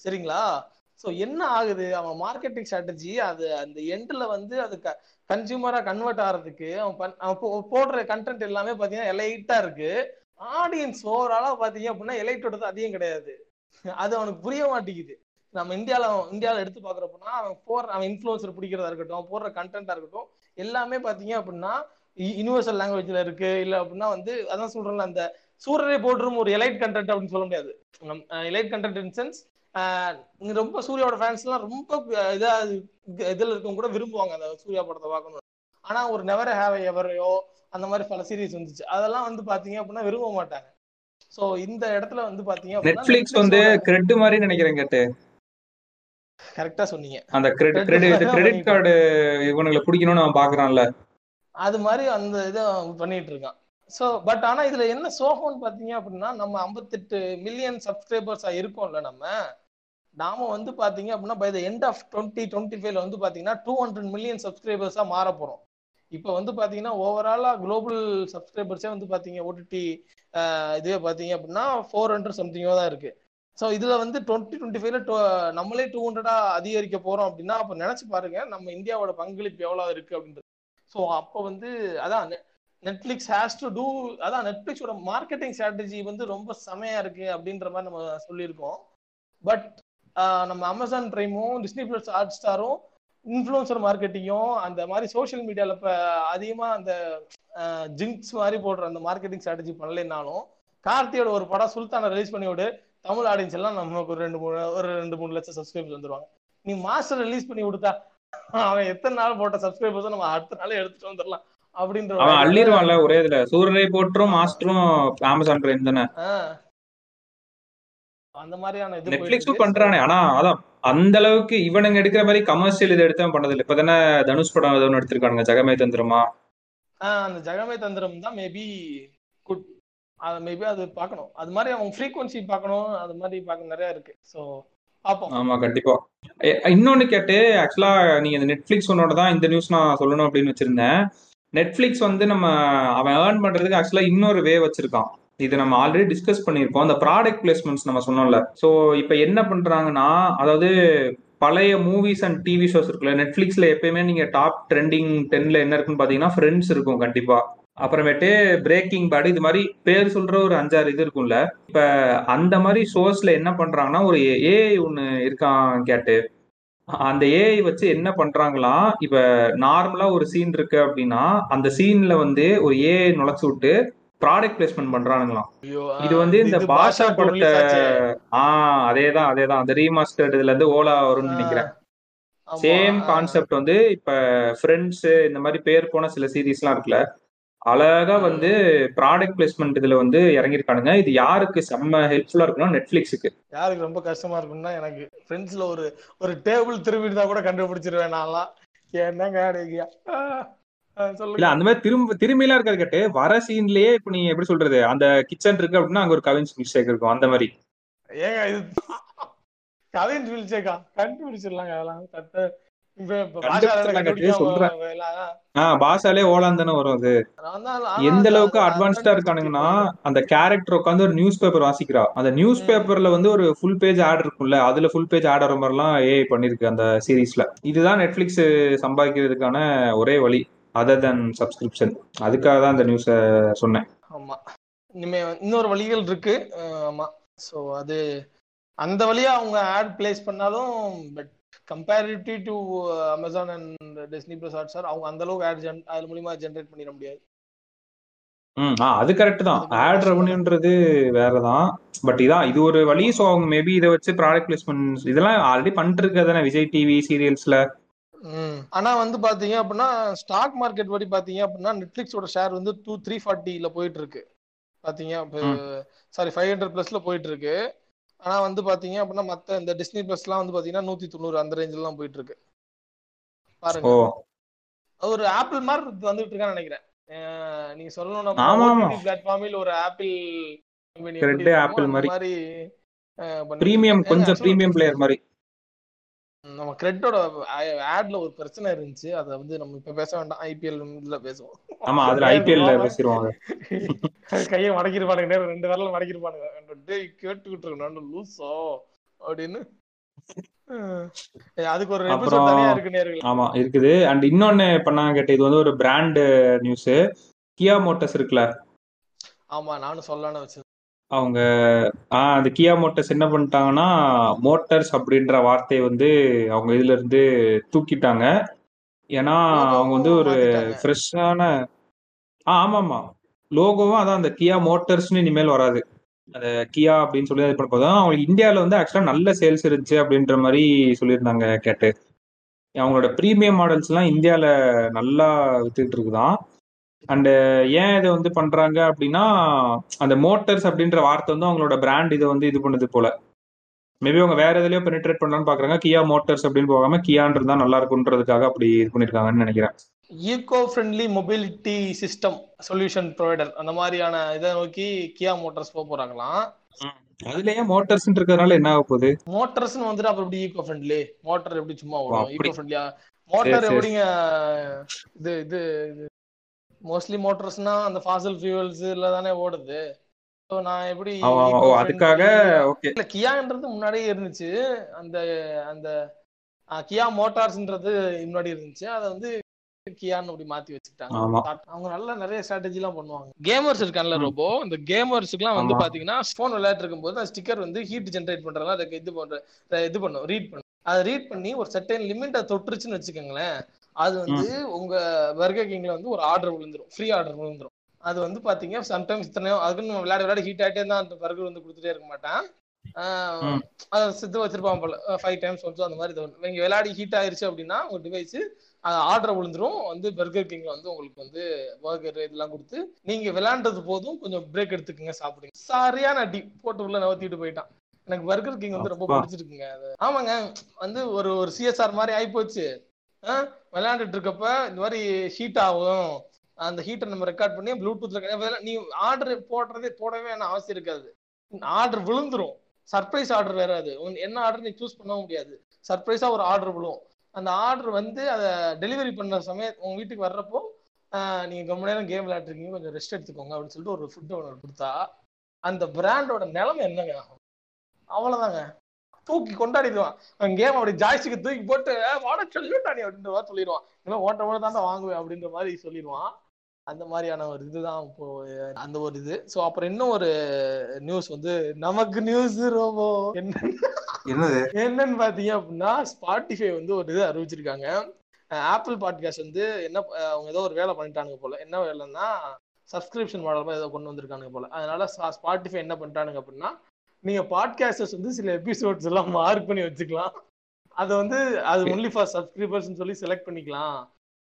சரிங்களா? சோ என்ன ஆகுது? அவன் மார்க்கெட்டிங் ஸ்ட்ராட்டஜி அது அந்த எண்ட்ல வந்து அது க கன்சியூமரா கன்வெர்ட் ஆகிறதுக்கு அவன் பண்- அவன் போ- போடுற கண்டென்ட் எல்லாமே பார்த்தீங்கன்னா எலைட்டா இருக்கு. ஆடியன்ஸ் ஓவராலாக பார்த்தீங்க அப்படின்னா எலைட்டோடது அதிகம் கிடையாது. அது அவனுக்கு புரிய மாட்டேங்குது. நம்ம இந்தியாவில் இந்தியாவில் எடுத்து பார்க்குறப்போனா அவன் போடுற அவன் இன்ஃப்ளூன்சர் பிடிக்கிறதா இருக்கட்டும் அவன் போடுற கண்டென்ட்டாக இருக்கட்டும் எல்லாமே பார்த்தீங்க அப்படின்னா யூனிவர்சல் லாங்குவேஜ்ல இருக்கு. இல்லை அப்படின்னா வந்து அதான் சொல்கிறேன்ல அந்த சூரரை போட்டுரும் ஒரு எலைட் கண்டென்ட் அப்படின்னு சொல்ல முடியாது. எலைட் கண்டென்ட் இன் சென்ஸ் ரொம்ப சூர்யாவோட ஃபேன்ஸ் எல்லாம் ரொம்ப இதா இதுல இருக்கவங்க கூட விரும்புவாங்க அந்த சூர்யா படத்தை பார்க்கணும் ஆனா ஒரு நெவர் ஹேவ் எவரையோ அந்த மாதிரி பல சீரிஸ் வந்துச்சு. அதெல்லாம் வந்து பாத்தீங்க அப்படின்னா விரும்ப மாட்டாங்க. சோ இந்த இடத்துல வந்து பாத்தீங்க நெட்ஃபிளிக்ஸ் வந்து கிரெட் மாதிரி நினைக்கிறேன் கேட்டு. கரெக்டா சொன்னீங்க. அந்த கிரெடிட் கிரெடிட். கார்டு இவனுங்களை பிடிக்கணும்னு அவன் பாக்குறான்ல. அது மாதிரி அந்த இதை பண்ணிட்டு இருக்கான். சோ பட் ஆனா இதுல என்ன சோகம்னு பாத்தீங்க அப்படின்னா நம்ம 58 மில்லியன் சப்ஸ்கிரைபர்ஸா இருக்கோம்ல நம்ம நாம வந்து பாத்தீங்க அப்படின்னா by the end of twenty twenty ஃபைவ்ல வந்து பாத்தீங்கன்னா டூ ஹண்ட்ரட் மில்லியன் சப்ஸ்கிரைபர்ஸா மாற போறோம். இப்போ வந்து பாத்தீங்கன்னா ஓவராலா குளோபல் சப்ஸ்கிரைபர்ஸே வந்து பாத்தீங்க ஓடிடி இதுவே பாத்தீங்க அப்படின்னா ஃபோர் ஹண்ட்ரட் சம்திங்கோ தான் இருக்கு. ஸோ இதுல வந்து டுவெண்ட்டி டுவெண்ட்டி ஃபைவ்ல நம்மளே டூ ஹண்ட்ரடா அதிகரிக்க போறோம் அப்படின்னா அப்ப நினைச்சு பாருங்க நம்ம இந்தியாவோட பங்களிப்பு எவ்வளவு இருக்கு அப்படின்றது. ஸோ அப்போ வந்து அதான் நெட்ஃபிளிக்ஸ் ஹேஸ் டு டூ அதான் நெட்ஃபிளிக்ஸோட மார்க்கெட்டிங் ஸ்ட்ராட்டஜி வந்து ரொம்ப செமையா இருக்கு அப்படின்ற மாதிரி நம்ம சொல்லியிருக்கோம். பட் நம்ம அமேசான் பிரைமும் டிஸ்னி பிளஸ் ஹாட் ஸ்டாரும் இன்ஃப்ளூன்சர் மார்க்கெட்டிங்கும் அந்த மாதிரி சோஷியல் மீடியால இப்ப அதிகமா அந்த ஜிங்க்ஸ் மாதிரி போடுற அந்த மார்க்கெட்டிங் ஸ்ட்ராட்டஜி பண்ணலைனாலும் கார்த்தியோட ஒரு படம் சுல்தானை ரிலீஸ் பண்ணி விடு. தமிழ் ஆடியன்ஸ் எல்லாம் நமக்கு ஒரு ரெண்டு மூணு ஒரு ரெண்டு மூணு லட்சம் சப்ஸ்கிரைபர்ஸ் வந்துருவாங்க. நீ மாஸ்டர் ரிலீஸ் பண்ணி கொடுத்தா அவன் எத்தனை நாள் போட்ட சப்ஸ்கிரைபர்ஸ் நம்ம அடுத்த நாளே எடுத்துட்டு வந்துடலாம் அப்படின்ற அள்ளிடுவான்ல ஒரே இதுல. சூரரை போற்றும் மாஸ்டரும் அமேசான் பிரைம் தானே. அந்த மாதிரியான இது நெட்ஃபிளிக்ஸும். பண்றானே. ஆனா அதான் அந்த அளவுக்கு இவனுங்க எடுக்கிற மாதிரி கமர்ஷியல் இது எடுத்து அவன் பண்ணதில்லை. இப்ப தானே தனுஷ் படம் ஏதோ எடுத்திருக்கானுங்க ஜெகமே தந்திரமா? அந்த ஜெகமே தந்திரம் தான் மேபி குட் அது மேபி அது பார்க்கணும். அது மாதிரி அவங்க ஃப்ரீக்வன்சி பார்க்கணும் அது மாதிரி பார்க்க நிறைய இருக்கு. ஸோ ஆமா கண்டிப்பா. இன்னொன்னு கேட்டு ஆக்சுவலா நீங்க இந்த நெட்ஃபிளிக்ஸ் ஒன்னோட தான் இந்த நியூஸ் நான் சொல்லணும் அப்படின்னு வச்சிருந்தேன். நெட்ஃபிளிக்ஸ் வந்து நம்ம அவன் ஏர்ன் பண்றதுக்கு ஆக்சுவலா இன்னொரு வே வச்சிருக்கான். இது நம்ம ஆல்ரெடி டிஸ்கஸ் பண்ணியிருக்கோம். அந்த ப்ராடக்ட் பிளேஸ்மெண்ட்ஸ் நம்ம சொன்னோம்ல. ஸோ இப்போ என்ன பண்றாங்கன்னா அதாவது பழைய மூவிஸ் அண்ட் டிவி ஷோஸ் இருக்குல்ல நெட்ஃபிளிக்ஸ்ல எப்பயுமே நீங்க டாப் ட்ரெண்டிங் டென்ல என்ன இருக்குன்னு பாத்தீங்கன்னா ஃப்ரெண்ட்ஸ் இருக்கும் கண்டிப்பா. அப்புறமேட்டு பிரேக்கிங் பேட் இது மாதிரி பேர் சொல்ற ஒரு அஞ்சாறு இது இருக்கும்ல. இப்ப அந்த மாதிரி ஷோஸ்ல என்ன பண்றாங்கன்னா ஒரு ஏஐ ஒன்னு இருக்கான் கேட்டு அந்த ஏஐ வச்சு என்ன பண்றாங்களா இப்ப நார்மலா ஒரு சீன் இருக்கு அப்படின்னா அந்த சீன்ல வந்து ஒரு ஏஐ நுழைச்சு விட்டு ப்ராடக்ட் பிளேஸ்மெண்ட் பண்றானுங்களாம். இது வந்து இந்த பாஷா படத்தை. ஆஹ் அதேதான் அதேதான். அந்த ரீமாஸ்டர்ட் இதுல இருந்து ஓலா வரும்னு நினைக்கிறேன். சேம். கான்செப்ட் வந்து இப்ப ஃப்ரெண்ட்ஸ் இந்த மாதிரி பேர் போன சில சீரீஸ்லாம் இருக்குல்ல அழகா வந்து ப்ராடக்ட் பிளேஸ்மெண்ட் இதுல வந்து இறங்கியிருக்கானுங்க. இது யாருக்கு செம்ம ஹெல்ப்ஃபுல்லா இருக்குன்னா நெட்ஃபிளிக்ஸுக்கு யாருக்கு ரொம்ப கஷ்டமா இருக்கும்னா எனக்கு ஃப்ரெண்ட்ஸ்ல ஒரு ஒரு டேபிள் திரும்பிட்டு கூட கண்டுபிடிச்சிருவேன் நான்லாம். என்னங்க இல்ல அந்த மாதிரி திரும்ப திரும்பிலாம் இருக்காது கேட்டு. வர சீன்லயே இப்ப நீ எப்படி சொல்றது? அந்த கிச்சன் இருக்கு அப்படின்னா அங்க ஒரு கவின்ஸ் மிஸ்டேக் இருக்கும். அந்த மாதிரி. ஏங்க இது கவின் விழிச்சேக்கா கண்டுபிடிச்சிடலாங்க அதெல்லாம். பாஷாலே ஓலான் தானே வரும் அது. எந்த அளவுக்கு அட்வான்ஸ்டா இருக்கானுங்கன்னா இருக்கு. அந்த கேரக்டர் உட்காந்து ஒரு நியூஸ் பேப்பர் வாசிக்கிறா. அந்த நியூஸ். பேப்பர்ல வந்து ஒரு ஃபுல் பேஜ் ஆட் இருக்கும்ல அதுல ஃபுல் பேஜ் ஆட் வர மாதிரிலாம் ஏஐ பண்ணிருக்கு அந்த சீரீஸ்ல இதுதான் நெட்ஃபிளிக்ஸ் சம்பாதிக்கிறதுக்கான ஒரே வழி. அதர் தன் சப்ஸ்கிரிப்ஷன் அதுக்காக தான் இந்த நியூஸ சொன்னேன். ஆமா. இனிமே இன்னொரு வழிகள் இருக்கு. ஆமா. சோ அது அந்த வழியா அவங்க ஆட் பிளேஸ் பண்ணாலும் but comparative to Amazon and Disney plus Hotstar அவங்க அந்த அளவுக்கு ஆட் ஜென் அது மூலியமா ஜென்ரேட் பண்ணிட முடியாது. ம் ஆ அது கரெக்ட் தான். ஆட் ரெவன்யூன்றது வேறதான். பட் இதான் இது ஒரு வழி. ஸோ அவங்க மேபி இதை வச்சு ப்ராடக்ட் பிளேஸ்மெண்ட் இதெல்லாம் ஆல்ரெடி பண்ணிட்டு இருக்கதானே விஜய் டிவி சீரியல்ஸ்ல. ஆனா வந்து பாத்தீங்க அப்படின்னா ஸ்டாக் மார்க்கெட் படி பாத்தீங்க அப்படின்னா நெட்ஃபிளிக்ஸோட ஷேர் வந்து டூ த்ரீ ஃபார்ட்டில போயிட்டு இருக்கு பாத்தீங்க. சாரி ஃபைவ் ஹண்ட்ரட் பிளஸ்ல போயிட்டு இருக்கு ஆனா வந்து பாத்தீங்க அப்படின்னா மத்த இந்த டிஸ்னி பிளஸ்லாம் வந்து பாத்தீங்கன்னா நூத்தி தொண்ணூறு அந்த ரேஞ்சில தான் போயிட்டு இருக்கு பாருங்க ஒரு ஆப்பிள் மாதிரி வந்துட்டு இருக்கான்னு நினைக்கிறேன். நீங்க சொல்லணும்னா. பிளாட்ஃபார்மில் ஒரு ஆப்பிள் கம்பெனி Apple மாதிரி. பிரீமியம். கொஞ்சம் பிரீமியம் பிளேயர் மாதிரி. நம்ம கிரெட்டோட ஆட்ல ஒரு பிரச்சனை இருந்துச்சு. அதை வந்து நம்ம இப்ப பேச வேண்டாம். ஐபிஎல் இதுல பேசுவோம். ஆமா அதுல ஐபிஎல்ல பேசிடுவாங்க கையை மடக்கிருப்பானுங்க. நேரம் ரெண்டு வரல மடக்கிருப்பானுங்க. டேய் கேட்டுக்கிட்டு இருக்கணும் லூசோ? அப்படின்னு. அதுக்கு ஒரு எபிசோட் தனியா இருக்கு நேர்கள். ஆமா இருக்குது. அண்ட் இன்னொன்னு பண்ணாங்க கேட்ட இது வந்து ஒரு பிராண்ட் நியூஸ் கியா மோட்டர்ஸ் இருக்குல்ல? ஆமா நானும் சொல்லலாம்னு வச்சேன் அவங்க ஆஹ் அந்த கியா மோட்டர்ஸ் என்ன பண்ணிட்டாங்கன்னா மோட்டர்ஸ் அப்படின்ற வார்த்தையை வந்து அவங்க இதுல இருந்து தூக்கிட்டாங்க. ஏன்னா அவங்க வந்து ஒரு. ஃப்ரெஷ்ஷான ஆ ஆமா ஆமா லோகோவும் அதான் அந்த கியா மோட்டர்ஸ்னு இனிமேல் வராது. அந்த கியா அப்படின்னு சொல்லி இது பண்ண போதும் அவங்களுக்கு இந்தியாவில் வந்து ஆக்சுவலாக நல்ல சேல்ஸ் இருந்துச்சு அப்படின்ற மாதிரி சொல்லியிருந்தாங்க கேட்டு. அவங்களோட ப்ரீமியம் மாடல்ஸ்லாம் இந்தியாவில் நல்லா வித்துட்டு இருக்குதான். அண்டு ஏன் இதை வந்து பண்றாங்க அப்படின்னா அந்த மோட்டர்ஸ் அப்படின்ற வார்த்தை வந்து அவங்களோட பிராண்ட் இதை வந்து இது பண்ணுது போல. மேபி அவங்க வேற எதுலயோ பெனிட்ரேட் பண்ணலாம்னு பாக்குறாங்க. கியா மோட்டர்ஸ் அப்படின்னு போகாம கியான்றது தான் நல்லா இருக்குன்றதுக்காக அப்படி இது பண்ணிருக்காங்கன்னு நினைக்கிறேன். Eco friendly mobility system solution provider அந்த மாதிரியான இதை நோக்கி கியா மோட்டார்ஸ் போக போறாங்களாம் அதுலயே மோட்டர்ஸ் இருக்கிறதுனால என்ன ஆக போகுது? மோட்டர்ஸ்னு வந்துட்டு அப்புறம் எப்படி ஈகோ ஃப்ரெண்ட்லி மோட்டார் எப்படி சும்மா அப்படி. ஈகோ ஃப்ரெண்ட்லியா மோட்டார். எப்படிங்க இது இது மோஸ்ட்லி மோட்டர்ஸ்னா அந்த ஃபாசல் ஃபியூவல்ஸ் இல்ல தானே ஓடுது. ஸோ நான் எப்படி அதுக்காக ஓகே இல்ல கியான்றது முன்னாடியே இருந்துச்சு. அந்த அந்த கியா மோட்டார்ஸ்ன்றது முன்னாடி இருந்துச்சு. அதை வந்து கியான்னு அப்படி மாத்தி வச்சுக்கிட்டாங்க. ஆமா. அவங்க நல்ல நிறைய ஸ்ட்ராட்டஜி எல்லாம் பண்ணுவாங்க கேமர்ஸ் இருக்கான்ல. ரோபோ இந்த கேமர்ஸ்க்குலாம் வந்து. பாத்தீங்கன்னா போன் விளையாட்டு இருக்கும்போது அந்த ஸ்டிக்கர் வந்து ஹீட் ஜென்ரேட் பண்றதுனால அதுக்கு இது பண்ற இது பண்ணும் ரீட் பண்ணும். அதை ரீட் பண்ணி ஒரு சர்டன் லிமிட் தொட்டுருச்சுன்னு வச்சுக்கோங்களேன். அது வந்து உங்க பர்கர் கிங்ல வந்து ஒரு ஆர்டர் விழுந்துரும். ஃப்ரீ ஆர்டர் விழுந்துரும். அது வந்து பாத்தீங்க சம்டைம்ஸ் இத்தனையோ அதுக்குன்னு விளையாட விளையாட ஹீட் ஆயிட்டே தான் அந்த பர்கர் வந்து கொடுத்துட்டே இருக்க மாட்டான். அதை சித்து வச்சிருப்பான் போல. ஃபைவ் டைம்ஸ் வந்து அந்த மாதிரி இது. நீங்க விளையாடி ஹீட் ஆயிருச்சு அப்படின்னா உங்க டிவைஸ் ஆர்டர் விழுந்துரும். வந்து பர்கர் கிங்ல வந்து உங்களுக்கு வந்து பர்கர் இதெல்லாம் கொடுத்து நீங்க விளையாண்டது போதும். கொஞ்சம் பிரேக் எடுத்துக்கங்க சாப்பிடுங்க. சரியான அடி. போட்டு உள்ள நவத்திட்டு போயிட்டான். எனக்கு பர்கர் கிங் வந்து ரொம்ப. பிடிச்சிருக்குங்க. அது ஆமாங்க. வந்து ஒரு ஒரு சிஎஸ்ஆர் மாதிரி ஆயிப்போச்சு. ஆஹ் விளையாண்டுட்டு இருக்கப்ப இந்த மாதிரி ஹீட் ஆகும். அந்த ஹீட்டை நம்ம ரெக்கார்ட் பண்ணி ப்ளூடூத்ல நீ ஆர்டர் போடுறதே போடவே வேணாம் அவசியம் இருக்காது. ஆர்டர் விழுந்துரும். சர்ப்ரைஸ் ஆர்டர் வேற அது. உன் என்ன ஆர்டர் நீ சூஸ் பண்ண முடியாது. சர்ப்ரைஸா ஒரு ஆர்டர் விழும். அந்த ஆர்டர் வந்து அதை டெலிவரி பண்ண சமயம் உங்க வீட்டுக்கு வர்றப்போ நீங்க ரொம்ப நேரம் கேம் விளையாட்டுருக்கீங்க கொஞ்சம் ரெஸ்ட் எடுத்துக்கோங்க அப்படின்னு சொல்லிட்டு ஒரு ஃபுட் ஒன்று கொடுத்தா அந்த பிராண்டோட நிலைமை என்னங்க? ஆகும் அவ்வளவுதாங்க. தூக்கி கொண்டாடிடுவான். கேம் அப்படி ஜாய்ஸ்டிக்கு தூக்கி போட்டு "ஏய், வாடா சொல்லிவிட்டா நீ அப்படின்ற மாதிரி சொல்லிடுவான். இல்லை ஓட்ட ஓட தான் வாங்குவேன் அப்படின்ற மாதிரி சொல்லிடுவான். அந்த மாதிரியான ஒரு இதுதான் இப்போ அந்த ஒரு இது. ஸோ அப்புறம் இன்னும் ஒரு நியூஸ் வந்து நமக்கு நியூஸ் ரொம்ப என்ன என்னது? என்னன்னு பாத்தீங்க அப்படின்னா ஸ்பாட்டிஃபை வந்து ஒரு இது அறிவிச்சிருக்காங்க. ஆப்பிள் பாட்காஸ்ட் வந்து என்ன அவங்க ஏதோ ஒரு வேலை பண்ணிட்டானுங்க போல. என்ன வேலைன்னா சப்ஸ்கிரிப்ஷன் மாடல் ஏதோ கொண்டு வந்திருக்கானுங்க போல. அதனால ஸ்பாட்டிஃபை என்ன பண்ணிட்டானுங்க அப்படின்னா நீங்க பாட்காஸ்டர்ஸ் வந்து சில எபிசோட்ஸ் எல்லாம் மார்க் பண்ணி வச்சுக்கலாம். அதை வந்து அது ஒன்லி ஃபார் சப்ஸ்கிரைபர்ஸ் சொல்லி செலக்ட் பண்ணிக்கலாம்.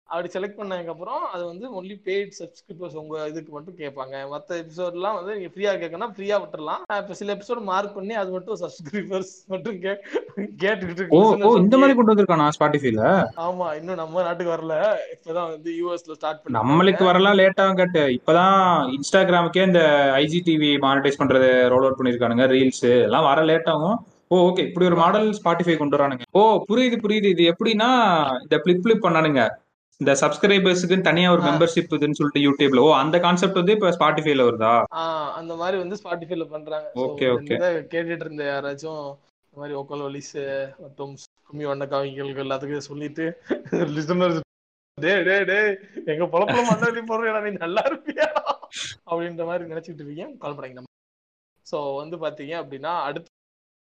அப்படி செலக்ட் பண்ணதுக்கு அப்புறம் அது வந்து ஒன்லி பெய்ட் சப்ஸ்கிரைபர்ஸ் உங்க இதுக்கு மட்டும் கேட்பாங்க. மற்ற எபிசோட்லாம் வந்து நீங்க ஃப்ரீயா கேட்கணும் ஃப்ரீயா விட்டுறலாம். இப்ப சில எபிசோட் மார்க் பண்ணி அது மட்டும் சப்ஸ்கிரைபர்ஸ் மட்டும் கேட்டுக்கிட்டு இருக்கு ஓ இந்த மாதிரி கொண்டு வந்திருக்கானா ஸ்பாட்டிஃபைல ஆமா இன்னும் நம்ம நாட்டுக்கு வரல. இப்பதான் வந்து யூஎஸ்ல ஸ்டார்ட் பண்ணி நம்மளுக்கு வரலாம் லேட்டா கட்டு இப்பதான் இன்ஸ்டாகிராமுக்கே இந்த ஐஜிடிவி மானிட்டைஸ் பண்றது ரோல் அவுட் பண்ணிருக்கானுங்க ரீல்ஸ் எல்லாம் வர லேட் ஆகும். ஓ ஓகே இப்படி ஒரு மாடல் ஸ்பாட்டிஃபை கொண்டு வரானுங்க. ஓ புரியுது புரியுது. இது எப்படின்னா இந்த பிளிப் பிளிப் பண்ணானுங்க. இந்த சப்ஸ்கிரைபர்ஸுக்கு தனியா ஒரு. மெம்பர்ஷிப் இதுன்னு சொல்லிட்டு யூடியூப்ல ஓ அந்த கான்செப்ட் வந்து இப்ப ஸ்பாட்டிஃபைல வருதா? அந்த மாதிரி வந்து ஸ்பாட்டிஃபைல பண்றாங்க. Okay. இதை கேட்டுட்டு இருந்த யாராச்சும் இந்த மாதிரி ஓக்கல் ஒலிஸ் மற்றும் கும்மி வண்ண கவிஞர்கள் எல்லாத்துக்கும் சொல்லிட்டு லிசனர்ஸ் டே டே டே எங்க பொழப்புல மண்ணி போடுறா நீ நல்லா இருப்பியா? அப்படின்ற மாதிரி நினைச்சிட்டு இருக்கீங்க. கால் பண்ணீங்க. நம்ம ஸோ வந்து பாத்தீங்க அப்படின்னா அடுத்து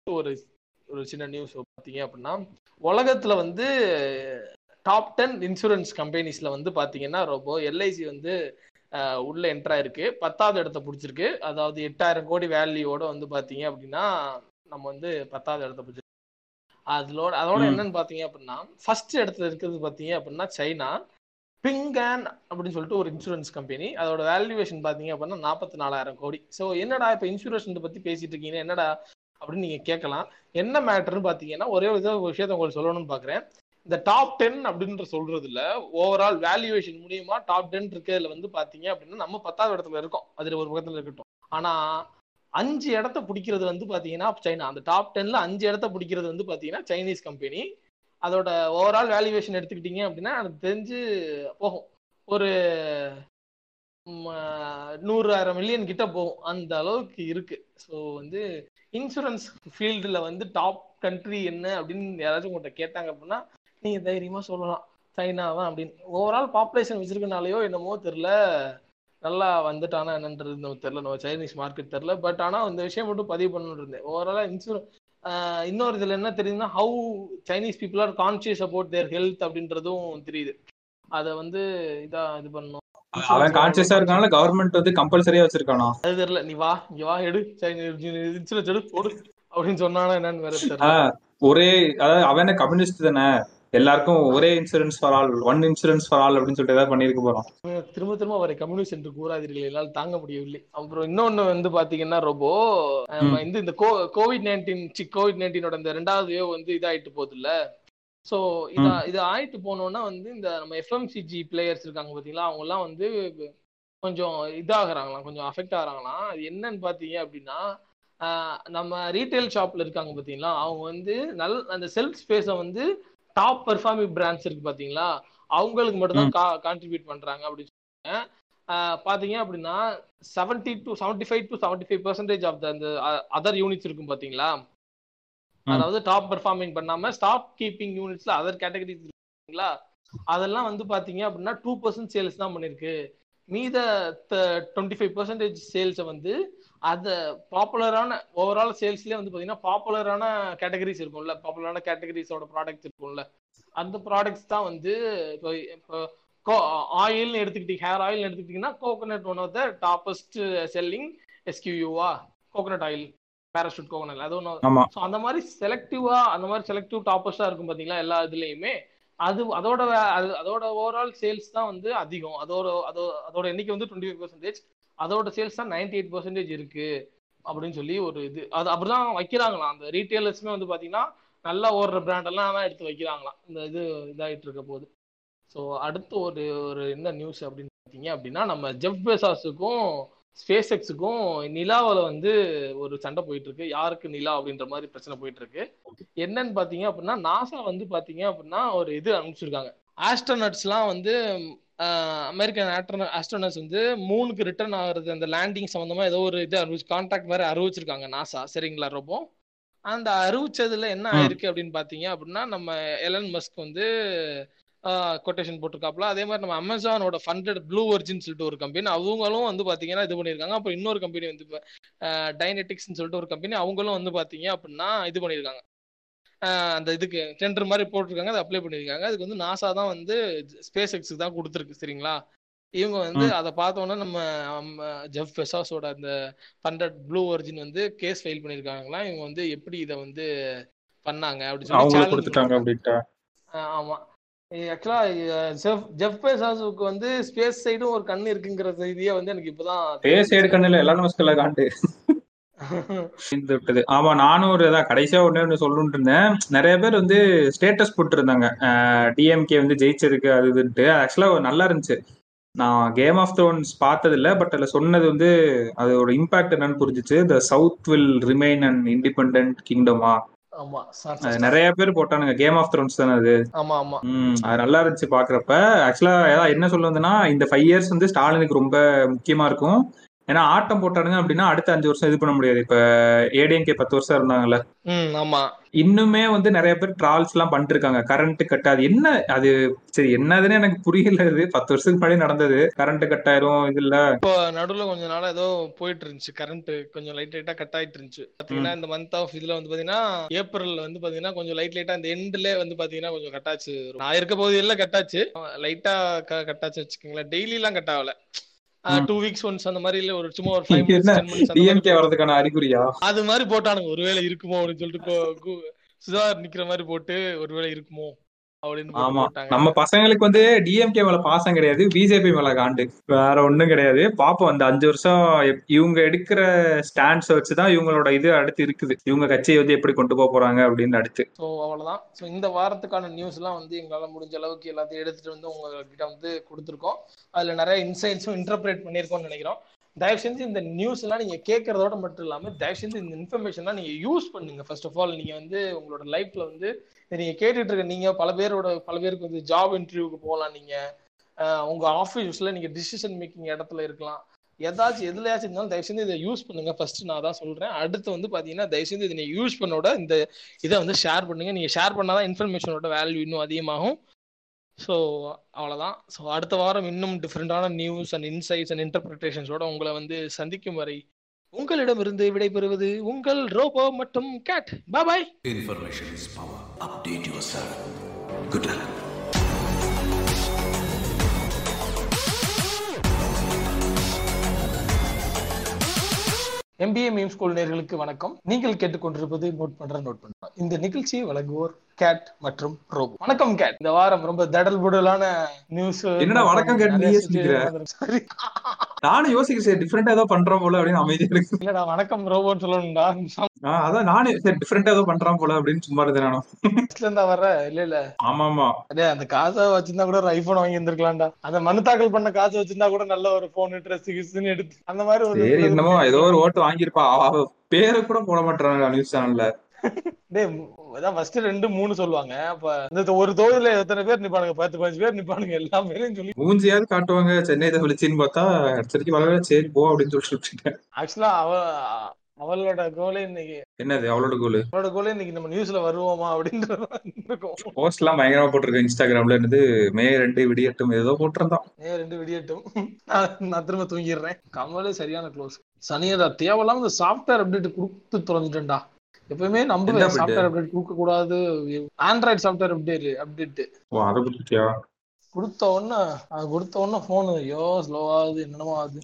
ஒரு ஒரு சின்ன நியூஸ் பாத்தீங்க அப்படின்னா உலகத்துல வந்து டாப் டென் இன்சூரன்ஸ் கம்பெனிஸ்ல வந்து பாத்தீங்கன்னா ரொம்ப எல்ஐசி வந்து உள்ள என்ட்ரா இருக்கு பத்தாவது இடத்த பிடிச்சிருக்கு. அதாவது எட்டாயிரம் கோடி வேல்யூவோட வந்து பாத்தீங்க அப்படின்னா நம்ம வந்து பத்தாவது இடத்த பிடிச்சிருக்கு அதோட அதோட. என்னன்னு பாத்தீங்க அப்படின்னா ஃபர்ஸ்ட் இடத்துல இருக்கிறது பாத்தீங்க அப்படின்னா சைனா. பிங்கேன் அப்படின்னு சொல்லிட்டு ஒரு இன்சூரன்ஸ் கம்பெனி அதோட வேல்யூவேஷன் பாத்தீங்க அப்படின்னா நாற்பத்தி நாலாயிரம் கோடி. ஸோ என்னடா இப்போ இன்சூரன்ஸ் பத்தி பேசிட்டு இருக்கீங்க? என்னடா அப்படின்னு நீங்க கேட்கலாம். என்ன மேட்டர்னு பாத்தீங்கன்னா ஒரே ஒரு விஷயத்த உங்களுக்கு சொல்லணும்னு பாக்குறேன். இந்த டாப் டென் அப்படின்ற சொல்றதுல ஓவரால் வேல்யூவேஷன் மூலியமா டாப் டென் இருக்கிறதுல வந்து பாத்தீங்க அப்படின்னா நம்ம பத்தாவது இடத்துல இருக்கோம். அதுல ஒரு பக்கத்துல இருக்கட்டும். ஆனா அஞ்சு இடத்த பிடிக்கிறது வந்து பாத்தீங்கன்னா சைனா. அந்த டாப் டென்ல அஞ்சு இடத்த பிடிக்கிறது வந்து பாத்தீங்கன்னா சைனீஸ் கம்பெனி அதோட ஓவரால் வேல்யூவேஷன் எடுத்துக்கிட்டீங்க அப்படின்னா எனக்கு தெரிஞ்சு போகும். ஒரு நூறு ஆயிரம் நூறாயிரம் மில்லியன் கிட்ட போகும். அந்த அளவுக்கு இருக்கு. ஸோ வந்து இன்சூரன்ஸ் ஃபீல்டில் வந்து டாப் கண்ட்ரி என்ன அப்படின்னு யாராச்சும் உங்கள்கிட்ட கேட்டாங்க அப்படின்னா நீங்க தைரியமா சொல்லலாம். சைனா தான் அப்படின்னு. ஓவரால் பாப்புலேஷன் வச்சிருக்கனாலயோ என்னமோ தெரியல. நல்லா வந்துட்டானா என்னன்றது நமக்கு தெரியல. நம்ம சைனீஸ் மார்க்கெட் தெரியல. பட் ஆனா இந்த விஷயம் மட்டும் பதிவு பண்ணணும்னு இருந்தேன். ஓவராலா இன்சூரன்ஸ் இன்னொரு இதுல என்ன தெரியுதுன்னா how Chinese people are conscious about their health அப்படின்றதும் தெரியுது. அதை வந்து இதா இது பண்ணணும். அவன் கான்சியஸா இருக்கனால கவர்மெண்ட் வந்து கம்பல்சரியா வச்சிருக்கானா? அது தெரியல. நீ வா இங்க வா எடு. இன்சூரன்ஸ் எடு போடு. அப்படின்னு சொன்னானா என்னன்னு வேற தெரியல. ஒரே அதாவது அவன் கம்யூனிஸ்ட் தானே? எல்லாருக்கும் ஒரே insurance for all one insurance for all அப்படின்னு சொல்லிட்டு ஏதாவது பண்ணிருக்க போறோம். திரும்ப திரும்ப அவரை கம்யூனிஸ்ட் என்று கூறாதீர்கள். என்னால் தாங்க முடியவில்லை. அப்புறம் இன்னொன்னு வந்து பாத்தீங்கன்னா ரொம்ப இந்த இந்த கோவிட் நைன்டீன் கோவிட் நைன்டீனோட இந்த ரெண்டாவது வேவ் வந்து இதாயிட்டு போகுது இல்ல சோ இத இது ஆயிட்டு போனோம்னா வந்து இந்த நம்ம எஃப்எம்சிஜி பிளேயர்ஸ் இருக்காங்க பாத்தீங்களா அவங்க எல்லாம் வந்து கொஞ்சம் இதாகிறாங்களாம். கொஞ்சம் அஃபெக்ட் ஆகிறாங்களாம். அது என்னன்னு பாத்தீங்க அப்படின்னா நம்ம ரீட்டைல் ஷாப்ல இருக்காங்க பாத்தீங்களா அவங்க வந்து நல் அந்த செல்ஃப் ஸ்பேஸை வந்து டாப் பெர்ஃபார்மிங் பிராண்ட்ஸ் இருக்கு பாத்தீங்களா? அவங்களுக்கு மட்டும் தான் கான்ட்ரிபியூட் பண்றாங்க அப்படின்னு சொல்லுவாங்க பாத்தீங்க அப்படின்னா seventy to seventy five to seventy five percentage of அந்த அதர் யூனிட்ஸ் இருக்கும் பாத்தீங்களா? அதாவது டாப் பெர்ஃபார்மிங் பண்ணாம ஸ்டாப் கீப்பிங் யூனிட்ஸ்ல அதர் கேட்டகரிஸ் இருக்குங்களா அதெல்லாம் வந்து பாத்தீங்க அப்படின்னா டூ பர்சன்ட் சேல்ஸ் தான் பண்ணிருக்கு. மீத டுவெண்ட்டி ஃபைவ் பர்சன்டேஜ் சேல்ஸை வந்து அத பாப்புலரான ஓவரால் சேல்ஸ்லயே வந்து பாத்தீங்கன்னா பாப்புலரான கேட்டகரிஸ் இருக்கும்ல. பாப்புலரான கேட்டகரிஸோட ப்ராடக்ட்ஸ் இருக்கும்ல. அந்த ப்ராடக்ட்ஸ் தான் வந்து இப்போ இப்போ ஆயில்னு எடுத்துக்கிட்டீங்க ஹேர் ஆயில் எடுத்துக்கிட்டீங்கன்னா coconut one of the toppest selling எஸ்கியூவா coconut oil Parachute coconut அது ஒன்று ஸோ அந்த மாதிரி செலக்டிவா அந்த மாதிரி செலக்டிவ் டாப்பர்ஸா இருக்கும் பாத்தீங்களா எல்லா இதுலயுமே அது அதோட அது அதோட ஓவரால் சேல்ஸ் தான் வந்து அதிகம். அதோட அதோ அதோட எண்ணிக்கை வந்து டுவெண்ட்டி ஃபைவ் பர்சன்டேஜ் அதோட சேல்ஸ் தான் நைன்டி எயிட் பர்சன்டேஜ் இருக்கு அப்படின்னு சொல்லி ஒரு இது. அது அப்படிதான் வைக்கிறாங்களாம். அந்த ரீட்டைலர்ஸுமே வந்து பாத்தீங்கன்னா நல்லா ஓடுற பிராண்ட் எல்லாம் தான் எடுத்து வைக்கிறாங்களாம். இந்த இது இதாயிட்டு இருக்க போது. ஸோ அடுத்து ஒரு ஒரு என்ன நியூஸ் அப்படின்னு பார்த்தீங்க அப்படின்னா நம்ம ஜெஃப் பெசாஸுக்கும் ஸ்பேஸ் எக்ஸுக்கும் நிலாவில் வந்து ஒரு சண்டை போயிட்டு இருக்கு. யாருக்கு நிலா அப்படின்ற மாதிரி பிரச்சனை போயிட்டு இருக்கு. என்னன்னு பாத்தீங்க அப்படின்னா நாசா வந்து பாத்தீங்க அப்படின்னா ஒரு இது அனுப்பிச்சிருக்காங்க. ஆஸ்ட்ரோனட்ஸ்லாம் வந்து அமெரிக்கன் ஆஸ்ட்ரோனட்ஸ் வந்து மூணுக்கு ரிட்டர்ன் ஆகுறது அந்த லேண்டிங் சம்பந்தமா ஏதோ ஒரு இது அறிவிச்சு கான்டாக்ட் மாதிரி அறிவிச்சிருக்காங்க நாசா சரிங்களா ரொம்ப அந்த அறிவிச்சதுல என்ன. ஆயிருக்கு அப்படின்னு பாத்தீங்க அப்படின்னா நம்ம எலன் மஸ்க் வந்து கொட்டேஷன் போட்டிருக்காப்ல அதே மாதிரி நம்ம அமேசானோட ஃபண்டட் ப்ளூ ஒர்ஜின் சொல்லிட்டு ஒரு கம்பெனி அவங்களும் வந்து பாத்தீங்கன்னா இது பண்ணியிருக்காங்க. அப்புறம் இன்னொரு கம்பெனி வந்து டைனெட்டிக்ஸ்னு சொல்லிட்டு ஒரு கம்பெனி அவங்களும் வந்து பாத்தீங்க அப்படின்னா இது பண்ணியிருக்காங்க. அந்த இதுக்கு டெண்டர் மாதிரி போட்டிருக்காங்க அதை அப்ளை பண்ணியிருக்காங்க. அதுக்கு வந்து நாசா தான் வந்து ஸ்பேஸ் எக்ஸுக்கு தான் கொடுத்துருக்கு சரிங்களா? இவங்க வந்து. அதை பார்த்தோன்னே நம்ம ஜெஃப் பெசாஸோட அந்த ஃபண்டட் ப்ளூ ஒரிஜின் வந்து கேஸ் ஃபைல் பண்ணியிருக்காங்களாம் இவங்க வந்து எப்படி இதை வந்து பண்ணாங்க அப்படின்னு சொல்லி ஆமா. ஆக்சுவலா ஜெஃப் ஜெஃப் பெசாஸுக்கு வந்து ஸ்பேஸ் சைடும் ஒரு கண் இருக்குங்கிற செய்தியே வந்து எனக்கு இப்பதான் பேச எடுக்கணும் எல்லாம் நமஸ்கல்ல காண்டு. இந்த விட்டது. ஆமா நானும் ஒரு இதான் கடைசியா ஒண்ணே ஒண்ணு சொல்லணும்னு இருந்தேன். நிறைய பேர் வந்து ஸ்டேட்டஸ் போட்டுருந்தாங்க. டிஎம்கே வந்து ஜெயிச்சிருக்கு அது இதுன்ட்டு. ஆக்சுவலா நல்லா இருந்துச்சு. நான் கேம் ஆஃப் த்ரோன்ஸ் பார்த்தது இல்ல பட் அதுல சொன்னது வந்து அதோட இம்பாக்ட் என்னன்னு புரிஞ்சுச்சு. The south will remain and independent கிங்டமா நிறைய பேர் போட்டானுங்க. கேம் ஆஃப் த்ரோன்ஸ் தானே அது? அது நல்லா இருந்துச்சு பாக்குறப்ப ஆக்சுவலா என்ன சொல்ல இந்த ஃபைவ் இயர்ஸ் வந்து ஸ்டாலினுக்கு ரொம்ப முக்கியமா இருக்கும். ஏன்னா ஆட்டம் போட்டானுங்க அப்படின்னா அடுத்த அஞ்சு வருஷம் இது பண்ண முடியாது. இப்ப ஏடிஎம்கே பத்து வருஷம் இருந்தாங்கல்ல. ஆமா. இன்னுமே வந்து நிறைய பேர் ட்ரால்ஸ் எல்லாம் பண்ணிட்டு இருக்காங்க கரண்ட் கட் அது என்ன அது? சரி என்னதுன்னு எனக்கு புரியல இது. பத்து வருஷத்துக்கு முன்னாடி நடந்தது. கரண்ட் கட் ஆயிரும் இது இல்ல. இப்போ நடுவுல கொஞ்ச நாளா ஏதோ போயிட்டு இருந்துச்சு கரண்ட் கொஞ்சம் லைட் லைட்டா கட் ஆயிட்டு இருந்துச்சு பாத்தீங்கன்னா இந்த மந்த் ஆஃப் இதுல வந்து பாத்தீங்கன்னா ஏப்ரல்ல வந்து பாத்தீங்கன்னா கொஞ்சம் லைட் லைட்டா இந்த எண்ட்ல வந்து பாத்தீங்கன்னா கொஞ்சம் கட்டாச்சு நான் இருக்க பகுதியில கட்டாச்சு லைட்டா கட்டாச்சு வச்சுக்கோங்களேன். டெய்லி எல்லாம் கட் ஆகல. டூ வீக்ஸ் ஒன்ஸ் அந்த மாதிரி இல்ல ஒரு சும்மா ஒரு ஃபைவ் டிஎம்கே வர்றதுக்கான அறிகுறியா? அது மாதிரி போட்டானுங்க. ஒருவேளை இருக்குமோ அப்படின்னு சொல்லிட்டு சுதாகர் நிக்கிற மாதிரி போட்டு ஒருவேளை இருக்குமோ? நம்ம பசங்களுக்கு வந்து டிஎம்கே மேல பாசம் கிடையாது. பிஜேபி மேல காண்டு. வேற ஒண்ணும் கிடையாது. பாப்போம் அந்த அஞ்சு வருஷம் இவங்க எடுக்கிற ஸ்டாண்ட்ஸ் வச்சுதான் இவங்களோட இது அடுத்து இருக்குது. இவங்க கட்சியை வந்து எப்படி கொண்டு போக போறாங்க அப்படின்னு அடுத்து. ஸோ அவ்வளோதான் ஸோ இந்த வாரத்துக்கான நியூஸ்லாம் வந்து எங்களால் முடிஞ்ச அளவுக்கு எல்லாத்தையும் எடுத்துட்டு வந்து உங்ககிட்ட வந்து கொடுத்துருக்கோம். அதில் நிறைய இன்சைட்ஸும் இன்டர்பிரேட் பண்ணியிருக்கோம்னு நினைக்கிறோம். தயவு செஞ்சு இந்த நியூஸ் எல்லாம் நீங்க கேட்கறதோட மட்டும் இல்லாம தயவு செஞ்சு இந்த இன்ஃபர்மேஷன்லாம் நீங்க யூஸ் பண்ணுங்க. ஃபர்ஸ்ட் ஆஃப் ஆல் நீங்க வந்து உங்களோட லைஃப்ல வந்து நீங்க கேட்டுட்டு இருக்க நீங்க பல பேரோட பல பேருக்கு வந்து ஜாப் இன்டர்வியூக்கு போகலாம் நீங்க. உங்க ஆஃபீஸ்ல நீங்க டிசிஷன் மேக்கிங் இடத்துல இருக்கலாம். ஏதாச்சும் எதுலயாச்சும் இருந்தாலும் தயவு செஞ்சு இதை யூஸ் பண்ணுங்க. ஃபர்ஸ்ட் நான் தான் சொல்றேன். அடுத்து வந்து பாத்தீங்கன்னா தயவு செஞ்சு இதை யூஸ் பண்ணோட இந்த இதை வந்து ஷேர் பண்ணுங்க. நீங்க ஷேர் பண்ணாதான் இன்ஃபர்மேஷனோட வேல்யூ இன்னும் அதிகமாகும். ஸோ அவ்வளோதான் ஸோ அடுத்த வாரம் இன்னும் டிஃப்ரெண்டான நியூஸ் அண்ட் இன்சைட்ஸ் அண்ட் இன்டர்பிரிட்டேஷன்ஸோட உங்களை வந்து சந்திக்கும் வரை உங்களிடமிருந்து விடைபெறுவது உங்கள் ரோபோ மற்றும் cat boy Information is power. Update yourself. Good luck. MBA meme school நேர்களுக்கு வணக்கம் நீங்கள் கேட்டுக்கொண்டிருப்பது நோட் பண்ற நோட் பண்ற இந்த நிகழ்ச்சியை வழங்குவோர் கேட் மற்றும் ரோபோ வணக்கம் கேட் இந்த வாரம் ரொம்ப தடல் புடலான நியூஸ் என்னடா வணக்கம் கேட் சொல்லிக்கிற? சரி. நானும் யோசிக்க சரி டிஃப்ரெண்டா ஏதோ பண்றோம் போல அப்படின்னு அமைதியா இருக்கு. இல்லடா வணக்கம் ரோபோன்னு சொல்லணும்டா. அதான் நானே சரி டிஃப்ரெண்டா ஏதோ பண்றான் போல அப்படின்னு சும்மா இருந்தேன் நானும். இருந்தா வர்ற? இல்ல இல்ல. ஆமா ஆமா அடே அந்த காசை வச்சிருந்தா கூட ஒரு ஐபோன் வாங்கி இருந்திருக்கலாம்டா. அந்த மனு தாக்கல் பண்ண காசு வச்சிருந்தா கூட நல்ல ஒரு போன் ட்ரெஸ் கிஸ்ன்னு எடுத்து அந்த மாதிரி ஒரு என்னமோ ஏதோ ஒரு ஓட்டு வாங்கியிருப்பா. பேரை கூட போட மாட்டாங்க நியூஸ் சேனல்ல டேய் அதான் ஃபர்ஸ்ட் ரெண்டு மூணு சொல்லுவாங்க. அப்ப இந்த ஒரு தொகுதியில எத்தனை பேர் நிப்பானுங்க? பத்து பதினஞ்சு பேர் நிப்பானுங்க எல்லா பேரையும் சொல்லி மூஞ்சியாவது காட்டுவாங்க. சென்னை விழிச்சின்னு பார்த்தா அடுத்தடிக்கு வளர சரி போ அப்படின்னு சொல்லிட்டு ஆக்சுவலா அவ அவளோட கோலே இன்னைக்கு. என்னது அவளோட கோல் அவளோட கோலே இன்னைக்கு நம்ம நியூஸ்ல வருவோமா இருக்கும். போஸ்ட் எல்லாம் பயங்கரமா போட்டிருக்கேன் இன்ஸ்டாகிராம்ல இருந்து மே ரெண்டு விடியட்டும். ஏதோ போட்டிருந்தான். ஏன் ரெண்டு விடியட்டும். நான் திரும்ப தூங்கிடுறேன். கமலே சரியான க்ளோஸ் சனியடா தேவையில்லாம இந்த சாஃப்ட்வேர் அப்டேட் கொடுத்து தொலைஞ்சிட்டேன்டா. நம்புவேன் update? சாஃப்ட்வேர் அப்டேட் கொடுக்க கூடாது ஆண்ட்ராய்டு சாஃப்ட்வேர் அப்டேட் அப்டேட் ஓ அதை பத்தியா கொடுத்த உடனே அது கொடுத்த உடனே போனு ஐயோ ஸ்லோவாகுது என்னென்னமோ ஆகுது.